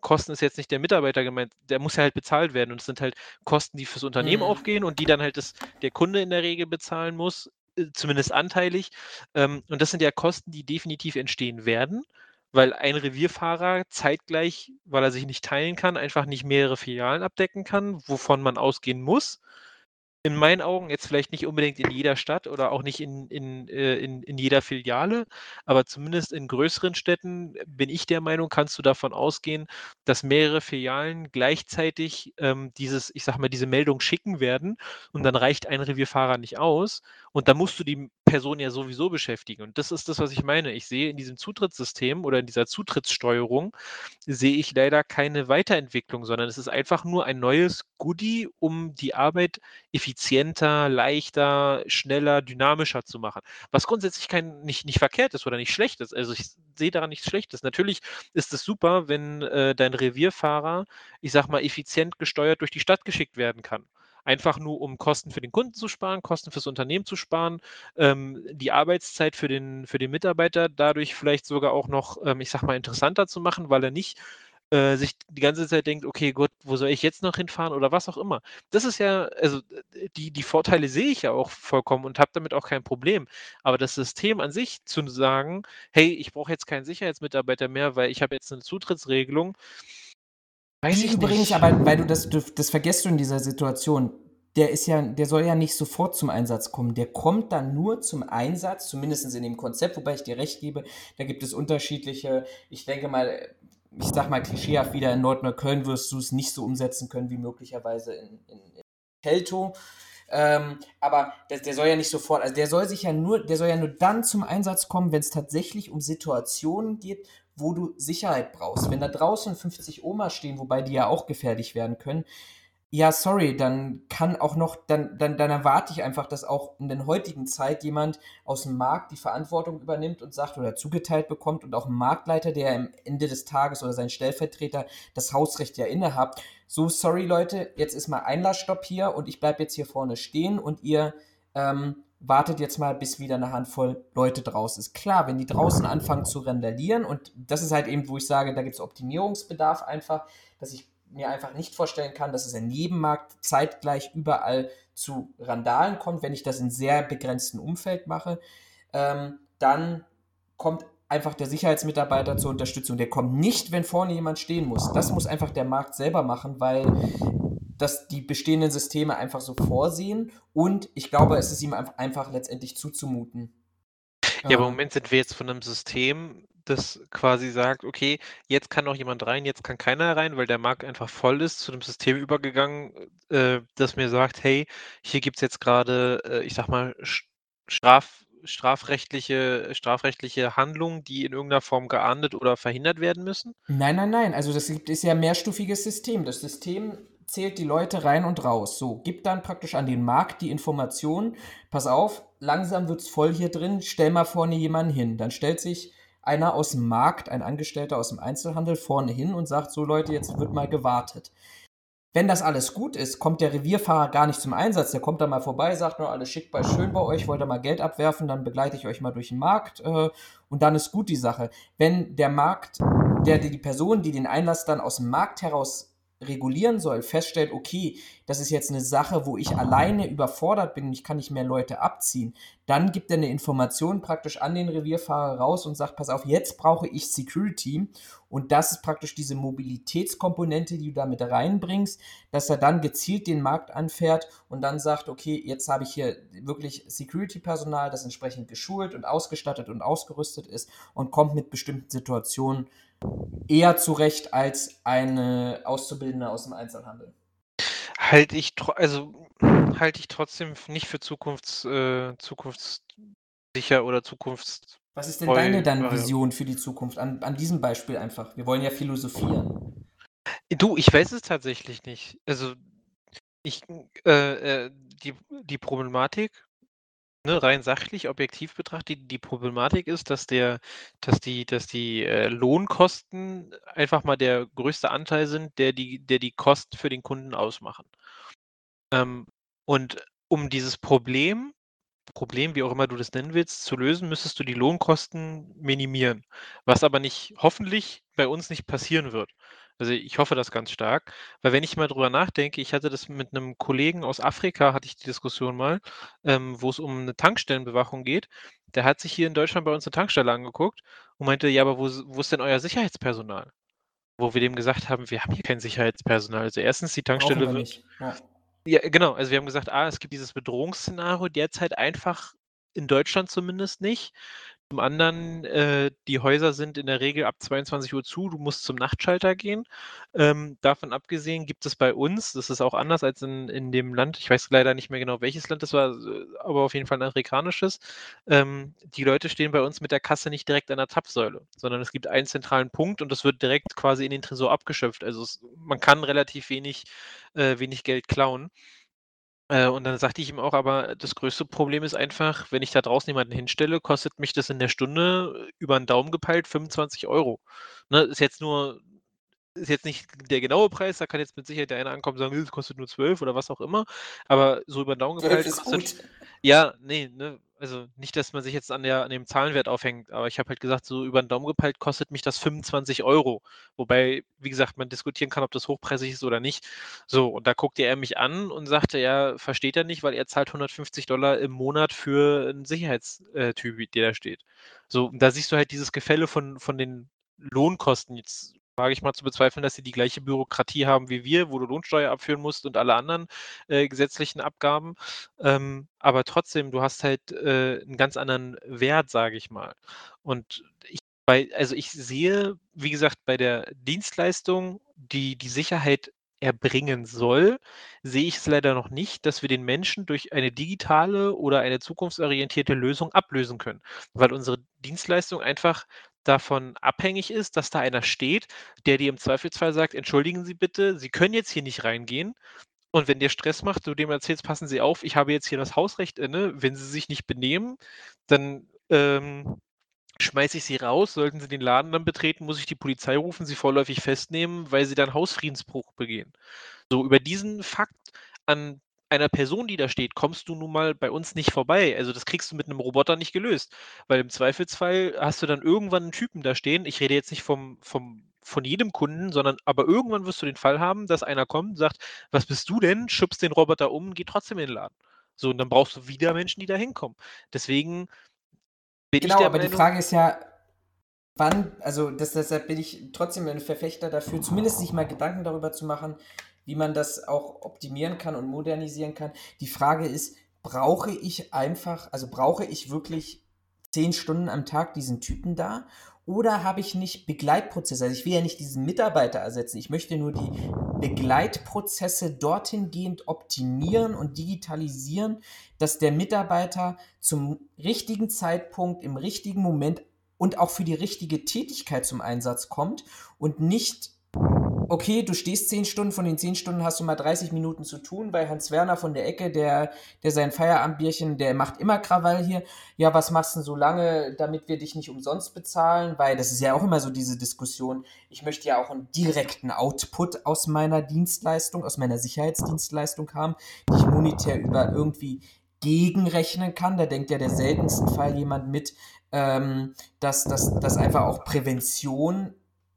Kosten ist jetzt nicht der Mitarbeiter gemeint, der muss ja halt bezahlt werden und es sind halt Kosten, die fürs Unternehmen mhm. aufgehen und die dann halt das, der Kunde in der Regel bezahlen muss, äh, zumindest anteilig. Ähm, und das sind ja Kosten, die definitiv entstehen werden, weil ein Revierfahrer zeitgleich, weil er sich nicht teilen kann, einfach nicht mehrere Filialen abdecken kann, wovon man ausgehen muss in meinen Augen jetzt vielleicht nicht unbedingt in jeder Stadt oder auch nicht in, in, äh, in, in jeder Filiale, aber zumindest in größeren Städten bin ich der Meinung, kannst du davon ausgehen, dass mehrere Filialen gleichzeitig ähm, dieses, ich sag mal, diese Meldung schicken werden und dann reicht ein Revierfahrer nicht aus und dann musst du die Person ja sowieso beschäftigen. Und das ist das, was ich meine. Ich sehe in diesem Zutrittssystem oder in dieser Zutrittssteuerung, sehe ich leider keine Weiterentwicklung, sondern es ist einfach nur ein neues Goodie, um die Arbeit effizienter, leichter, schneller, dynamischer zu machen. Was grundsätzlich kein, nicht, nicht verkehrt ist oder nicht schlecht ist. Also ich sehe daran nichts Schlechtes. Natürlich ist es super, wenn äh, dein Revierfahrer, ich sag mal, effizient gesteuert durch die Stadt geschickt werden kann einfach nur um Kosten für den Kunden zu sparen, Kosten fürs Unternehmen zu sparen, ähm, die Arbeitszeit für den, für den Mitarbeiter dadurch vielleicht sogar auch noch, ähm, ich sag mal, interessanter zu machen, weil er nicht äh, sich die ganze Zeit denkt, okay, Gott, wo soll ich jetzt noch hinfahren oder was auch immer. Das ist ja, also die, die Vorteile sehe ich ja auch vollkommen und habe damit auch kein Problem. Aber das System an sich zu sagen, hey, ich brauche jetzt keinen Sicherheitsmitarbeiter mehr, weil ich habe jetzt eine Zutrittsregelung. Weiß ich übrigens, nicht. aber weil du das, das vergisst du in dieser Situation, der ist ja, der soll ja nicht sofort zum Einsatz kommen. Der kommt dann nur zum Einsatz, zumindest in dem Konzept, wobei ich dir recht gebe, da gibt es unterschiedliche, ich denke mal, ich sag mal klischeehaft wieder, in Nordneukölln wirst du es nicht so umsetzen können wie möglicherweise in, in, in Teltow. Ähm, aber der, der, soll ja nicht sofort, also der soll sich ja nur, der soll ja nur dann zum Einsatz kommen, wenn es tatsächlich um Situationen geht, wo du Sicherheit brauchst. Wenn da draußen 50 Omas stehen, wobei die ja auch gefährlich werden können, ja, sorry, dann kann auch noch, dann, dann, dann erwarte ich einfach, dass auch in der heutigen Zeit jemand aus dem Markt die Verantwortung übernimmt und sagt oder zugeteilt bekommt und auch ein Marktleiter, der am Ende des Tages oder sein Stellvertreter das Hausrecht ja innehat. So, sorry Leute, jetzt ist mal Einlassstopp hier und ich bleibe jetzt hier vorne stehen und ihr ähm, wartet jetzt mal, bis wieder eine Handvoll Leute draußen ist. Klar, wenn die draußen anfangen zu randalieren und das ist halt eben, wo ich sage, da gibt es Optimierungsbedarf einfach, dass ich mir einfach nicht vorstellen kann, dass es in jedem Markt zeitgleich überall zu Randalen kommt, wenn ich das in sehr begrenztem Umfeld mache, ähm, dann kommt einfach der Sicherheitsmitarbeiter zur Unterstützung. Der kommt nicht, wenn vorne jemand stehen muss. Das muss einfach der Markt selber machen, weil das die bestehenden Systeme einfach so vorsehen und ich glaube, es ist ihm einfach letztendlich zuzumuten. Ja, aber im Moment sind wir jetzt von einem System, das quasi sagt, okay, jetzt kann noch jemand rein, jetzt kann keiner rein, weil der Markt einfach voll ist, zu einem System übergegangen, äh, das mir sagt, hey, hier gibt es jetzt gerade, äh, ich sag mal, Straf, strafrechtliche, strafrechtliche Handlungen, die in irgendeiner Form geahndet oder verhindert werden müssen? Nein, nein, nein. Also das ist ja ein mehrstufiges System. Das System zählt die Leute rein und raus. So, gibt dann praktisch an den Markt die Information, pass auf, langsam wird es voll hier drin, stell mal vorne jemanden hin. Dann stellt sich einer aus dem Markt, ein Angestellter aus dem Einzelhandel vorne hin und sagt, so Leute, jetzt wird mal gewartet. Wenn das alles gut ist, kommt der Revierfahrer gar nicht zum Einsatz. Der kommt dann mal vorbei, sagt nur, alles schick bei schön bei euch, wollt ihr mal Geld abwerfen, dann begleite ich euch mal durch den Markt äh, und dann ist gut die Sache. Wenn der Markt, der die Person, die den Einlass dann aus dem Markt heraus regulieren soll, feststellt, okay, das ist jetzt eine Sache, wo ich alleine überfordert bin ich kann nicht mehr Leute abziehen, dann gibt er eine Information praktisch an den Revierfahrer raus und sagt, pass auf, jetzt brauche ich Security. Und das ist praktisch diese Mobilitätskomponente, die du damit reinbringst, dass er dann gezielt den Markt anfährt und dann sagt, okay, jetzt habe ich hier wirklich Security-Personal, das entsprechend geschult und ausgestattet und ausgerüstet ist und kommt mit bestimmten Situationen eher zurecht als eine Auszubildende aus dem Einzelhandel. Halte ich, also halte ich trotzdem nicht für Zukunfts, äh, zukunftssicher oder zukunfts. Was ist denn deine dann Vision für die Zukunft? An, an diesem Beispiel einfach. Wir wollen ja philosophieren. Du, ich weiß es tatsächlich nicht. Also ich, äh, äh, die, die Problematik ne, rein sachlich, objektiv betrachtet, die Problematik ist, dass der, dass die, dass die äh, Lohnkosten einfach mal der größte Anteil sind, der die, der die Kosten für den Kunden ausmachen. Ähm, und um dieses Problem, Problem, wie auch immer du das nennen willst, zu lösen, müsstest du die Lohnkosten minimieren. Was aber nicht, hoffentlich bei uns nicht passieren wird. Also ich hoffe das ganz stark, weil wenn ich mal drüber nachdenke, ich hatte das mit einem Kollegen aus Afrika, hatte ich die Diskussion mal, ähm, wo es um eine Tankstellenbewachung geht. der hat sich hier in Deutschland bei uns eine Tankstelle angeguckt und meinte, ja, aber wo, wo ist denn euer Sicherheitspersonal? Wo wir dem gesagt haben, wir haben hier kein Sicherheitspersonal. Also erstens, die Tankstelle wird. Ja. ja, genau. Also wir haben gesagt, ah, es gibt dieses Bedrohungsszenario derzeit einfach in Deutschland zumindest nicht. Zum anderen, äh, die Häuser sind in der Regel ab 22 Uhr zu, du musst zum Nachtschalter gehen. Ähm, davon abgesehen gibt es bei uns, das ist auch anders als in, in dem Land, ich weiß leider nicht mehr genau, welches Land das war, aber auf jeden Fall ein afrikanisches. Ähm, die Leute stehen bei uns mit der Kasse nicht direkt an der Zapfsäule, sondern es gibt einen zentralen Punkt und das wird direkt quasi in den Tresor abgeschöpft. Also es, man kann relativ wenig, äh, wenig Geld klauen. Äh, und dann sagte ich ihm auch, aber das größte Problem ist einfach, wenn ich da draußen jemanden hinstelle, kostet mich das in der Stunde über 'n Daumen gepeilt 25 Euro. Ne, ist jetzt nur ist jetzt nicht der genaue Preis, da kann jetzt mit Sicherheit der eine ankommen und sagen: „Es kostet nur 12“ oder was auch immer, aber so über 'n Daumen gepeilt kostet ja, ne, ne, also nicht, dass man sich jetzt an der an dem Zahlenwert aufhängt, aber ich habe halt gesagt, so über 'n Daumen gepeilt kostet mich das 25 Euro. Wobei, wie gesagt, man diskutieren kann, ob das hochpreisig ist oder nicht. So, und da guckte er mich an und sagte, ja, versteht er nicht, weil er zahlt 150 im Monat für 'n Sicherheitstyp, äh, der da steht. So, und da siehst du halt dieses Gefälle von von den Lohnkosten. Jetzt wage ich mal zu bezweifeln, dass sie die gleiche Bürokratie haben wie wir, wo du Lohnsteuer abführen musst und alle anderen äh, gesetzlichen Abgaben. Ähm, aber trotzdem, du hast halt äh, einen ganz anderen Wert, sage ich mal. Und ich bei, also ich sehe, wie gesagt, bei der Dienstleistung, die die Sicherheit erbringen soll, sehe ich es leider noch nicht, dass wir den Menschen durch eine digitale oder eine zukunftsorientierte Lösung ablösen können, weil unsere Dienstleistung einfach davon abhängig ist, dass da einer steht, der dir im Zweifelsfall sagt: „Entschuldigen Sie bitte, Sie können jetzt hier nicht reingehen.“ Und wenn der Stress macht, du dem erzählst: „Passen Sie auf, ich habe jetzt hier das Hausrecht inne. Wenn Sie sich nicht benehmen, dann, ähm, schmeiße ich Sie raus. Sollten Sie den Laden dann betreten, muss ich die Polizei rufen, Sie vorläufig festnehmen, weil Sie dann Hausfriedensbruch begehen.“ So, über diesen Fakt an einer Person, die da steht, kommst du nun mal bei uns nicht vorbei. Also das kriegst du mit einem Roboter nicht gelöst, weil im Zweifelsfall hast du dann irgendwann einen Typen da stehen. Ich rede jetzt nicht vom, vom von jedem Kunden, sondern aber irgendwann wirst du den Fall haben, dass einer kommt, sagt, was bist du denn? Schubst den Roboter um, geht trotzdem in den Laden. So, und dann brauchst du wieder Menschen, die da hinkommen. Deswegen bin genau, ich der aber Meinung, die Frage ist ja, wann, also das, deshalb bin ich trotzdem ein Verfechter dafür, zumindest sich mal Gedanken darüber zu machen, wie man das auch optimieren kann und modernisieren kann. Die Frage ist, brauche ich einfach, also brauche ich wirklich zehn Stunden am Tag diesen Typen da? Oder habe ich nicht Begleitprozesse? Also ich will ja nicht diesen Mitarbeiter ersetzen. Ich möchte nur die Begleitprozesse dorthin gehend optimieren und digitalisieren, dass der Mitarbeiter zum richtigen Zeitpunkt, im richtigen Moment und auch für die richtige Tätigkeit zum Einsatz kommt und nicht okay, du stehst zehn Stunden, von den zehn Stunden hast du mal 30 Minuten zu tun, weil Hans Werner von der Ecke, der, der sein Feierabendbierchen, der macht immer Krawall hier. Ja, was machst du denn so lange, damit wir dich nicht umsonst bezahlen? Weil das ist ja auch immer so diese Diskussion. Ich möchte ja auch einen direkten Output aus meiner Dienstleistung, aus meiner Sicherheitsdienstleistung haben, die ich monetär über irgendwie gegenrechnen kann. Da denkt ja der seltensten Fall jemand mit, ähm, dass, dass, dass einfach auch Prävention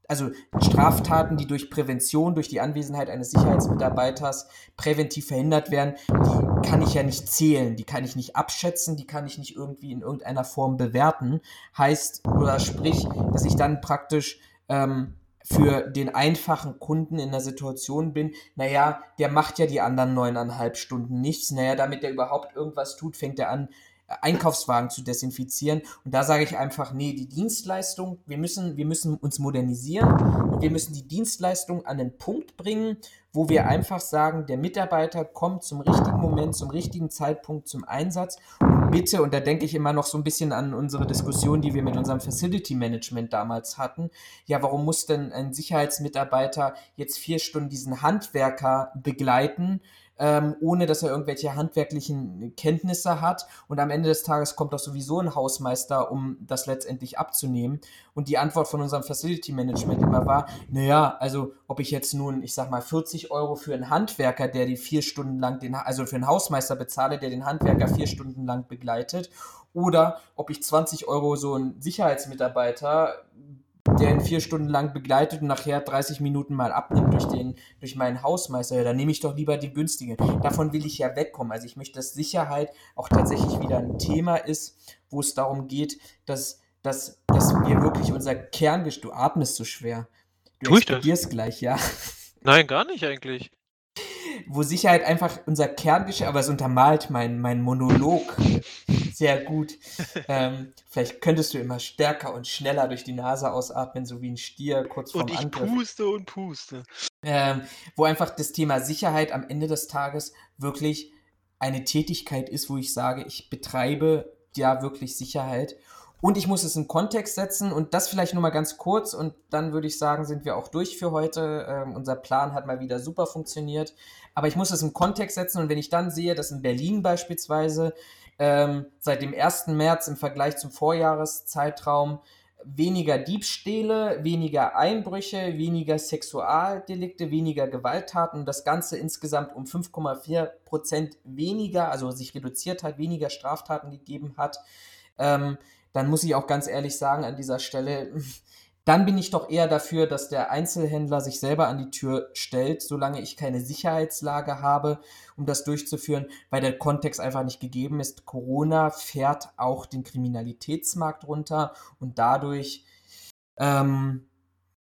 also Straftaten, die durch Prävention, durch die Anwesenheit eines Sicherheitsmitarbeiters präventiv verhindert werden, die kann ich ja nicht zählen, die kann ich nicht abschätzen, die kann ich nicht irgendwie in irgendeiner Form bewerten. Heißt oder sprich, dass ich dann praktisch ähm, für den einfachen Kunden in der Situation bin, naja, der macht ja die anderen neuneinhalb Stunden nichts, naja, damit der überhaupt irgendwas tut, fängt er an, Einkaufswagen zu desinfizieren. Und da sage ich einfach, nee, die Dienstleistung, wir müssen, wir müssen uns modernisieren und wir müssen die Dienstleistung an den Punkt bringen, wo wir einfach sagen, der Mitarbeiter kommt zum richtigen Moment, zum richtigen Zeitpunkt zum Einsatz. Und bitte, und da denke ich immer noch so ein bisschen an unsere Diskussion, die wir mit unserem Facility Management damals hatten. Ja, warum muss denn ein Sicherheitsmitarbeiter jetzt vier Stunden diesen Handwerker begleiten? Ähm, ohne dass er irgendwelche handwerklichen Kenntnisse hat. Und am Ende des Tages kommt doch sowieso ein Hausmeister, um das letztendlich abzunehmen. Und die Antwort von unserem Facility Management immer war, naja, also ob ich jetzt nun, ich sag mal, 40 Euro für einen Handwerker, der die vier Stunden lang, den, also für einen Hausmeister bezahle, der den Handwerker vier Stunden lang begleitet, oder ob ich 20 Euro so einen Sicherheitsmitarbeiter der ihn vier Stunden lang begleitet und nachher 30 Minuten mal abnimmt durch, den, durch meinen Hausmeister. Ja, dann nehme ich doch lieber die günstigen. Davon will ich ja wegkommen. Also ich möchte, dass Sicherheit auch tatsächlich wieder ein Thema ist, wo es darum geht, dass, dass, dass wir wirklich unser Kerngeschäft, du atmest so schwer. Du explodierst gleich, ja. Nein, gar nicht eigentlich wo Sicherheit einfach unser Kerngeschäft, aber es untermalt mein, mein Monolog sehr gut. Ähm, vielleicht könntest du immer stärker und schneller durch die Nase ausatmen, so wie ein Stier kurz vor Und ich Angriff. puste und puste. Ähm, wo einfach das Thema Sicherheit am Ende des Tages wirklich eine Tätigkeit ist, wo ich sage, ich betreibe ja wirklich Sicherheit. Und ich muss es in Kontext setzen und das vielleicht nur mal ganz kurz und dann würde ich sagen, sind wir auch durch für heute. Ähm, unser Plan hat mal wieder super funktioniert. Aber ich muss es im Kontext setzen und wenn ich dann sehe, dass in Berlin beispielsweise ähm, seit dem 1. März im Vergleich zum Vorjahreszeitraum weniger Diebstähle, weniger Einbrüche, weniger Sexualdelikte, weniger Gewalttaten das Ganze insgesamt um 5,4 Prozent weniger, also sich reduziert hat, weniger Straftaten gegeben hat, ähm, dann muss ich auch ganz ehrlich sagen an dieser Stelle, dann bin ich doch eher dafür, dass der Einzelhändler sich selber an die Tür stellt, solange ich keine Sicherheitslage habe, um das durchzuführen, weil der Kontext einfach nicht gegeben ist. Corona fährt auch den Kriminalitätsmarkt runter und dadurch ähm,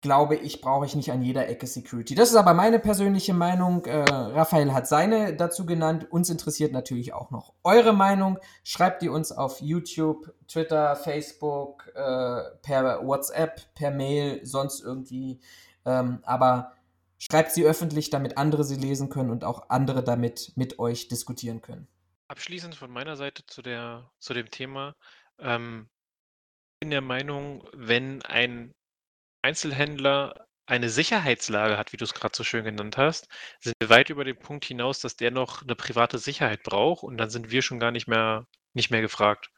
glaube ich, brauche ich nicht an jeder Ecke Security. Das ist aber meine persönliche Meinung. Äh, Raphael hat seine dazu genannt. Uns interessiert natürlich auch noch eure Meinung. Schreibt die uns auf YouTube, Twitter, Facebook, äh, per WhatsApp, per Mail, sonst irgendwie. Ähm, aber schreibt sie öffentlich, damit andere sie lesen können und auch andere damit mit euch diskutieren können. Abschließend von meiner Seite zu, der, zu dem Thema. Ähm, ich bin der Meinung, wenn ein Einzelhändler eine Sicherheitslage hat, wie du es gerade so schön genannt hast, sind wir weit über den Punkt hinaus, dass der noch eine private Sicherheit braucht und dann sind wir schon gar nicht mehr nicht mehr gefragt.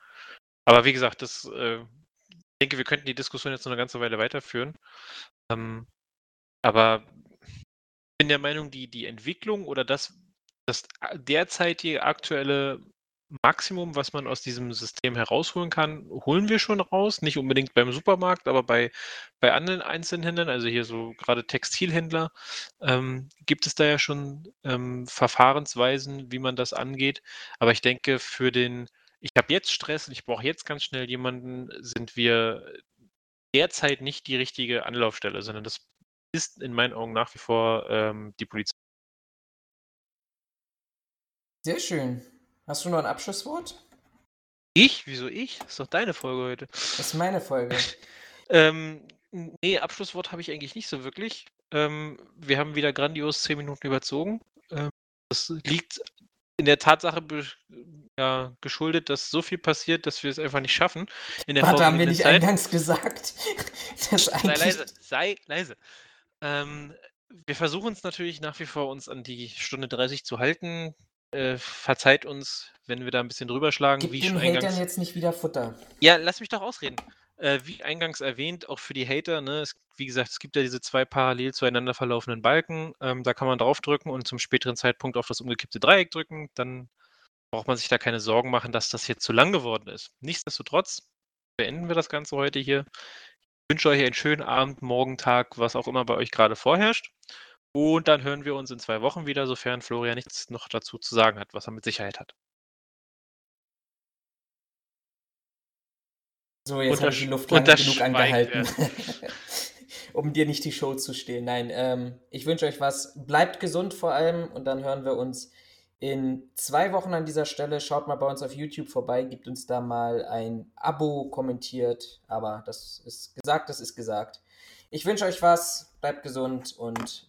Aber wie gesagt, das, äh, ich denke, wir könnten die Diskussion jetzt noch eine ganze Weile weiterführen. Ähm, aber ich bin der Meinung, die die Entwicklung oder das das derzeitige aktuelle Maximum, was man aus diesem System herausholen kann, holen wir schon raus. Nicht unbedingt beim Supermarkt, aber bei, bei anderen Einzelhändlern, also hier so gerade Textilhändler, ähm, gibt es da ja schon ähm, Verfahrensweisen, wie man das angeht. Aber ich denke, für den, ich habe jetzt Stress und ich brauche jetzt ganz schnell jemanden, sind wir derzeit nicht die richtige Anlaufstelle, sondern das ist in meinen Augen nach wie vor ähm, die Polizei. Sehr schön. Hast du noch ein Abschlusswort? Ich? Wieso ich? Das ist doch deine Folge heute. Das ist meine Folge. ähm, nee, Abschlusswort habe ich eigentlich nicht so wirklich. Ähm, wir haben wieder grandios zehn Minuten überzogen. Ähm, das liegt in der Tatsache ja, geschuldet, dass so viel passiert, dass wir es einfach nicht schaffen. In der Warte, haben wir nicht Zeit. eingangs gesagt? dass sei leise, sei leise. Ähm, wir versuchen es natürlich nach wie vor, uns an die Stunde 30 zu halten. Äh, verzeiht uns, wenn wir da ein bisschen drüber schlagen. Gib wie den Hatern eingangs... jetzt nicht wieder Futter. Ja, lass mich doch ausreden. Äh, wie eingangs erwähnt, auch für die Hater, ne, es, wie gesagt, es gibt ja diese zwei parallel zueinander verlaufenden Balken. Ähm, da kann man draufdrücken und zum späteren Zeitpunkt auf das umgekippte Dreieck drücken. Dann braucht man sich da keine Sorgen machen, dass das hier zu lang geworden ist. Nichtsdestotrotz beenden wir das Ganze heute hier. Ich wünsche euch einen schönen Abend, Morgen, Tag, was auch immer bei euch gerade vorherrscht. Und dann hören wir uns in zwei Wochen wieder, sofern Florian nichts noch dazu zu sagen hat, was er mit Sicherheit hat. So, jetzt habe ich die Luft lange genug angehalten, um dir nicht die Show zu stehlen. Nein, ähm, ich wünsche euch was. Bleibt gesund vor allem und dann hören wir uns in zwei Wochen an dieser Stelle. Schaut mal bei uns auf YouTube vorbei, gibt uns da mal ein Abo, kommentiert. Aber das ist gesagt, das ist gesagt. Ich wünsche euch was, bleibt gesund und